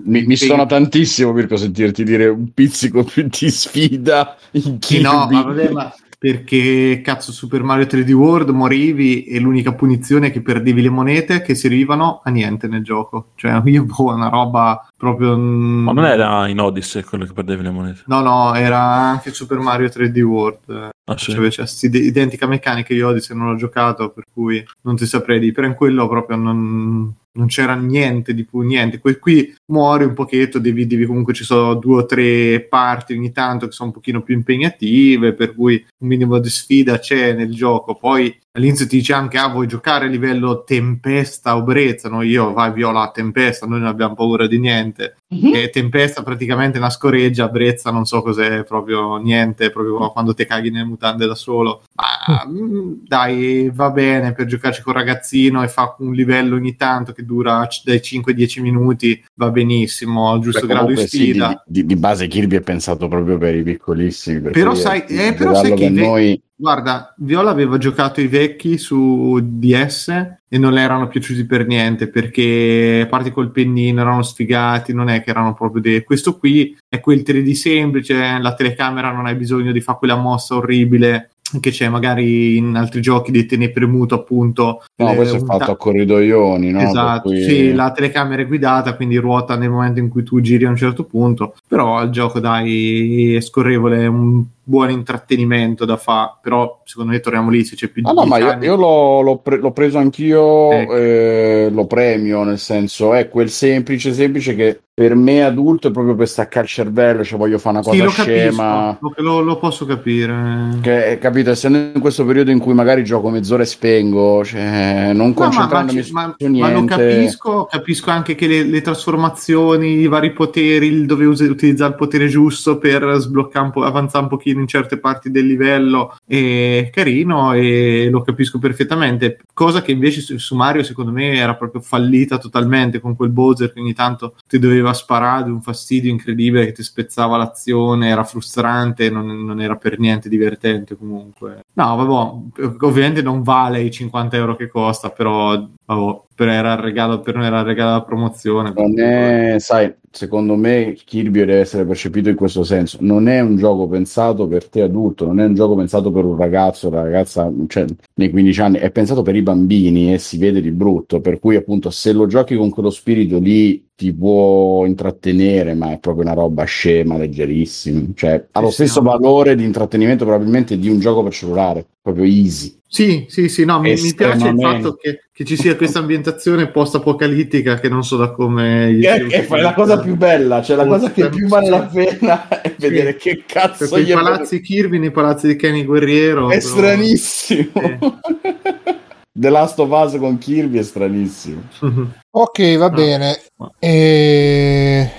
Mi, mi suona tantissimo Mirko sentirti dire un pizzico più di sfida in Kirby. No, ma vabbè, ma perché cazzo Super Mario 3D World morivi e l'unica punizione è che perdevi le monete che servivano a niente nel gioco. Cioè io boh, una roba proprio... Ma non era in Odyssey quello che perdevi le monete? No, no, era anche Super Mario 3D World. Ah, sì. Cioè, cioè, identica meccanica io Odyssey non l'ho giocato, per cui non ti saprei dire. Però in quello proprio non, non c'era niente di più, niente. Qui, qui muori un pochetto, devi, devi, comunque ci sono due o tre parti ogni tanto che sono un pochino più impegnative, per cui un minimo di sfida c'è nel gioco. Poi all'inizio ti dice anche, ah, vuoi giocare a livello tempesta o brezza? No, io vai viola tempesta, noi non abbiamo paura di niente. Mm-hmm. E tempesta praticamente una scoreggia, brezza non so cos'è, proprio niente, proprio quando ti caghi nel mutande da solo. Ma mm. dai, va bene per giocarci con ragazzino e fa un livello ogni tanto che dura dai 5-10 minuti, va benissimo, al giusto Beh, grado di sfida. Sì, di, di, base Kirby è pensato proprio per i piccolissimi. Però sai, eh, però sai che noi... Guarda, Viola aveva giocato i vecchi su DS e non le erano piaciuti per niente perché a parte col pennino erano sfigati, non è che erano proprio dei... questo qui è quel 3D semplice, la telecamera non hai bisogno di fare quella mossa orribile che c'è magari in altri giochi di tenere premuto appunto no eh, questo è fatto ta- a corridoioni no? esatto cui... sì la telecamera è guidata quindi ruota nel momento in cui tu giri a un certo punto però il gioco dai è scorrevole un buon intrattenimento da fare, però secondo me torniamo lì se c'è più ah, no, ma io, io l'ho, l'ho, pre- l'ho, preso anch'io, ecco. eh, lo premio, nel senso è quel semplice, semplice che per me adulto è proprio per staccare il cervello, cioè voglio fare una cosa sì, scema. Lo, lo, posso capire. Che, capito, essendo in questo periodo in cui magari gioco mezz'ora e spengo, cioè, non no, concentrandomi ma, ma, su niente. Ma lo capisco, capisco anche che le, le trasformazioni, i vari poteri, il dove usi, utilizzare il potere giusto per sbloccare un po', avanzare un pochino in certe parti del livello è carino e lo capisco perfettamente cosa che invece su, su Mario secondo me era proprio fallita totalmente con quel Bowser che ogni tanto ti doveva sparare un fastidio incredibile che ti spezzava l'azione era frustrante non, non era per niente divertente comunque no vabbè ovviamente non vale i 50 euro che costa però vabbè, era il regalo, per noi era il regalo della promozione. Non è, sai, secondo me Kirby deve essere percepito in questo senso. Non è un gioco pensato per te adulto, non è un gioco pensato per un ragazzo, una ragazza, cioè nei 15 anni, è pensato per i bambini e si vede di brutto, per cui appunto se lo giochi con quello spirito lì ti può intrattenere, ma è proprio una roba scema, leggerissima, cioè ha lo stesso valore di intrattenimento probabilmente di un gioco per cellulare, proprio easy. Sì, sì, sì, no, mi, mi, piace il fatto che, che ci sia questa ambientazione post-apocalittica che non so da come... Che, che è la cosa più bella, cioè la cosa che più vale la pena è sì. vedere che cazzo... Per I palazzi Kirby nei palazzi di Kenny Guerriero. È però... stranissimo. Sì. The Last of Us con Kirby è stranissimo. ok, va no. bene. E...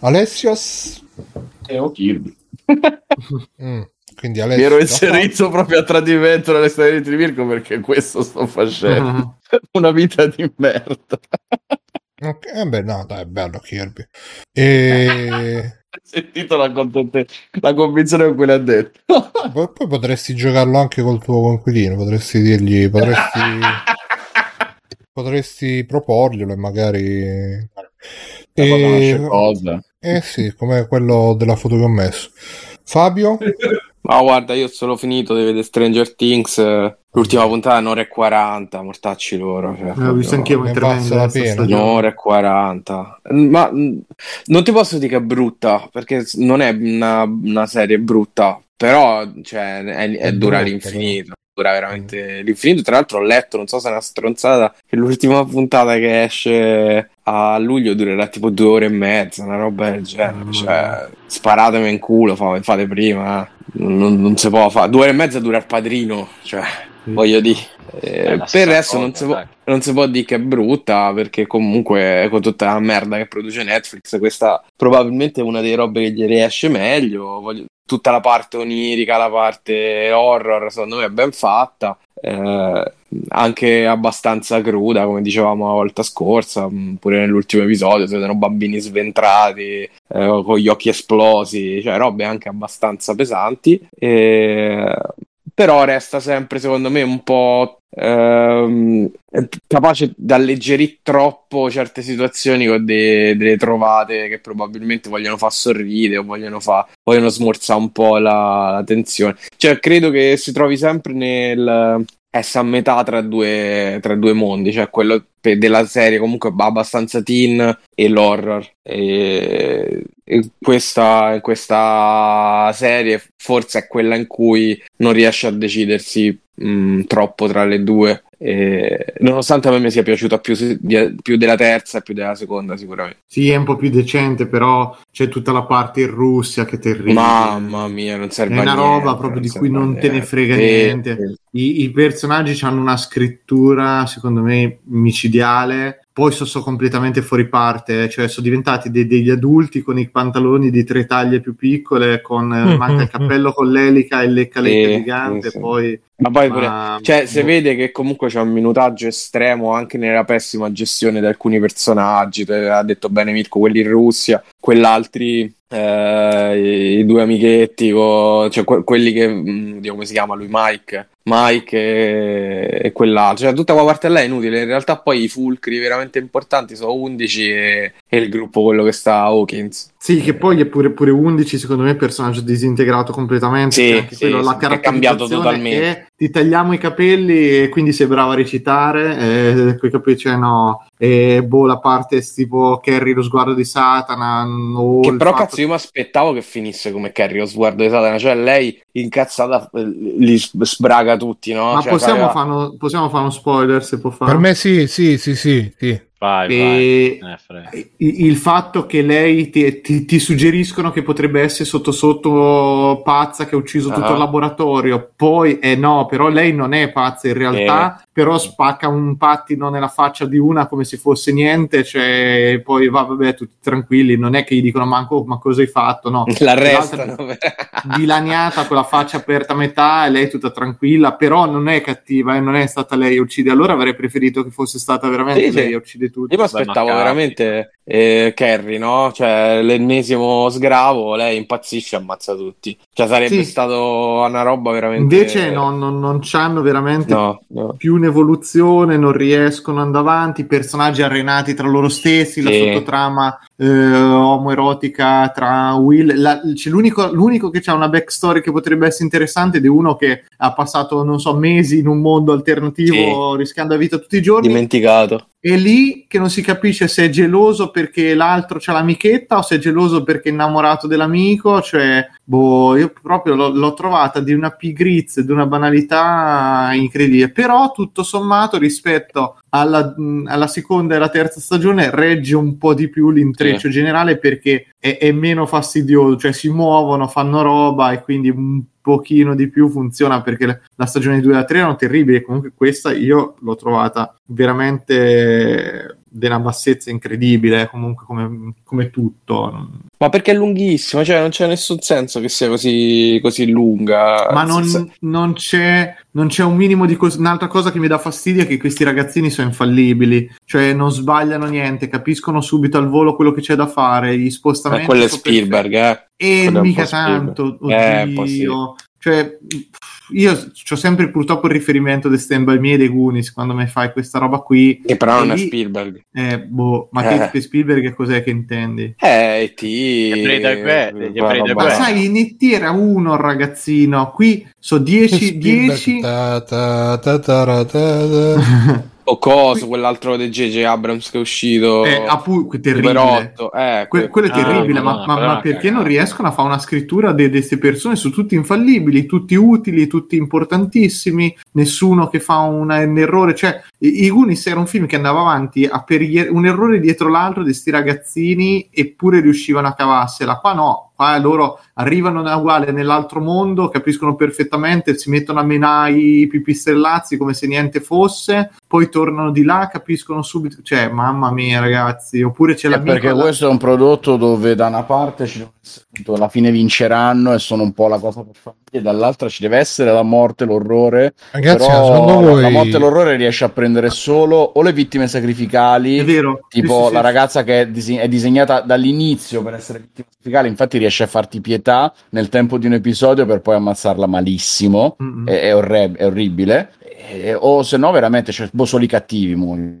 Alessios? E o Kirby. mm. Quindi Alessio, Mi ero inserito proprio a tradimento nelle storie di Trivirco perché questo sto facendo. Uh-huh. Una vita di merda. Ok, eh beh, no, dai, è bello Kirby. E... sentito la, la convinzione con cui l'ha detto. poi, poi potresti giocarlo anche col tuo conquilino, potresti dirgli, potresti, potresti proporglielo e magari... E... cosa. Eh sì, come quello della foto che ho messo. Fabio? Ma guarda, io sono finito di vedere Stranger Things. L'ultima puntata un'ora e 40, mortacci loro. Cioè, eh, ho visto anch'io la pena. Un'ora e 40. Ma non ti posso dire che è brutta, perché non è una, una serie brutta, però cioè, è, è, è dura brutta, all'infinito. Dura veramente l'infinito. Tra l'altro, ho letto, non so se è una stronzata, che l'ultima puntata che esce a luglio durerà tipo due ore e mezza, una roba del genere. Mm. Cioè, sparatemi in culo, fate prima. Non, non, si può fare. Due ore e mezza dura il padrino, cioè, mm. voglio dire. Eh, per il resto non si, può, non si, può, dire che è brutta perché comunque con tutta la merda che produce Netflix questa probabilmente è una delle robe che gli riesce meglio voglio, tutta la parte onirica la parte horror secondo me è ben fatta eh, anche abbastanza cruda, come dicevamo la volta scorsa, mm, pure nell'ultimo episodio si vedono bambini sventrati, eh, con gli occhi esplosi, cioè robe anche abbastanza pesanti. E... Però resta sempre, secondo me, un po' ehm, capace di alleggerire troppo certe situazioni con de- delle trovate che probabilmente vogliono far sorridere o vogliono, fa- vogliono smorzare un po' la-, la tensione. Cioè, credo che si trovi sempre nel essa a metà tra due, tra due mondi, cioè quello della serie comunque abbastanza teen e l'horror. E, questa, questa serie forse è quella in cui non riesce a decidersi mh, troppo tra le due e, nonostante a me mi sia piaciuta più, più, della terza e più della seconda, sicuramente. Sì, è un po' più decente, però c'è tutta la parte in Russia che è terribile. Mamma mia, non serve a niente. È una roba proprio di cui non te ne frega niente. I, I, personaggi hanno una scrittura, secondo me, micidiale poi sono, sono completamente fuori parte, eh, cioè sono diventati de- degli adulti con i pantaloni di tre taglie più piccole, con mm-hmm. manca il cappello con l'elica e il lecca-lecca sì, gigante, sì, poi... Ma poi pure, cioè, si vede che comunque c'è un minutaggio estremo anche nella pessima gestione di alcuni personaggi, ha detto bene Mirko, quelli in Russia, quell'altri eh, i due amichetti, co- cioè que- quelli che, mh, mm, come si chiama lui, Mike, Mike e, e quell'altro, cioè tutta quella parte là è inutile, in realtà poi i fulcri veramente importanti sono 11 e, e il gruppo quello che sta Hawkins. Sì, che poi è pure, pure 11, secondo me, è personaggio disintegrato completamente. Sì, anche sì, quello, sì, la è cambiato totalmente. È, ti tagliamo i capelli e quindi sei bravo a recitare, e quei capelli, cioè no, e boh, la parte tipo Carrie lo sguardo di Satana. che però fatto... cazzo, io mi aspettavo che finisse come Carrie lo sguardo di Satana, cioè lei incazzata eh, li sbraga tutti, no? Ma cioè, possiamo, fare uno, possiamo fare uno spoiler se può fare? Per me sì, sì, sì, sì. sì. Vai, e vai. il fatto che lei ti, ti, ti, suggeriscono che potrebbe essere sotto sotto pazza che ha ucciso uh-huh. tutto il ah. laboratorio, poi eh no, però lei non è pazza in realtà, eh. però spacca un pattino nella faccia di una come se fosse niente, cioè poi va, vabbè, tutti tranquilli, non è che gli dicono manco ma cosa hai fatto, no. L'arrestano. dilaniata con la faccia aperta a metà e lei tutta tranquilla, però non è cattiva e eh, non è stata lei a uccidere, allora avrei preferito che fosse stata veramente sì, lei a uccidere tutti. Io mi aspettavo veramente eh, Carrie, no? Cioè, l'ennesimo sgravo, lei impazzisce e ammazza tutti. Cioè, sarebbe sì. stato una roba veramente. Invece, no, non, non c'hanno veramente no, no. più un'evoluzione, non riescono ad andare avanti. Personaggi arenati tra loro stessi, sì. la sottotrama eh, omoerotica tra Will. La, c'è l'unico, l'unico che ha una backstory che potrebbe essere interessante ed è uno che ha passato, non so, mesi in un mondo alternativo sì. rischiando la vita tutti i giorni. Dimenticato è lì che non si capisce se è geloso perché l'altro c'ha l'amichetta o se è geloso perché è innamorato dell'amico, cioè, boh, io proprio l'ho, l'ho trovata di una pigrizia, di una banalità incredibile, però tutto sommato rispetto alla, alla, seconda e alla terza stagione regge un po' di più l'intreccio sì. generale perché è, è, meno fastidioso, cioè si muovono, fanno roba e quindi un pochino di più funziona perché la stagione 2 e la 3 erano terribili comunque questa io l'ho trovata veramente una bassezza incredibile comunque come, come, tutto ma perché è lunghissima cioè non c'è nessun senso che sia così, così lunga ma non, non, c'è, non, c'è, un minimo di cosa un'altra cosa che mi dà fastidio è che questi ragazzini sono infallibili cioè non sbagliano niente capiscono subito al volo quello che c'è da fare gli spostamenti ma quello è Spielberg eh e mica tanto, eh, oddio. Eh. Cioè, io ho sempre purtroppo il riferimento di Stand By Me e dei Goonies quando mi fai questa roba qui. Che però non è Spielberg. Eh, boh, ma eh. che Spielberg che cos'è che intendi? Eh, ti... Ma sai, in E.T. era uno ragazzino, qui sono 10... 10... O coso, quell'altro di JJ Abrams che è uscito. Eh, appunto, terribile. Eh, que- quello è ah, terribile, ah, ma, no, ma, ma perché non riescono a fare una scrittura di queste persone? Sono tutti infallibili, tutti utili, tutti importantissimi, nessuno che fa una, un errore. Cioè, i, i Goonies era un film che andava avanti a per un errore dietro l'altro di questi ragazzini, eppure riuscivano a cavarsela. Qua no, qua loro arrivano uguale nell'altro mondo, capiscono perfettamente, si mettono a menare i pipistrellazzi come se niente fosse, poi tornano di là, capiscono subito, cioè mamma mia ragazzi, oppure c'è la... Perché la... questo è un prodotto dove da una parte ci deve essere alla fine vinceranno e sono un po' la cosa per famiglia, dall'altra ci deve essere la morte, l'orrore. Ragazzi, però voi... la morte e l'orrore riesce a prendere solo o le vittime sacrificali, è vero. tipo sì, la sì, ragazza che è, dis- è, disegnata dall'inizio per essere vittima sacrificale, infatti riesce a farti pietà nel tempo di un episodio per poi ammazzarla malissimo, mm-hmm. è, è, orre- è orribile Eh, o se no, veramente, cioè, boh, solo i cattivi muoiono.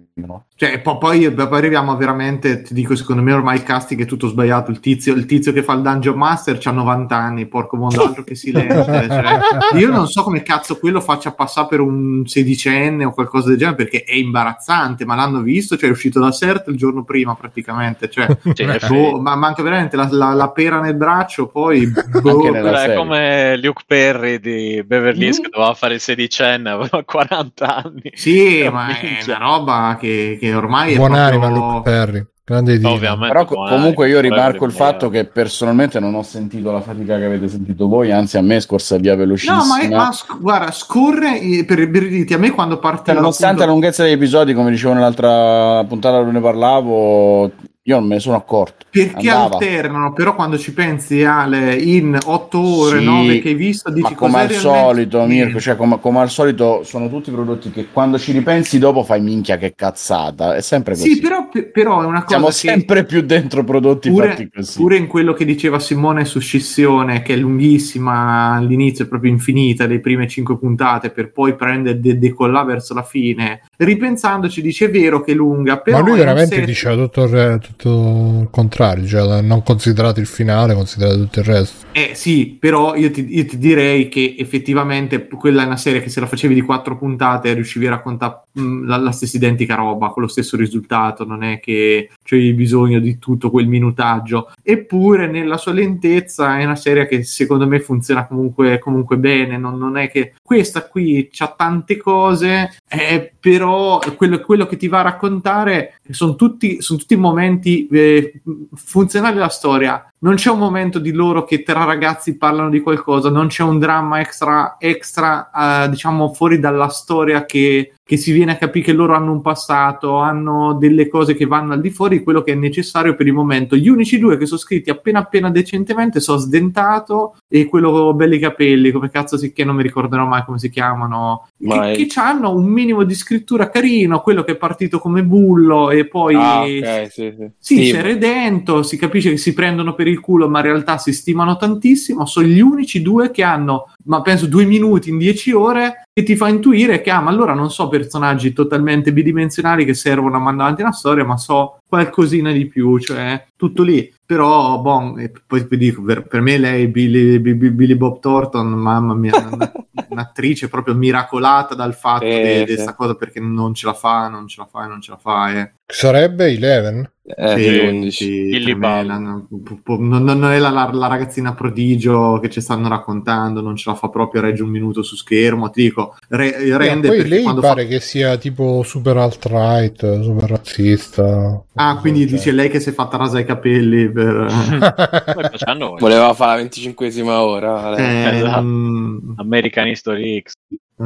Cioè, po- poi, poi, arriviamo veramente, ti dico, secondo me ormai il casting è tutto sbagliato. Il tizio, il tizio che fa il Dungeon Master ha 90 anni, porco mondo, altro che silenzio. cioè, io non so come cazzo quello faccia passare per un sedicenne o qualcosa del genere, perché è imbarazzante, ma l'hanno visto, cioè è uscito da CERT il giorno prima praticamente. Cioè, boh, ma manca veramente la, la, la, pera nel braccio, poi... Boh. È come Luke Perry di Beverly Hills mm. che doveva fare il sedicenne, aveva 40 anni. Sì, ma è una roba che, che ormai Buon'anima proprio... Luke Perry. Grande Però co- comunque io rimarco il fatto che personalmente non ho sentito la fatica che avete sentito voi, anzi a me è scorsa via velocissima. No, ma, è, ma sc- guarda, scorre per i birriti. A me quando parte... Nonostante appunto... la lunghezza degli episodi, come dicevo nell'altra puntata dove ne parlavo, io non me ne sono accorto. Perché Andava. alternano, però quando ci pensi Ale, in 8 ore, sì, 9 che hai visto, dici ma come al solito, Mirko, cioè come, come, al solito sono tutti prodotti che quando ci ripensi dopo fai minchia che cazzata, è sempre così. Sì, però, però è una cosa Siamo sempre più dentro prodotti pure, fatti così. Pure in quello che diceva Simone su Scissione, che è lunghissima all'inizio, è proprio infinita, le prime 5 puntate, per poi prendere de- decollare verso la fine. Ripensandoci dice è vero che è lunga, però... Ma lui veramente set... diceva tutto, tutto il contrario, cioè non considerato il finale, considerato tutto il resto. Eh sì, però io ti, io ti, direi che effettivamente quella è una serie che se la facevi di quattro puntate riuscivi a raccontare mh, la, la, stessa identica roba, con lo stesso risultato, non è che c'è bisogno di tutto quel minutaggio. Eppure nella sua lentezza è una serie che secondo me funziona comunque, comunque bene, non, non, è che questa qui ha tante cose, eh, però quello, quello, che ti va a raccontare sono tutti, sono tutti momenti eh, funzionali alla storia non c'è un momento di loro che tra ragazzi parlano di qualcosa, non c'è un dramma extra, extra uh, diciamo, fuori dalla storia che, che, si viene a capire che loro hanno un passato, hanno delle cose che vanno al di fuori di quello che è necessario per il momento. Gli unici due che sono scritti appena appena decentemente sono Sdentato e quello belli capelli, come cazzo si che non mi ricorderò mai come si chiamano, che, è... che hanno un minimo di scrittura carino, quello che è partito come bullo e poi ah, okay, sì, sì. sì si è redento, si capisce che si prendono per il culo, ma in realtà si stimano tantissimo, sono gli unici due che hanno, ma penso due minuti in dieci ore, che ti fa intuire che, ah, ma allora non so personaggi totalmente bidimensionali che servono a mandare avanti una storia, ma so qualcosina di più, cioè tutto lì. Però, bon, e poi vi dico, per, per me lei, Billy, Billy, Billy, Bob Thornton, mamma mia, un'attrice proprio miracolata dal fatto eh, di questa cosa perché non ce la fa, non ce la fa, non ce la fa. Eh. Sarebbe Eleven? Eh, non, non, è la, la, la, ragazzina prodigio che ci stanno raccontando, non ce la fa proprio a reggere un minuto su schermo. Ti dico, re, rende. poi lei pare fa... che sia tipo super alt-right, super razzista. Ah, quindi cioè. dice lei che si è fatta rasare i capelli per. Voleva fare la 25 ora. Eh, esatto. um... American History X.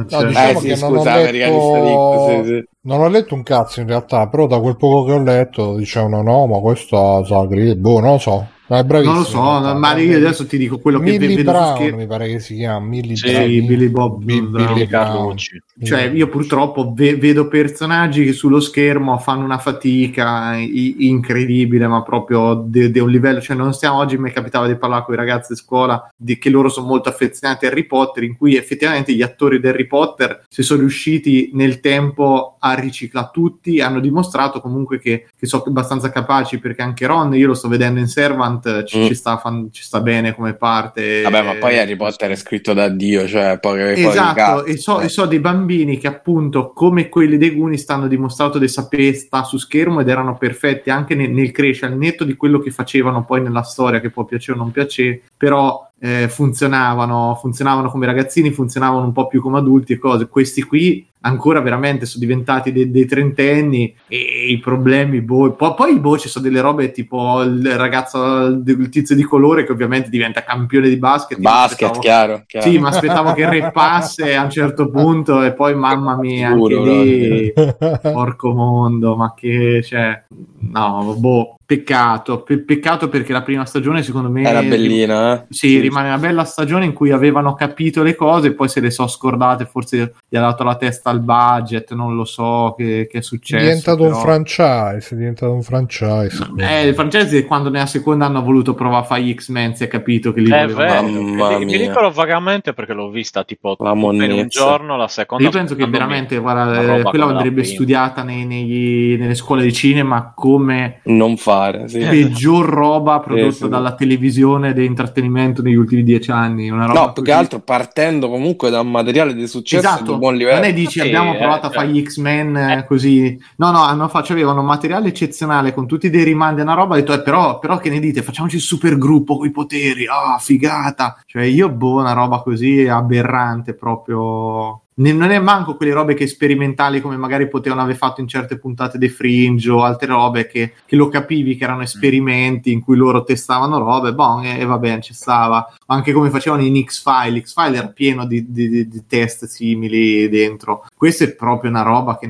No, diciamo eh, sì, scusa, non, letto... X, sì, sì. non ho letto un cazzo in realtà, però da quel poco che ho letto dicevano no, ma questa sa boh, non lo so. Ma è bravissimo. Non lo so, no, ma io adesso ti dico quello Millie che vedo Brown, scher- mi pare che si chiama Millie sì, Brown. Billy Bob Billy, Billy Brown. Cioè, io purtroppo ve- vedo personaggi che sullo schermo fanno una fatica i- incredibile, ma proprio di de- un livello. Cioè, non stiamo oggi mi capitava di parlare con i ragazzi di scuola di che loro sono molto affezionati a Harry Potter, in cui effettivamente gli attori di Harry Potter si sono riusciti nel tempo a riciclare tutti, hanno dimostrato comunque che, che sono abbastanza capaci, perché anche Ron, io lo sto vedendo in Servant Hunt ci, mm. ci, sta, fan, ci, sta, bene come parte. Vabbè, ma poi Harry Potter è scritto da Dio, cioè poi, Esatto, poi e, so, e so dei bambini che appunto, come quelli dei Guni, stanno dimostrato di sapere sta su schermo ed erano perfetti anche nel, nel crescere, al netto di quello che facevano poi nella storia, che può piacere o non piacere, però eh, funzionavano, funzionavano come ragazzini, funzionavano un po' più come adulti e cose. Questi qui ancora veramente sono diventati dei, dei trentenni e i problemi, boh, poi, poi boh, ci sono delle robe tipo il ragazzo, il tizio di colore che ovviamente diventa campione di basket. Basket, chiaro, chiaro. Sì, ma aspettavo che repasse a un certo punto e poi mamma mia, anche lì, porco mondo, ma che, cioè, no, boh, Peccato, pe- peccato perché la prima stagione secondo me era bellina. Eh? Sì, sì, rimane una bella stagione in cui avevano capito le cose e poi se le so scordate, forse gli ha dato la testa al budget, non lo so che, che è successo. È diventato però... un franchise, è diventato un franchise. Eh, il franchise quando nella seconda hanno voluto provare a fare X-Men si è capito che li eh, volevano. Mi ricordo vagamente perché l'ho vista tipo la in un giorno, la seconda. Io penso che veramente, guarda, quella andrebbe studiata nei, nei, nelle scuole di cinema come... Non fare, sì. Peggior roba prodotta sì, sì. dalla televisione ed intrattenimento negli ultimi dieci anni. Una roba no, più che altro partendo comunque da un materiale di successo esatto. di buon livello. Non è dici abbiamo eh, provato a fare gli X-Men eh. così. No, no, hanno fatto, avevano un materiale eccezionale con tutti dei rimandi a una roba. Ho detto, eh, però, però che ne dite? Facciamoci il super gruppo con i poteri. Ah, oh, figata. Cioè, io, boh, una roba così aberrante proprio non è manco quelle robe che sperimentali come magari potevano aver fatto in certe puntate dei Fringe o altre robe che, che lo capivi che erano esperimenti in cui loro testavano robe, boh, e, e va bene, ci stava. Anche come facevano in X-File, X-File era pieno di, di, di, di test simili dentro. Questa è proprio una roba che,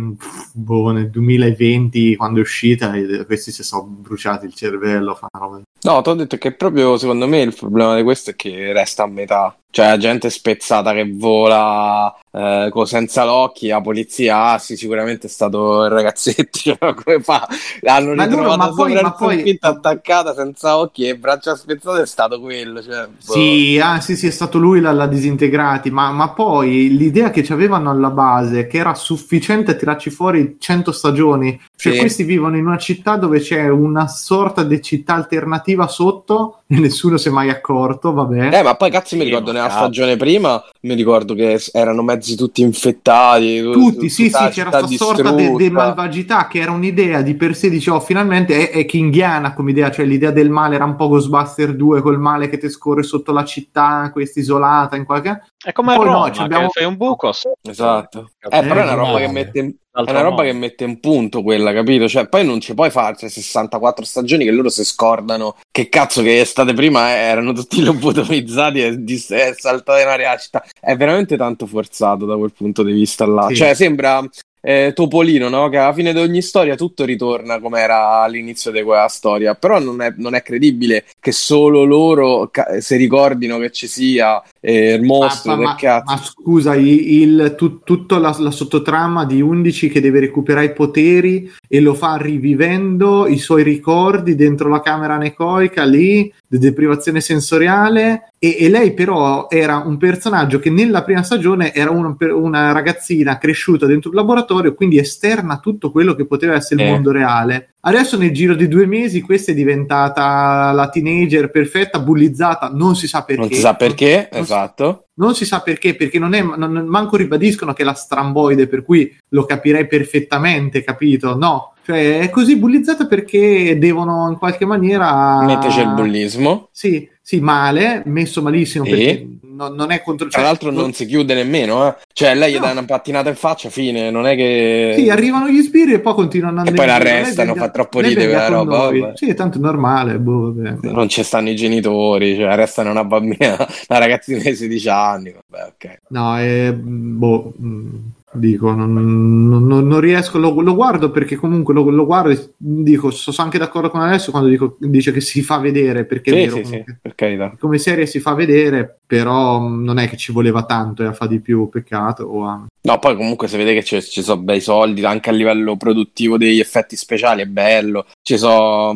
boh, nel 2020, quando è uscita, questi si sono bruciati il cervello, fa una roba. No, ti ho detto che proprio secondo me il problema di questo è che resta a metà. Cioè, la gente spezzata che vola eh, senza l'occhio, la polizia, ah, sì, sicuramente è stato il ragazzetto. Cioè, come fa? L'hanno ma ritrovato loro, ma poi, ma poi... attaccata senza occhi e braccia spezzate, è stato quello. Cioè, boh. sì, ah, sì, sì, è stato lui l'ha, l'ha disintegrati, ma, ma, poi l'idea che ci avevano alla base, che era sufficiente a tirarci fuori 100 stagioni, cioè sì. questi vivono in una città dove c'è una sorta di città alternativa sotto e nessuno si è mai accorto, vabbè. Eh, ma poi cazzo mi ricordo nella stagione prima, mi ricordo che erano mezzi tutti infettati. Tutti, sì, sì, c'era questa sorta di malvagità che era un'idea di per sé, dicevo, oh, finalmente è, è kinghiana come idea, cioè l'idea del male era un po' Ghostbuster 2, col male che ti scorre sotto la città, questa isolata, in qualche... È come Poi Roma, no, abbiamo... fai un buco. Esatto. Eh, però è una roba che mette è una roba che mette in punto quella, capito? Cioè, poi non ci puoi fare 64 stagioni che loro si scordano che cazzo che estate prima erano tutti lobotomizzati e, dis- e saltate in aria città. È veramente tanto forzato da quel punto di vista là. Sì. Cioè, sembra eh, Topolino, no? Che alla fine di ogni storia tutto ritorna come era all'inizio di quella storia. Però non è, non è credibile che solo loro ca- si ricordino che ci sia eh, il mostro del ma, cazzo. Ma scusa, il, il tu, tutta la, la, sottotrama di 11 che deve recuperare i poteri e lo fa rivivendo i suoi ricordi dentro la camera anecoica lì di deprivazione sensoriale e, e, lei però era un personaggio che nella prima stagione era un, una ragazzina cresciuta dentro un laboratorio quindi esterna a tutto quello che poteva essere il eh. mondo reale adesso nel giro di due mesi questa è diventata la teenager perfetta bullizzata non si sa perché non si sa perché non, esatto non si, non si sa perché perché non è non, manco ribadiscono che è la stramboide per cui lo capirei perfettamente capito no cioè, è così bullizzata perché devono in qualche maniera. Metterci il bullismo. Sì, sì, male, messo malissimo e? perché non, non è contro. Tra cioè, l'altro, non, si chiude nemmeno, eh. Cioè, lei no. gli dà una pattinata in faccia, fine. Non è che. Sì, arrivano gli spiriti e poi continuano a andare. E poi l'arrestano, fa troppo ridere quella roba. Vabbè. Sì, è tanto normale. Boh, vabbè. Non ci stanno i genitori, cioè, arrestano una bambina, una ragazzina di 16 anni. Vabbè, ok. No, è. Boh. Dico, non, non, non riesco, lo, lo, guardo perché comunque lo, lo, guardo e dico, sono anche d'accordo con Alessio quando dico, dice che si fa vedere, perché sì, vero, sì, sì, per come serie si fa vedere, però non è che ci voleva tanto e a fa di più, peccato. O a... No, poi comunque si vede che ci, ci sono bei soldi, anche a livello produttivo degli effetti speciali è bello, ci so,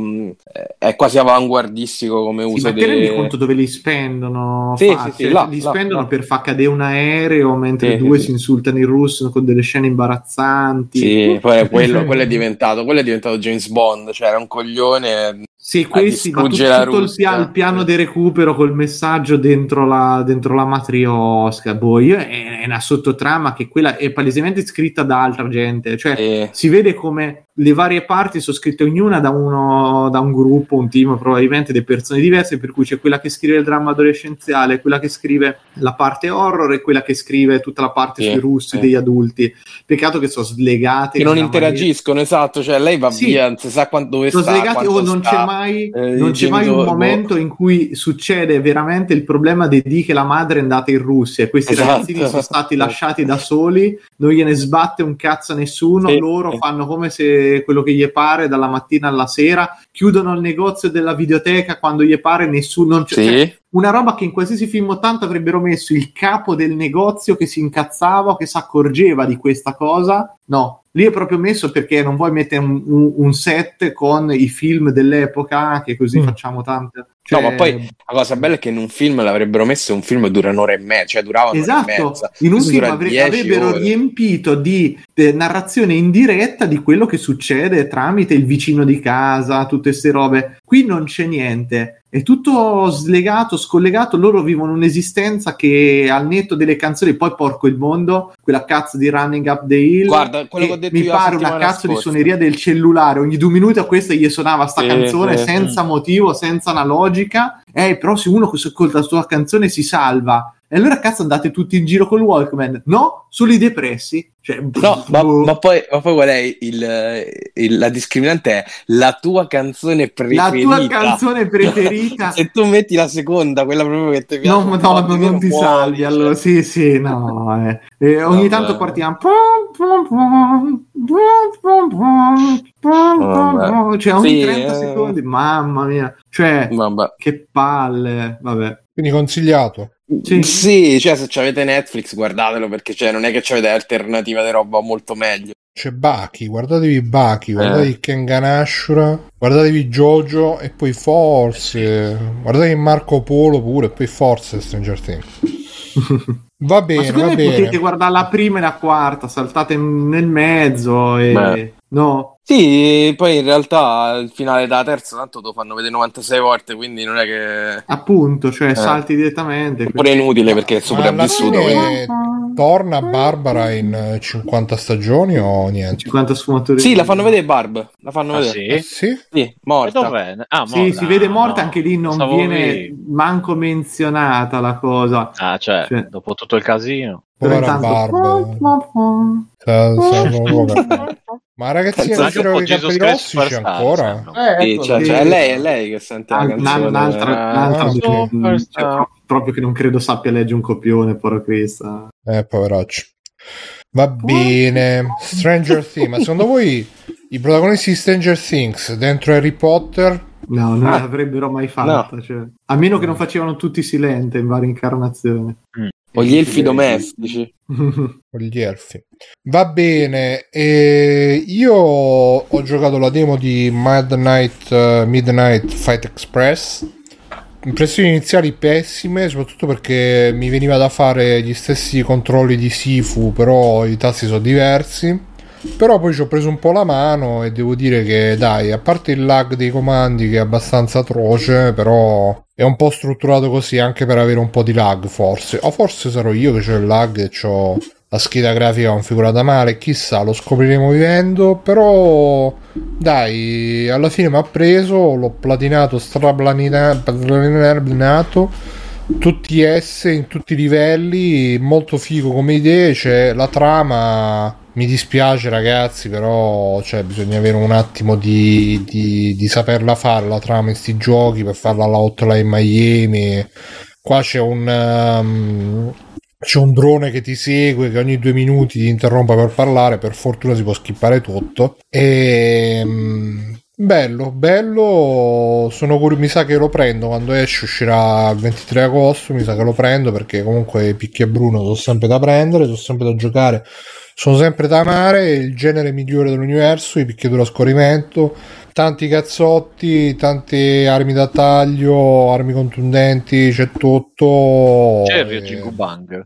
è quasi avanguardistico come uso. Ma ti rendi conto dove li spendono? Sì, sì, sì, là, li spendono là, per far cadere un aereo mentre due si insultano in russo con delle scene imbarazzanti. Sì, poi quello, quello, è diventato, quello è diventato James Bond, cioè era un coglione. Sì, questi, ma tutto, tutto il, piano, il piano di recupero col messaggio dentro la, dentro la matriosca, boh, io, è, è, una sottotrama che quella è palesemente scritta da altra gente, cioè eh. si vede come le varie parti sono scritte ognuna da, uno, da un gruppo, un team, probabilmente di persone diverse, per cui c'è quella che scrive il dramma adolescenziale, quella che scrive la parte horror e quella che scrive tutta la parte sì, sui russi, sì. degli adulti. Peccato che sono slegate. Che non interagiscono, maniera... esatto, cioè lei va sì, via, non si sa quando, dove sono sta. Slegati o non sta, c'è mai, eh, non c'è mai un boh. momento in cui succede veramente il problema di D che la madre è andata in Russia e questi esatto. ragazzini sono stati lasciati da soli, non gliene sbatte un cazzo a nessuno, loro fanno come se fare quello che gli pare dalla mattina alla sera, chiudono il negozio della videoteca quando gli pare, nessuno... Sì. Cioè, una roba che in qualsiasi film 80 avrebbero messo il capo del negozio che si incazzava che si accorgeva di questa cosa. No, lì è proprio messo perché non vuoi mettere un, un, un set con i film dell'epoca, che così mm. facciamo tante. Cioè... No, ma poi la cosa bella è che in un film l'avrebbero messo un film dura un'ora e mezza, cioè durava esatto. un'ora e mezza. In un film avre- avrebbero ore. riempito di eh, narrazione indiretta di quello che succede tramite il vicino di casa, tutte queste robe. Qui non c'è niente è tutto slegato, scollegato. Loro vivono un'esistenza che al netto delle canzoni, poi porco il mondo, quella cazzo di Running Up the Hill. Guarda, quello che ho detto mi pare una cazzo scorsa. di suoneria del cellulare. Ogni due minuti a questa gli suonava sta sì, canzone sì, senza sì. motivo, senza una logica. Eh, però se uno ascolta la sua canzone si salva. E allora cazzo andate tutti in giro col Walkman? No, solo i depressi. Cioè, no, ma, ma, poi, ma, poi, qual è il, il, la discriminante? È la tua canzone preferita. La tua canzone preferita. Se tu metti la seconda, quella proprio che ti piace. No, no, no non ti salvi. Cioè. Allora, sì, sì, no. Eh. E ogni Vabbè. tanto partiamo. Cioè, ogni sì, 30 eh... secondi, mamma mia. Cioè, Vabbè. che palle. Vabbè. Quindi consigliato. Sì. sì, cioè se avete Netflix guardatelo perché cioè, non è che avete alternativa di roba molto meglio. C'è Baki, guardatevi Baki, guardatevi eh. Kengan Ashura, guardatevi Jojo e poi forse guardatevi Marco Polo pure e poi forse Stranger Things. Va bene, va bene. Potete guardare la prima e la quarta, saltate nel mezzo e... Beh. No, sì, poi in realtà il finale della terza tanto lo fanno vedere 96 volte, quindi non è che... Appunto, cioè eh. salti direttamente. Oppure è inutile perché è sopravvissuto. Fine... Torna Barbara in 50 stagioni o niente? 50 sfumature. Sì, la fanno vedere Barb. La fanno ah, vedere. Sì? sì? Sì, morta. Ah, morta. Sì, si vede morta, no. anche lì non Stavo viene lì. manco menzionata la cosa. Ah, cioè, cioè, dopo tutto il casino. Povera Barb. Ma ragazzi, giro i capelli rossi c'è ancora? Eh, ecco, cioè, cioè, è lei, è lei che sente la canzone. Un'altra, un'altra cioè, proprio che non credo sappia leggere un copione, porra questa. Eh, poveraccio. Va bene. Stranger Things, ma secondo voi i protagonisti di Stranger Things dentro Harry Potter No, non ah, l'avrebbero mai fatta. No. Cioè, a meno che non facevano tutti silente in varie incarnazioni. Mm. O gli elfi domestici. o gli elfi. Va bene, e io ho giocato la demo di Midnight, uh, Midnight Fight Express. Impressioni iniziali pessime, soprattutto perché mi veniva da fare gli stessi controlli di Sifu, però i tasti sono diversi. Però poi ci ho preso un po' la mano e devo dire che dai, a parte il lag dei comandi che è abbastanza atroce, però è un po' strutturato così anche per avere un po' di lag forse. O forse sarò io che ho il lag e ho la scheda grafica configurata male, chissà, lo scopriremo vivendo, però dai, alla fine mi ha preso, l'ho platinato, straplatinato tutti S in tutti i livelli, molto figo come idee, c'è la trama mi dispiace ragazzi, però cioè, bisogna avere un attimo di, di, di saperla fare la trama in questi giochi per farla alla hotline Miami. Qua c'è un... Um, c'è un drone che ti segue che ogni due minuti ti interrompe per parlare per fortuna si può skippare tutto e um, bello bello sono curioso mi sa che lo prendo quando esce uscirà il 23 agosto mi sa che lo prendo perché comunque Picchi e Bruno sono sempre da prendere sono sempre da giocare sono sempre da amare, il genere migliore dell'universo, i picchiatori a scorrimento, tanti cazzotti, tante armi da taglio, armi contundenti, c'è tutto. C'è il Jingu Bang?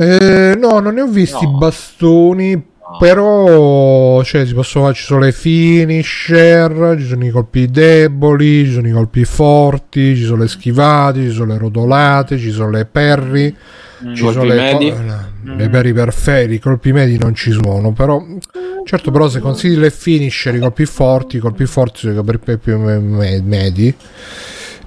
Eh, no, non ne ho visti no. bastoni, però cioè, si possono, ci sono le finisher, ci sono i colpi deboli, ci sono i colpi forti, ci sono le schivate, ci sono le rodolate, ci sono le perri Mm. Ci sono le, medi. Co- le mm. peri perfetti, i colpi medi non ci sono, però certo però se consigli le finisher, i colpi forti, i colpi forti sono i colpi più medi.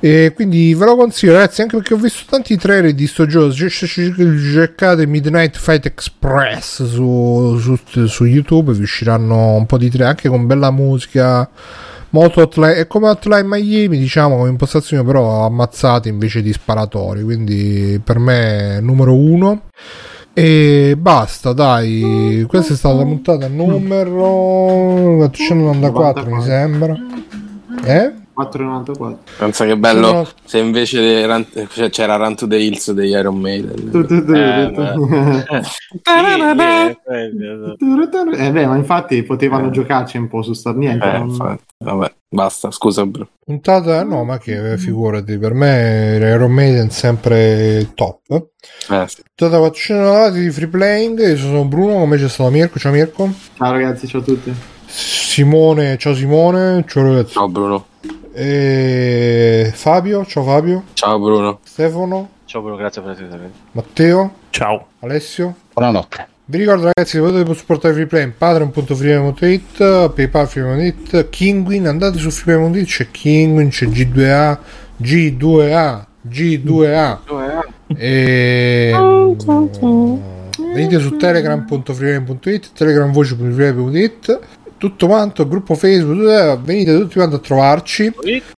E quindi ve lo consiglio ragazzi anche perché ho visto tanti trailer di sto gioco cercate Midnight Fight Express su, su, su YouTube vi usciranno un po' di trailer anche con bella musica molto hotline, è come Hotline Miami diciamo come impostazione però ammazzate invece di sparatori quindi per me numero uno E basta, dai. Questa è stata la puntata numero 494, mi sembra. Eh? 4,94 pensa che bello no. se invece Run, cioè, c'era Run to the Hills degli Iron Maiden. Eh, beh, ma infatti potevano eh. giocarci un po' su Star niente eh, non... vabbè basta scusa bro. Puntata no ma che figurati per me Iron Maiden sempre top. Eh, sì. puntata 490 di free playing io sono Bruno come c'è stato Mirko ciao Mirko. Ciao ragazzi ciao a tutti. Simone ciao Simone ciao ragazzi. Ciao Bruno e Fabio, ciao Fabio. Ciao Bruno. Stefano. Ciao Bruno, grazie per essere Matteo. Ciao. Alessio. Buonanotte. Vi ricordo ragazzi che potete supportare Freeplay in patreon.freeplay.it, paypal freeplay.it, Kinguin, andate su freeplay.it, c'è Kinguin, c'è G2A, G2A, G2A. E... Venite su telegram.freeplay.it, telegramvoce.freeplay.it tutto quanto, gruppo Facebook, venite tutti quanti a trovarci.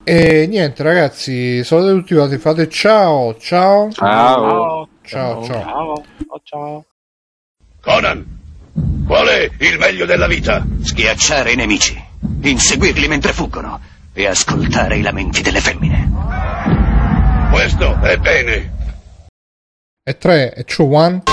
E niente, ragazzi, salutate tutti quanti, fate ciao, ciao. Ciao. Ciao, ciao. Ciao, ciao. Conan, qual è il meglio della vita? Schiacciare i nemici, inseguirli mentre fuggono e ascoltare i lamenti delle femmine. Questo è bene. E 3, e 2, 1.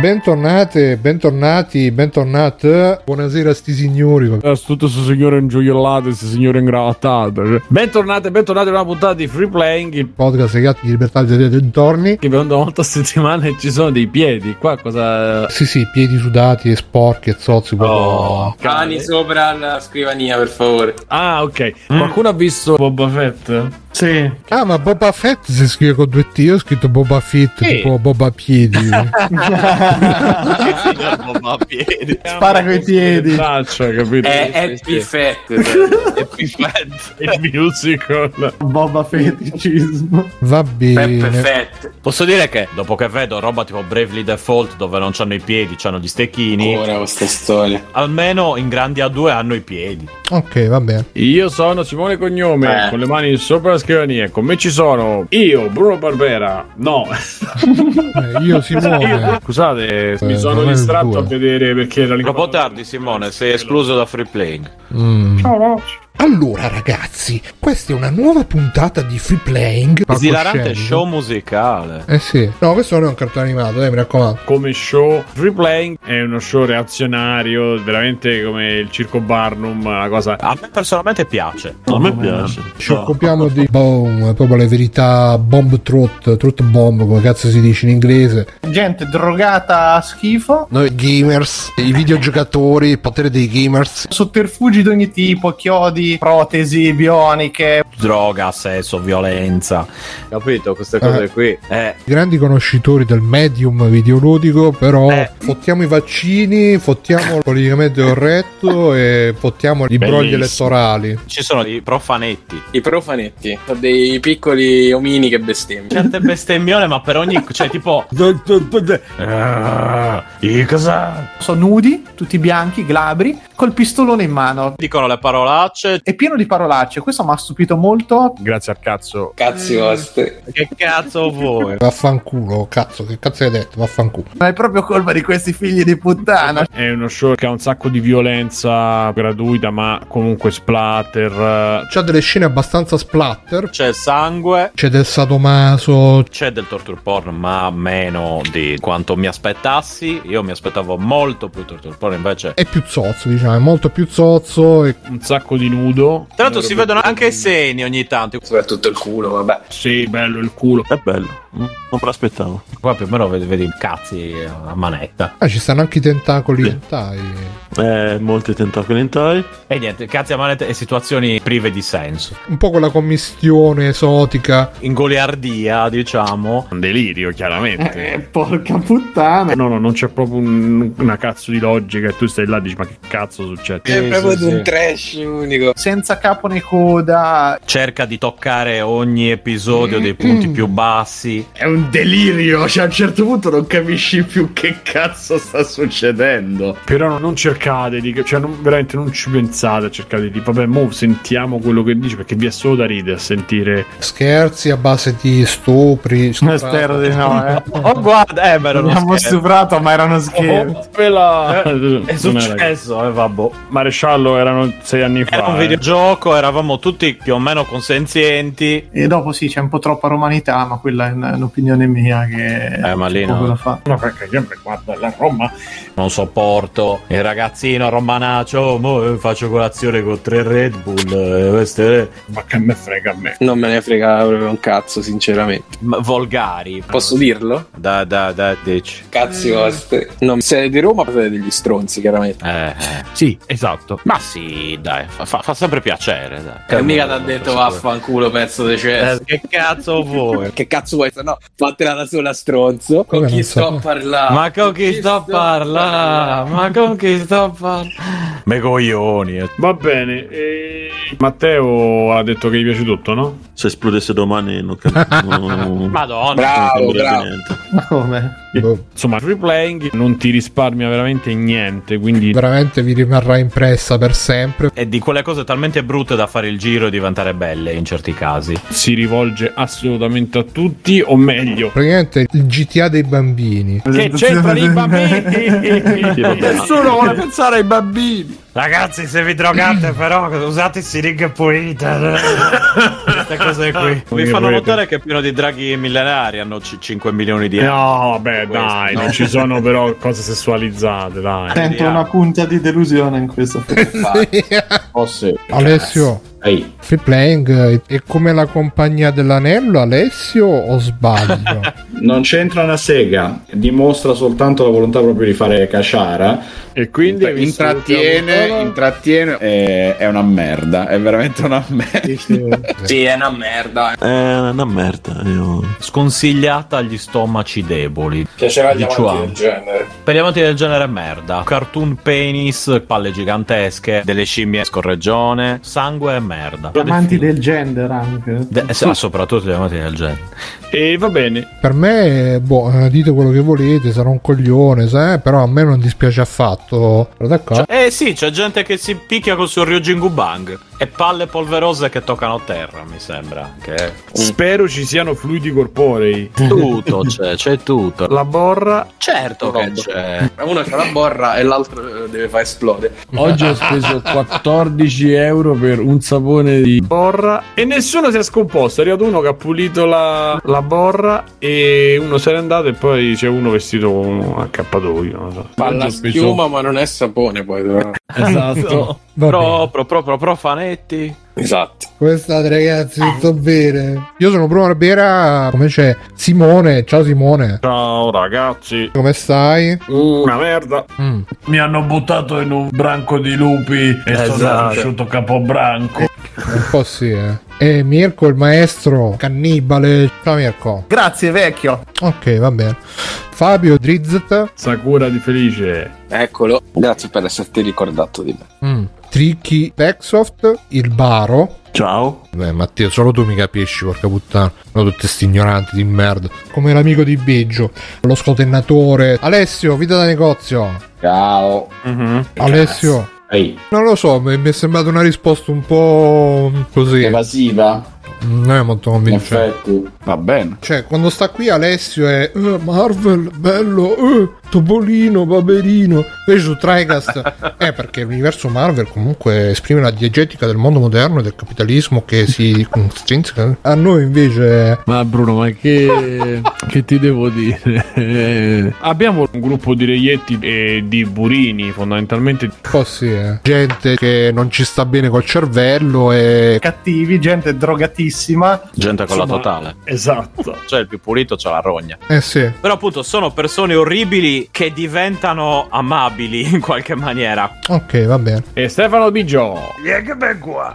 Bentornate, bentornati, bentornate. Buonasera a sti signori. È tutto questo signore ingioiellate, queste signore ingrattate. Bentornate, bentornati a una puntata di Free Playing, il podcast legato di libertà dei dintorni. Che vedo molto a settimana e ci sono dei piedi. Qua cosa. Sì, sì, piedi sudati e sporchi e zozzi. Oh, cani sopra la scrivania, per favore. Ah, ok. Mm. Qualcuno ha visto Boba Fett? Sì. Ah, ma Boba Fett si scrive con due T. Io ho scritto Boba Fett, sì. tipo Boba Piedi. Boba Piedi. Spara coi piedi. Faccia, capito? È Happy Fett. Happy Fett. Il musical. Boba Feticismo. Va bene. Fett. Posso dire che dopo che vedo roba tipo Bravely Default dove non hanno i piedi, hanno gli stecchini. Ora questa storia. Almeno in grandi A2 hanno i piedi. Ok, va bene. Io sono Simone Cognome, eh. con le mani sopra la scrivania. Con me ci sono io, Bruno Barbera. No. eh, io Simone. Scusate, eh, mi sono distratto a vedere perché era Troppo tardi, Simone, sei escluso da free playing. Mm. Ciao, Roach. Allora ragazzi, questa è una nuova puntata di Free Playing. Esilarante show musicale. Eh sì. No, questo non è un cartone animato, eh, mi raccomando. Come show, Free Playing è uno show reazionario, veramente come il Circo Barnum, una cosa... A me personalmente piace. A me piace. Ci no. occupiamo di boom, proprio le verità bomb truth, truth bomb, come cazzo si dice in inglese. Gente drogata a schifo. Noi gamers, i videogiocatori, il potere dei gamers. Sotterfugi di ogni tipo, chiodi protesi bioniche, droga, sesso, violenza. Capito? Queste cose eh. qui. Eh. Grandi conoscitori del medium videoludico, però eh. fottiamo i vaccini, fottiamo il politicamente corretto e fottiamo i brogli elettorali. Ci sono i profanetti. I profanetti, sono dei piccoli omini che bestemmiano. Certe bestemmione, ma per ogni. cioè, tipo. Ah, I cosa? Sono nudi, tutti bianchi, glabri, col pistolone in mano. Dicono le parolacce, è pieno di parolacce. Questo mi ha stupito molto. Grazie al cazzo. Cazzi mm. Che cazzo vuoi? Vaffanculo, cazzo, che cazzo hai detto? Vaffanculo. Ma è proprio colpa di questi figli di puttana. È uno show che ha un sacco di violenza gratuita, ma comunque splatter. C'ha delle scene abbastanza splatter. C'è sangue. C'è del sadomaso. C'è del torture porn, ma meno di quanto mi aspettassi. Io mi aspettavo molto più torture porn, invece. È più zozzo, diciamo, è molto più zozzo. E... Un sacco di nudo nudo. Tra l'altro si vedono anche i segni ogni tanto. Soprattutto il culo, vabbè. Sì, bello il culo. È bello, non me l'aspettavo. Qua più o meno vedi, vedi cazzi a manetta. Ah, ci stanno anche i tentacoli sì. hentai. Eh, molti tentacoli hentai. E niente, cazzi a manetta e situazioni prive di senso. Un po' quella commistione esotica. Ingoliardia, diciamo. Un delirio, chiaramente. Eh, porca puttana. No, no, non c'è proprio un, una cazzo di logica e tu stai là e dici ma che cazzo succede? È proprio sì, un sì. trash unico senza capo né coda. Cerca di toccare ogni episodio dei punti più bassi È un delirio, cioè a un certo punto non capisci più che cazzo sta succedendo. Però non cercate di, cioè non, veramente non ci pensate a cercare di, vabbè, mo sentiamo quello che dice perché vi è solo da ridere a sentire scherzi a base di stupri. Spero di no, eh. Oh, guarda, eh, ma erano Abbiamo stuprato, ma erano scherzi. Oh, pela. Eh, è successo, eh, vabbè. Maresciallo erano sei anni fa. Era un eh. videogioco, eravamo tutti più o meno consenzienti. E dopo sì, c'è un po' troppa romanità, ma quella è un'opinione mia che Eh, ma lì no. fa. No, perché io mi guardo la Roma. Non sopporto il ragazzino romanaccio. "Oh, Mo eh, faccio colazione con tre Red Bull. eh, queste Ma che me frega a me. Non me ne frega proprio un cazzo, sinceramente. m- volgari. Posso dirlo? Da, da, da, dici. Cazzi vostri. Non siete di Roma, siete degli stronzi, chiaramente. Eh, eh, sì, esatto. Ma sì, dai, fa, fa- sempre piacere. Dai. E mica ti ha detto vaffanculo, pezzo di cesso. Eh, che cazzo vuoi? Che cazzo vuoi? Se no, fatela da sola, stronzo. Con chi non sto so? a parlare? Ma con chi sto a parlare? Ma con chi sto a parlare? Me coglioni. eh. Va bene. e- Matteo ha detto che gli piace tutto, no? Se esplodesse domani non capisco. Madonna. Bravo, bravo. Ma come? Boh, Insomma, free playing non ti risparmia veramente niente, quindi veramente vi rimarrà impressa per sempre. È di quelle cose talmente brutte da fare il giro e diventare belle in certi casi. si rivolge assolutamente a tutti, o meglio, Praticamente il GTA dei bambini. che c'entrano i bambini? Nessuno vuole pensare ai bambini. Ragazzi, se vi drogate, però usate siringhe pulite. Queste cose qui. Mi fanno notare che è pieno di draghi millenari. Hanno c- 5 milioni di euro. No, vabbè, Questo, dai, no? non ci sono però cose sessualizzate, dai. Sento una punta di delusione in questo. Oh sì. Alessio, Ehi. free playing è come la compagnia dell'anello, Alessio, o sbaglio? Non c'entra una sega, dimostra soltanto la volontà proprio di fare casciara. E quindi visto intrattiene, intrattiene, è, è una merda, è veramente una merda. Sì, è una merda. È una merda. Io... Sconsigliata agli stomaci deboli. Piaceva Di gli Chuan. amanti del genere. Per gli amanti del genere merda. Cartoon penis, palle gigantesche, delle scimmie scorreggione, sangue e merda. Amanti del gender anche. De- eh, sì, soprattutto gli amanti del genere. E va bene. per me, boh, eh, dite quello che volete, sarò un coglione, sai, però a me non dispiace affatto. Guarda qua. Eh sì, c'è gente che si picchia col suo Ryojingu Bang. E palle polverose che toccano terra, mi sembra. Che Spero ci siano fluidi corporei. tutto c'è, c'è tutto. La borra. Certo che c'è. Uno c'ha la borra e l'altro eh, deve far esplodere. Oggi ho speso 14 euro per un sapone di borra e nessuno si è scomposto. È arrivato uno che ha pulito la, la borra e uno se n'è andato e poi c'è uno vestito con un accappatoio. Non so. Fa Oggi la ho speso- schiuma, ma non è sapone poi. però. Esatto. Va bene. Proprio, proprio profanetti. Esatto. Come state ragazzi? Tutto bene? Io sono Bruno Barbera, come c'è? Simone, ciao Simone. Ciao ragazzi. Come stai? Una merda. Mm. Mi hanno buttato in un branco di lupi e sono Esatto. cresciuto capobranco. Un po' sì, eh. E Mirko, il maestro cannibale. Ciao Mirko. Grazie, vecchio. Ok, va bene. Fabio Drizzet. Sakura di Felice. Eccolo. Grazie per esserti ricordato di me. Mm. Tricky Pexoft, il Baro. Ciao. Beh, Matteo, solo tu mi capisci, porca puttana. Sono tutti sti ignoranti di merda. Come l'amico di Biggio, lo scotennatore. Alessio, vita da negozio. Ciao. Alessio, Ehi, non lo so, mi mi è sembrata una risposta un po' così. evasiva. Non è molto In convincente. effetti, va bene. Cioè, quando sta qui Alessio è "Eh, Marvel, bello, eh, Topolino, Paperino. Invece su Tricast è perché l'universo Marvel comunque esprime la diegetica del mondo moderno e del capitalismo che si stringa. A noi invece Ma Bruno, ma che, che ti devo dire? Abbiamo un gruppo di reietti e di burini, fondamentalmente. un po' sì, eh. gente che non ci sta bene col cervello e Cattivi, gente drogatissima. Gente con la totale. Esatto. Cioè, il più pulito c'ha la rogna. eh sì. Però, appunto, sono persone orribili che diventano amabili in qualche maniera. Ok, va bene. E Stefano Biggio.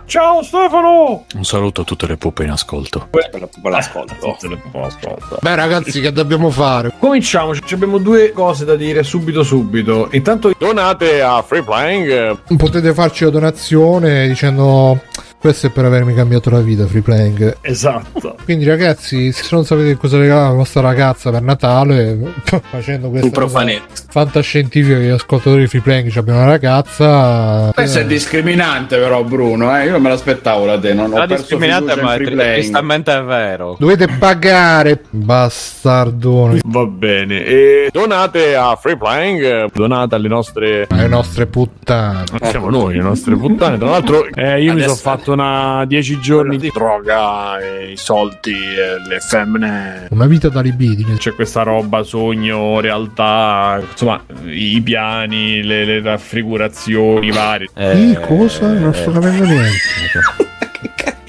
Ciao Stefano! Un saluto a tutte le pupe in ascolto. Per la- per l'ascolto. Beh, ragazzi, che dobbiamo fare? Cominciamo, ci abbiamo due cose da dire subito subito. Intanto donate a Free Playing. Potete farci la donazione dicendo Questo è per avermi cambiato la vita, free playing. Esatto. Quindi, ragazzi, se non sapete cosa regalare alla vostra ragazza per Natale, facendo questo fantascientifico che gli ascoltatori di free playing abbiano una ragazza. Questo eh. è discriminante, però, Bruno. Eh? Io non me l'aspettavo da te. Non ho discriminante, ma tristemente è vero. Dovete pagare, bastardoni. Va bene. E donate a free playing, donate alle nostre, alle nostre puttane. Siamo noi, le nostre puttane. Tra l'altro, eh, io Adesso... mi sono fatto una 10 giorni di droga, i soldi, le femmine. Una vita da libidine. C'è questa roba, sogno, realtà, insomma, i piani, le, le raffigurazioni varie. Eh, cosa? Non sto capendo niente.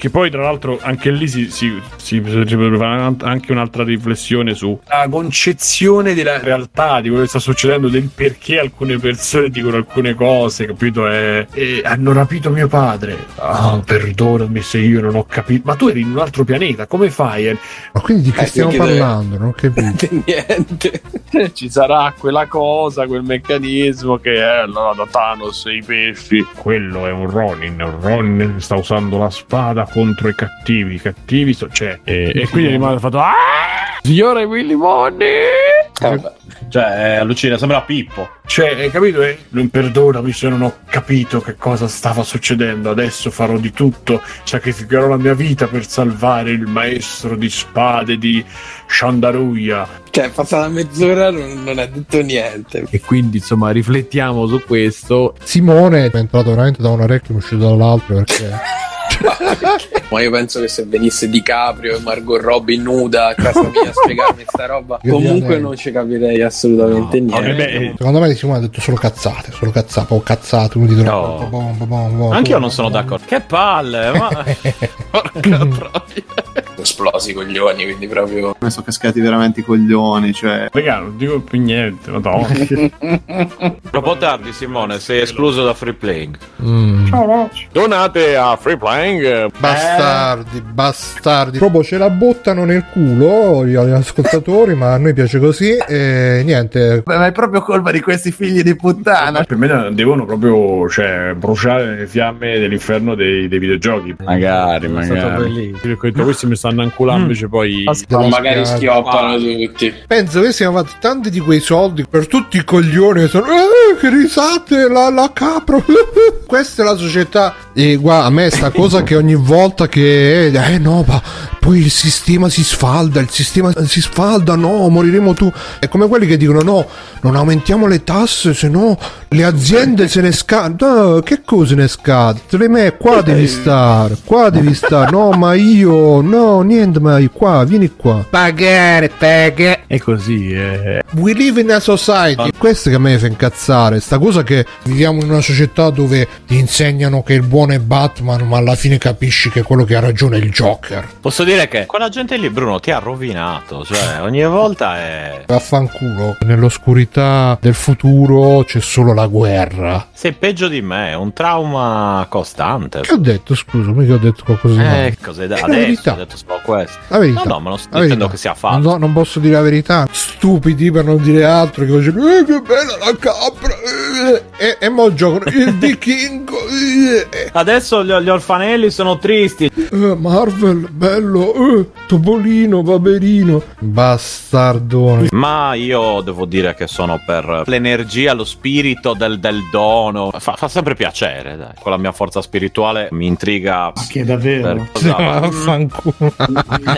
Che poi, tra l'altro, anche lì si, si, si, si fare anche un'altra riflessione sulla concezione della realtà, di quello che sta succedendo, del perché alcune persone dicono alcune cose, capito? E, e hanno rapito mio padre. Ah, perdonami se io non ho capito. Ma tu eri in un altro pianeta, come fai? Ma quindi di che eh, stiamo parlando? Non ho capito. Niente. Ci sarà quella cosa, quel meccanismo che è allora da Thanos e i pesci. Quello è un Ronin. Ronin sta usando la spada contro i cattivi. I cattivi so, cioè, e, e quindi rimane fatto ah! Signore Willy Money! Eh, cioè, allucina, sembra Pippo. Cioè, hai capito? Eh? Non perdonami se non ho capito che cosa stava succedendo. Adesso farò di tutto, sacrificherò la mia vita per salvare il maestro di spade di Shandaruya. Cioè, è passata mezz'ora, non, non ha detto niente. E quindi, insomma, riflettiamo su questo. Simone è entrato veramente da un orecchio e uscito dall'altro perché. Ma io penso che se venisse DiCaprio e Margot Robbie nuda a casa mia a spiegarmi sta roba, comunque non ci capirei assolutamente no, niente. Vabbè, secondo me Simone ha detto solo cazzate, solo cazzate, o cazzate, uno di no. Bom, bom, bom, Anche io non sono d'accordo. Che palle, ma porca troia esplosi i coglioni, quindi proprio. Mi sono cascati veramente i coglioni, cioè. Raga, non dico più niente, madonna. Troppo tardi, Simone, sei escluso da free playing. Mm. Ciao, Donate a free playing. Bastardi, eh. bastardi. Proprio ce la buttano nel culo gli ascoltatori, ma a noi piace così. E niente. Beh, ma è proprio colpa di questi figli di puttana. Per me devono proprio cioè, bruciare le fiamme dell'inferno dei, dei videogiochi. Magari, magari. Questi mi stanno stanno anculando, mm. invece poi. Ma magari schioppano tutti. Penso che siamo fatti tanti di quei soldi per tutti i coglioni che sono. Eh, che risate, la, la capro. Questa è la società. E guarda, a me sta cosa che ogni volta che. Eh no, ma poi il sistema si sfalda, il sistema si sfalda, no, moriremo tu. È come quelli che dicono no, non aumentiamo le tasse, se no le aziende se ne scadono. No, che cose ne scadono? Me qua devi stare, qua devi stare. No, ma io, no, niente, ma qua, vieni qua. Pagare, pagare. E così, eh. We live in a society. Questo che a me fa incazzare, sta cosa che viviamo in una società dove ti insegnano che il buono è Batman, ma alla fine capisci che quello che ha ragione è il Joker. Posso dire che quella gente lì, Bruno, ti ha rovinato. Cioè, ogni volta è. Vaffanculo. Nell'oscurità del futuro c'è solo la guerra. Sei peggio di me, è un trauma costante. Che ho detto, scusa, mica ho detto qualcosa di Eh, cos'è da adesso? Ho detto solo questo. La verità. No, no, ma non sto dicendo che sia falso. No, non posso dire la verità. Stupidi per non dire altro. Che facevano, eh, che bella la capra. Eh, e, e mo giocano il vichingo. Eh. Adesso gli, gli orfanelli sono tristi. Eh, Marvel, bello eh, Topolino, Baberino, bastardone. Ma io devo dire che sono per l'energia, lo spirito del, del dono. Fa, fa, sempre piacere, dai. Con la mia forza spirituale mi intriga. Ma che davvero?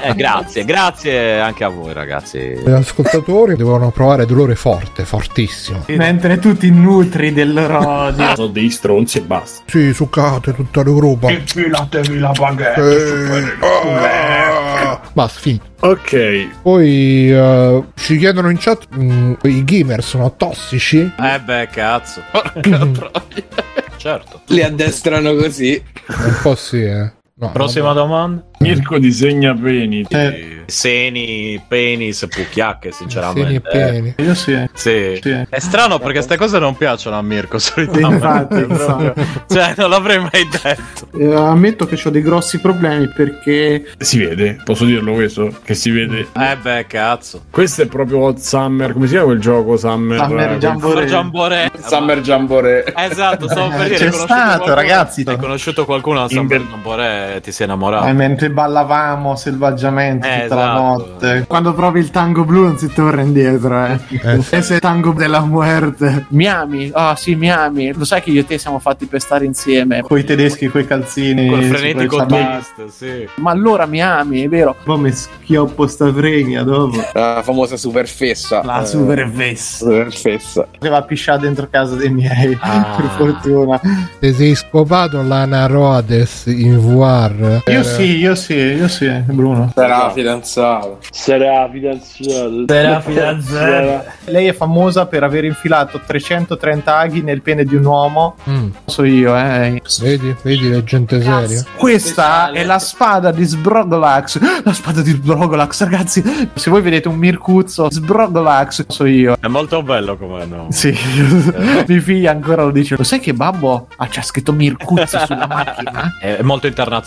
eh, grazie, grazie anche a voi, ragazzi. Gli ascoltatori devono provare dolore forte, fortissimo. Mentre tutti nutri del loro odio. Sono dei stronzi e basta. Sì, succate tutta l'Europa. Infilatevi la baguette. Eh, Basta, finito. Ok. Poi uh, ci chiedono in chat: mh, mm, i gamer sono tossici? Eh beh, cazzo. Porca troia. certo. Li addestrano così. Un po' sì, eh. No, Prossima domanda. Mirko disegna bene. Eh, Seni, penis, pucchiacche, sinceramente. Seni e peni. Io sì. sì. sì. È strano perché queste cose non piacciono a Mirko solitamente. Infatti, cioè, non l'avrei mai detto. Eh, ammetto che ho dei grossi problemi perché si vede, posso dirlo questo, che si vede. Eh beh, cazzo. Questo è proprio Hot Summer, come si chiama quel gioco Summer? Summer Jamboree. Jamboree. Summer Jamboree. Esatto, stavo per dire. C'è stato, ragazzi. Hai conosciuto qualcuno a Summer Jamboree e ti sei innamorato. Eh, mentre ballavamo selvaggiamente eh, tutta esatto. la notte. Quando provi il tango blu non si torna indietro, eh. eh. Ese è tango della muerte. Miami, ah oh, sì, Miami. Lo sai che io e te siamo fatti per stare insieme. Con i tedeschi, coi calzini. Col frenetico twist, sì. Ma allora Miami, è vero. Mi schioppo sta fregna dopo. La famosa superfessa. La eh, superfessa. Superfessa. Aveva pisciato dentro casa dei miei, ah. per fortuna. Ti sei scopato l'Ana Rodes in VR? Io sì, io sì, io sì, Bruno. Sarà fidanzato. Sarà fidanzato. Sarà fidanzato. Lei è famosa per aver infilato 330 aghi nel pene di un uomo. Mm. So io, eh. Vedi, vedi la gente seria. Questa Speciale. è la spada di Sbrogolax. La spada di Sbrogolax, ragazzi. Se voi vedete un Mircuzzo, Sbrogolax, so io. È molto bello come no. Sì. Eh. Mia figlia ancora lo dice. Lo sai che babbo ha c'ha scritto Mircuzzo sulla macchina? È molto internazionale,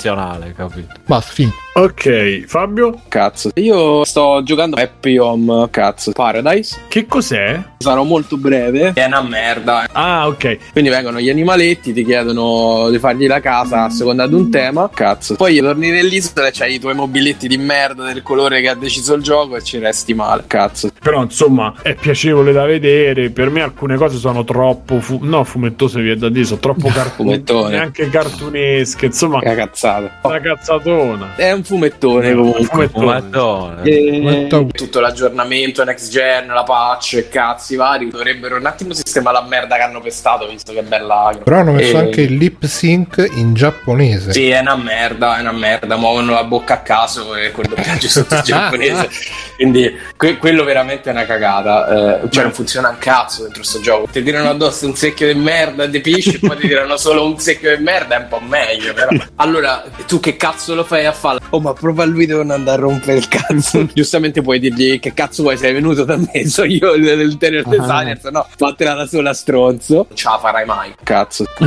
capito? Basta, finito. Ok, Fabio? Cazzo. Io sto giocando Happy Home, cazzo. Paradise. Che cos'è? Sarò molto breve. È una merda. Ah, ok. Quindi vengono gli animaletti, ti chiedono di fargli la casa a seconda di un tema. Cazzo. Poi torni nell'isola e c'hai i tuoi mobiletti di merda del colore che ha deciso il gioco e ci resti male. Cazzo. Però insomma è piacevole da vedere. Per me alcune cose sono troppo. Fu- no, fumettose vi è da dire, sono troppo cartunesche. Neanche cartunesche. Insomma, una cazzata. Una cazzatona. È un fumettone comunque. Fumettone. E... Tutto l'aggiornamento next gen, la patch, cazzi vari. Dovrebbero un attimo sistemare la merda che hanno pestato, visto che è bella. Però hanno messo e... anche il lip sync in giapponese. Sì, è una merda, è una merda. Muovono la bocca a caso e quel doppiaggio sotto il giapponese. Quindi que- quello veramente è una cagata. Eh, cioè, non funziona un cazzo dentro sto gioco. Ti tirano addosso un secchio di merda e pisci, e poi ti tirano solo un secchio di merda, è un po' meglio. Però. Allora, tu che cazzo lo fai a fare? Oh, ma prova lui devo andare a rompere il cazzo. Giustamente puoi dirgli che cazzo vuoi, sei venuto da me, so io l'interior ah. designer, se no fatela da sola stronzo. Non ce la farai mai, cazzo.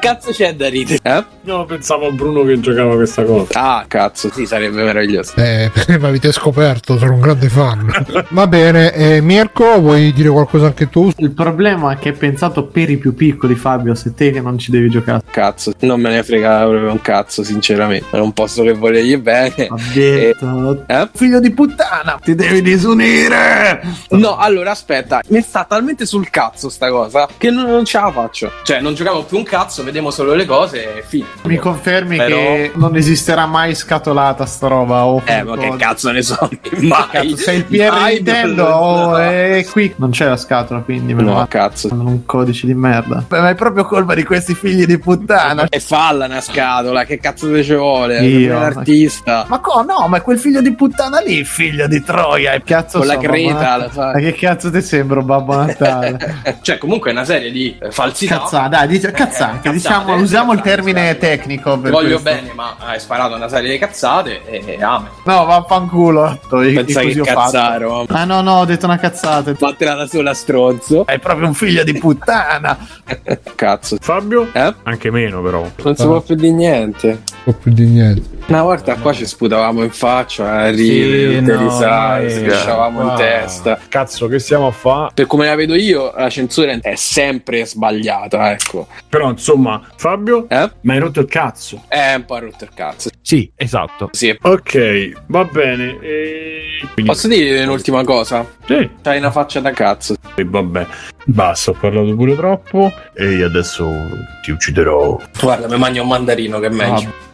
cazzo c'è da ridere? Eh? No, pensavo a Bruno che giocava questa cosa. Ah, cazzo, sì, sarebbe meraviglioso. Eh, mi avete scoperto, sono un grande fan. Va bene, eh, Mirko, vuoi dire qualcosa anche tu? Il problema è che è pensato per i più piccoli, Fabio, se te che non ci devi giocare. Cazzo, non me ne frega proprio un cazzo, sinceramente. È un posto che volergli bene. Detto, e... eh? figlio di puttana, ti devi disunire. No, allora aspetta, mi sta talmente sul cazzo sta cosa che non, non ce la faccio. Cioè, non giocavo più un cazzo, vediamo solo le cose e fine. Mi confermi Però... che non esisterà mai scatolata sta roba? O eh, ma che cazzo ne so? Mai. Cazzo, sei il PR Nintendo o oh, è qui? Non c'è la scatola, quindi me no, lo cazzo. un codice di merda. Beh, ma è proprio colpa di questi figli di puttana. E falla una scatola, che cazzo te ci vuole? Io, un artista. Ma co, no, ma quel figlio di puttana lì, figlio di Troia, e cazzo Con la creta, la. Ma che cazzo ti sembra Babbo Natale? cioè, comunque è una serie di falsità. Cazzate, dai, dice, cazzate, diciamo, usiamo il termine tecnico per Voglio questo. bene, ma hai sparato una serie di cazzate e amen. No, vaffanculo. Pensai che cazzaro. Ah no, no, ho detto una cazzata. Fatela da sola stronzo. È proprio un figlio di puttana. Cazzo. Fabio? Eh? Anche meno però. Non si può più di niente. Non più di niente. Una volta qua ci sputavamo in faccia, a ridere, sì, no, sai, schiacciavamo in testa. Cazzo, che stiamo a fare? Per come la vedo io, la censura è sempre sbagliata, ecco. Però insomma, Fabio, eh? ma hai rotto il cazzo? Eh, un po' rotto il cazzo. Sì, esatto. Sì. Ok, va bene. E... Quindi... Posso dire un'ultima cosa? Sì. C'hai una faccia da cazzo. E vabbè, basta, ho parlato pure troppo e adesso ti ucciderò. Guarda, mi mangio un mandarino che è meglio. Ah